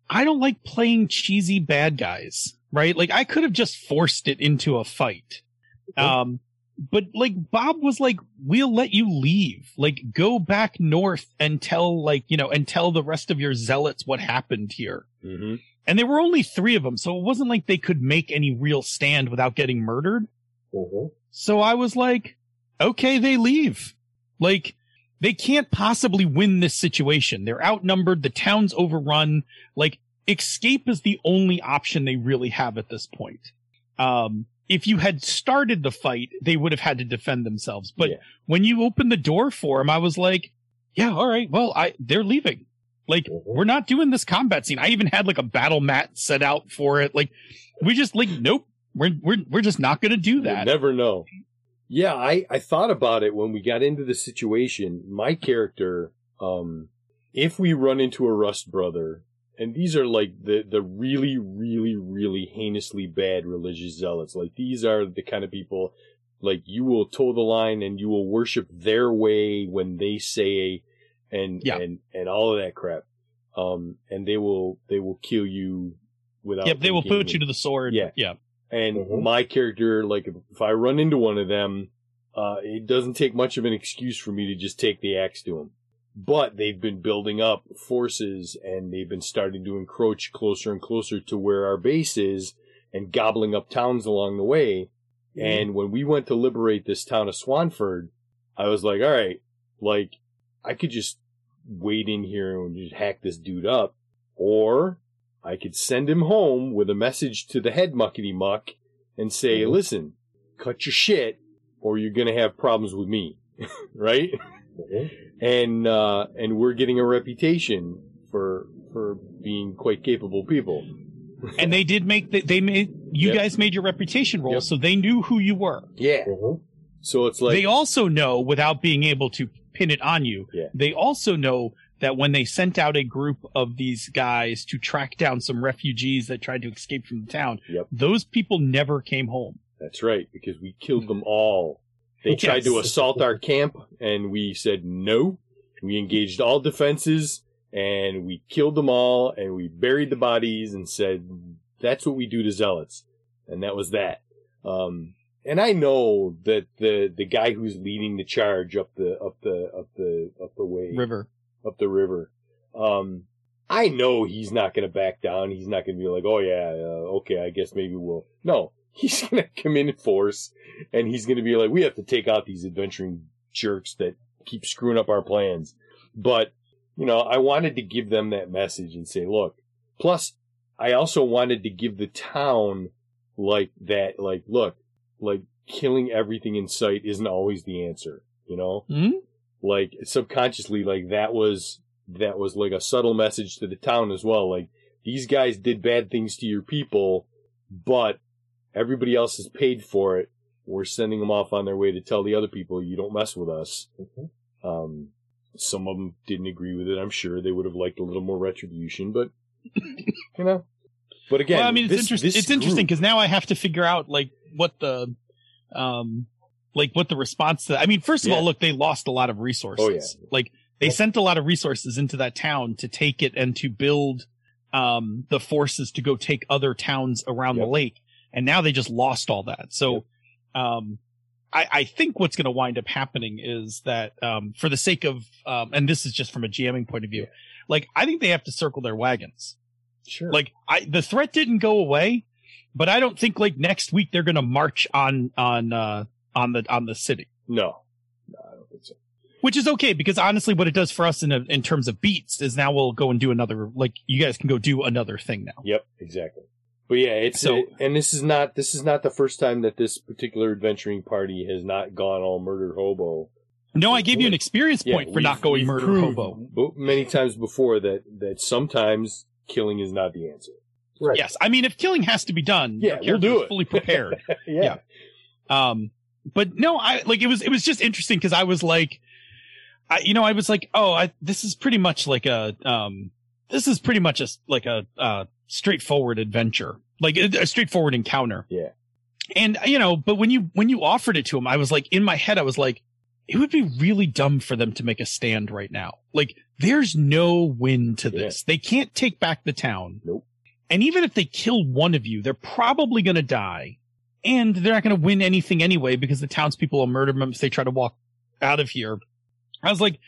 I don't like playing cheesy bad guys, right? Like I could have just forced it into a fight. Um, but like Bob was like, we'll let you leave. Like go back north and tell like, you know, and tell the rest of your zealots what happened here. Mm-hmm. And there were only three of them, so it wasn't like they could make any real stand without getting murdered. Mhm. So I was like, okay, they leave. Like, they can't possibly win this situation. They're outnumbered. The town's overrun. Like, escape is the only option they really have at this point. Um, if you had started the fight, they would have had to defend themselves. But Yeah. when you opened the door for them, I was like, yeah, all right, well, I, they're leaving. Like, Mhm. we're not doing this combat scene. I even had like a battle mat set out for it. Like, we just like, nope, we're, we're, we're just not going to do You that. never know. Yeah, I, I thought about it when we got into the situation. My character, um, if we run into a Rust brother, and these are like the, the really, really, really heinously bad religious zealots. Like these are the kind of people, like you will toe the line and you will worship their way when they say, and, Yeah. and, and all of that crap. Um, and they will, they will kill you without. Yep, they will put you to the sword. Yeah. Yeah. And Mhm. my character, like, if, if I run into one of them, uh, it doesn't take much of an excuse for me to just take the axe to them. But they've been building up forces and they've been starting to encroach closer and closer to where our base is and gobbling up towns along the way. And when we went to liberate this town of Swanford, I was like, all right, like, I could just wait in here and just hack this dude up. Or I could send him home with a message to the head muckety muck and say, Mhm. listen, cut your shit or you're going to have problems with me. right? Mhm. And, uh, and we're getting a reputation for, for being quite capable people. And they did make the, they made you Yep. guys made your reputation roll, Yep. so they knew who you were. Yeah. Mhm. So it's like, they also know without being able to pin it on you. Yeah. They also know that when they sent out a group of these guys to track down some refugees that tried to escape from the town, Yep. those people never came home. That's right, because we killed them all. They tried to assault our camp, and we said no. We engaged all defenses, and we killed them all, and we buried the bodies, and said that's what we do to zealots, and that was that. Um, and I know that the the guy who's leading the charge up the up the up the up the way River. up the river. Um, I know he's not going to back down. He's not going to be like, oh yeah, uh, okay, I guess maybe we'll. No, he's to come in force, and he's to be like, we have to take out these adventuring jerks that keep screwing up our plans. But you know, I wanted to give them that message and say, look. Plus, I also wanted to give the town like that, like, look, like killing everything in sight isn't always the answer. You know Hmm? like subconsciously like that was that was like a subtle message to the town as well like these guys did bad things to your people but everybody else has paid for it we're sending them off on their way to tell the other people you don't mess with us um some of them didn't agree with it i'm sure they would have liked a little more retribution but you know but again well, I mean, it's, this- interesting. this it's interesting because now I have to figure out like what the, um, like what the response to. I mean, first of Yeah. all, look, they lost a lot of resources. Oh, yeah. Like they sent a lot of resources into that town to take it and to build, um, the forces to go take other towns around Yep. the lake, and now they just lost all that. So, um. I, I think what's going to wind up happening is that, um, for the sake of, um, and this is just from a jamming point of view, like I think they have to circle their wagons. sure Like I, the threat didn't go away, but I don't think like next week they're going to march on on uh on the on the city, no no i don't think so which is okay because honestly, what it does for us in a, in terms of beats is now we'll go and do another. Like you guys can go do another thing now. Yep, exactly. But yeah, it's So- so, and this is not this is not the first time that this particular adventuring party has not gone all murder hobo. No, I gave you an experience Yeah, point for not going murder proved hobo. bo- many times before that that sometimes killing is not the answer. Right. Yes, I mean if killing has to be done, Yeah, your we'll do it. fully prepared. yeah. Um, but no, I like it was it was just interesting because I was like, I you know I was like, oh, I this is pretty much like a um, this is pretty much a s- like a uh straightforward adventure, like a, a straightforward encounter. Yeah. And you know, but when you when you offered it to him, I was like in my head, I was like, it would be really dumb for them to make a stand right now. Like, there's no win to this. They can't take back the town. Nope. And even if they kill one of you, they're probably going to die. And they're not going to win anything anyway because the townspeople will murder them if they try to walk out of here. I was like,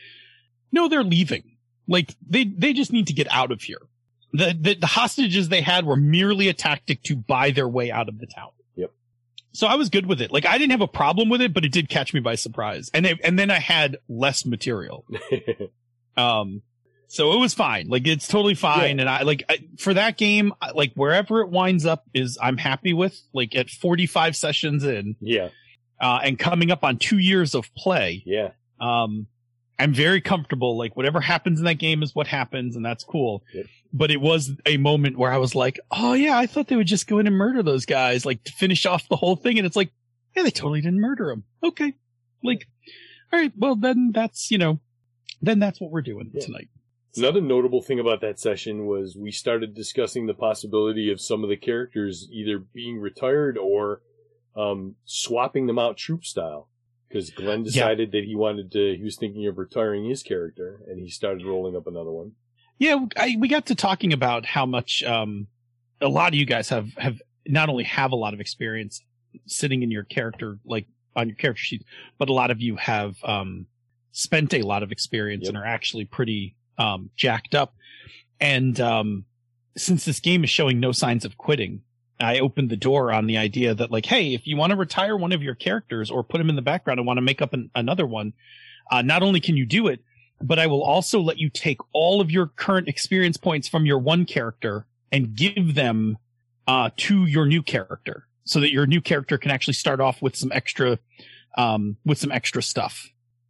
no, they're leaving. Like, they, they just need to get out of here. The, the, the hostages they had were merely a tactic to buy their way out of the town. Yep. So I was good with it. Like, I didn't have a problem with it, but it did catch me by surprise. And they, and then I had less material. Um, so it was fine. Like it's totally fine. And I like I, for that game, like wherever it winds up is I'm happy with. Like at 45 sessions in, yeah, uh, and coming up on two years of play, yeah, um, I'm very comfortable. Like whatever happens in that game is what happens, and that's cool. Yep. But it was a moment where I was like, oh yeah, I thought they would just go in and murder those guys, like to finish off the whole thing. And it's like, yeah, they totally didn't murder them. Okay. Like, all right, well then that's, you know, then that's what we're doing Yeah. tonight. Another notable thing about that session was we started discussing the possibility of some of the characters either being retired or um, swapping them out troop style. Because Glenn decided that he wanted to, he was thinking of retiring his character, and he started rolling up another one. Yeah, I, we got to talking about how much um, a lot of you guys have have not only have a lot of experience sitting in your character like on your character sheet, but a lot of you have um, spent a lot of experience Yep. and are actually pretty um, jacked up. And um, since this game is showing no signs of quitting, I opened the door on the idea that like, hey, if you want to retire one of your characters or put him in the background and want to make up an, another one, uh, not only can you do it, but I will also let you take all of your current experience points from your one character and give them uh, to your new character, so that your new character can actually start off with some extra, um, with some extra stuff.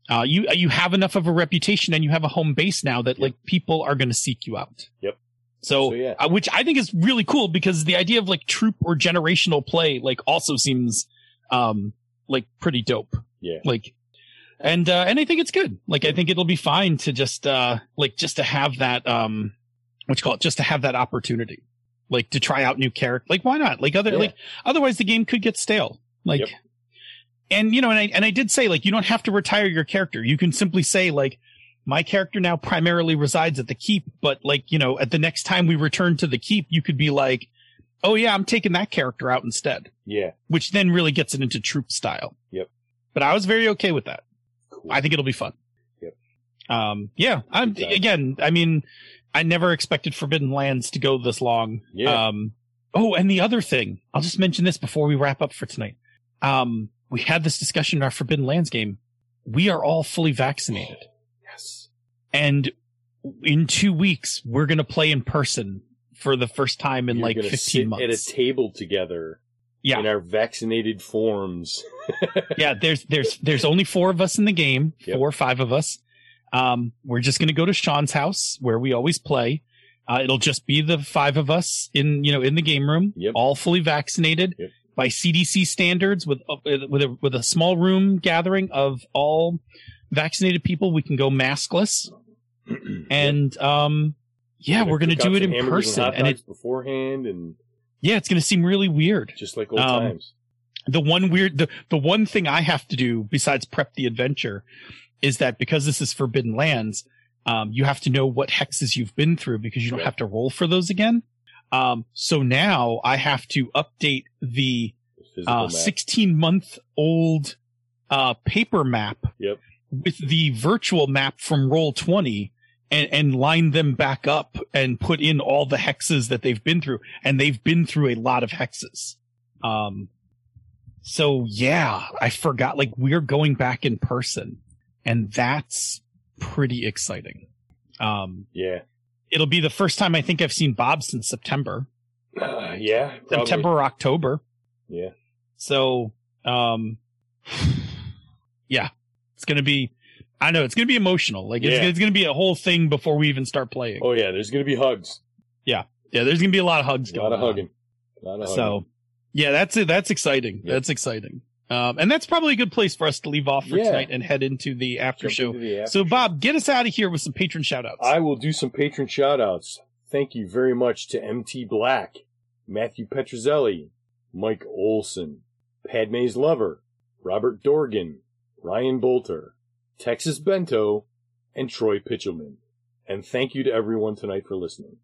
Uh, you you have enough of a reputation and you have a home base now that like people are going to seek you out. Yep. So, So, yeah. uh, which I think is really cool because the idea of like troop or generational play like also seems um like pretty dope. Yeah. Like and uh, and I think it's good. Like I think it'll be fine to just uh like just to have that um what you call it just to have that opportunity, like to try out new character. Like why not? Like other Yeah. like otherwise the game could get stale. Like. Yep. And you know, and I and I did say like you don't have to retire your character. You can simply say like my character now primarily resides at the keep, but like, you know, at the next time we return to the keep, you could be like, oh yeah, I'm taking that character out instead, Yeah. which then really gets it into troop style. Yep. But I was very okay with that. Cool. I think it'll be fun. Yep. Um, yeah, I'm again, I mean, I never expected Forbidden Lands to go this long. Yeah. Um, oh, and the other thing, I'll just mention this before we wrap up for tonight. Um, we had this discussion in our Forbidden Lands game. We are all fully vaccinated. And in two weeks, we're going to play in person for the first time in You're like 15 sit months. at a table together Yeah. in our vaccinated forms. yeah. There's, there's, there's only four of us in the game, Yep. four or five of us. Um, we're just going to go to Sean's house where we always play. Uh, it'll just be the five of us in, you know, in the game room, Yep. all fully vaccinated Yep. by CDC standards with, uh, with a, with a small room gathering of all vaccinated people. We can go maskless and, um, yeah, we're going to do it in person hot and it, beforehand and yeah, it's going to seem really weird. just like old Um, times. the one weird the, the one thing i have to do besides prep the adventure is that because this is forbidden lands um, you have to know what hexes you've been through because you don't Right. have to roll for those again um, so now i have to update the uh, 16 month old uh, paper map Yep. with the virtual map from roll 20 and, and line them back up and put in all the hexes that they've been through and they've been through a lot of hexes um so yeah i forgot like we're going back in person and that's pretty exciting um Yeah. it'll be the first time i think i've seen bob since september Uh, yeah. probably. september or october Yeah. so, um, yeah, it's gonna be. I know it's gonna be emotional. Like it's, Yeah. it's gonna be a whole thing before we even start playing. Oh yeah. There's gonna be hugs. Yeah, yeah. there's gonna be a lot of hugs A going lot of on. hugging. A lot of hugging. So, yeah, that's it. That's exciting. Yep. That's exciting. Um, and that's probably a good place for us to leave off for Yeah. tonight and head into the after Jump show. the after So. Bob, get us out of here with some patron shout outs. I will do some patron shout outs. Thank you very much to MT Black, Matthew Petrozelli, Mike Olson, Padme's Lover, Robert Dorgan, Ryan Bolter, Texas Bento, and Troy Pitchelman. And thank you to everyone tonight for listening.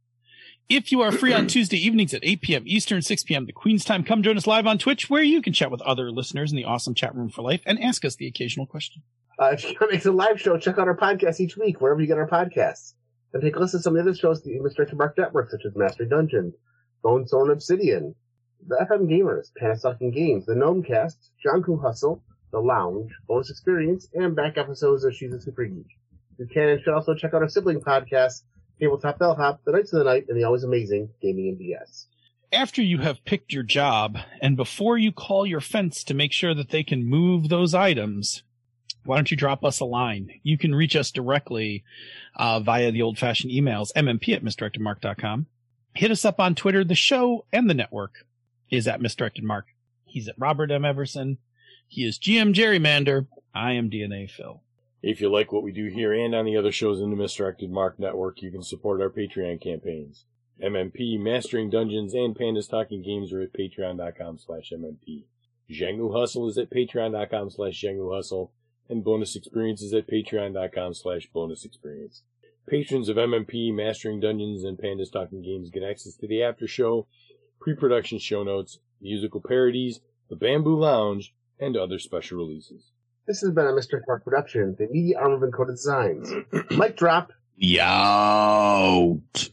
If you are free on Tuesday evenings at 8 p.m. Eastern, 6 p.m. the Queen's time, come join us live on Twitch where you can chat with other listeners in the awesome chat room for life and ask us the occasional question. Uh, if you want to make a live show, check out our podcast each week, wherever you get our podcasts. And take a listen to some of the other shows that you the Misdirected Mark Network, such as Mastery Dungeon, Bone Sword Obsidian, the FM Gamers, Pandas Talking Games, the Gnome Cast, Jianghu Hustle, The Lounge, Bonus Experience, and back episodes of She's a Super Geek. You can and should also check out our sibling podcasts, Tabletop Bellhop, The Knights of the Night, and the always amazing Gaming and BS. after you have picked your job and before you call your fence to make sure that they can move those items, why don't you drop us a line? You can reach us directly uh, via the old fashioned emails, mmp at misdirectedmark.com. Hit us up on Twitter. The show and the network is at misdirected mark. He's at Robert M. Everson. He is GM Gerrymander. I am DNA Phil. If you like what we do here and on the other shows in the Misdirected Mark Network, you can support our Patreon campaigns. MMP, Mastering Dungeons, and Pandas Talking Games are at patreon.com slash MMP. Jianghu Hustle is at patreon.com slash Jianghu Hustle, and Bonus Experience is at patreon.com slash Bonus Experience. Patrons of MMP, Mastering Dungeons, and Pandas Talking Games get access to the after show, pre-production show notes, musical parodies, the Bamboo Lounge, and other special releases. This has been a Mr. Park production, the Media arm of Encoded Designs. Mic drop. Yout.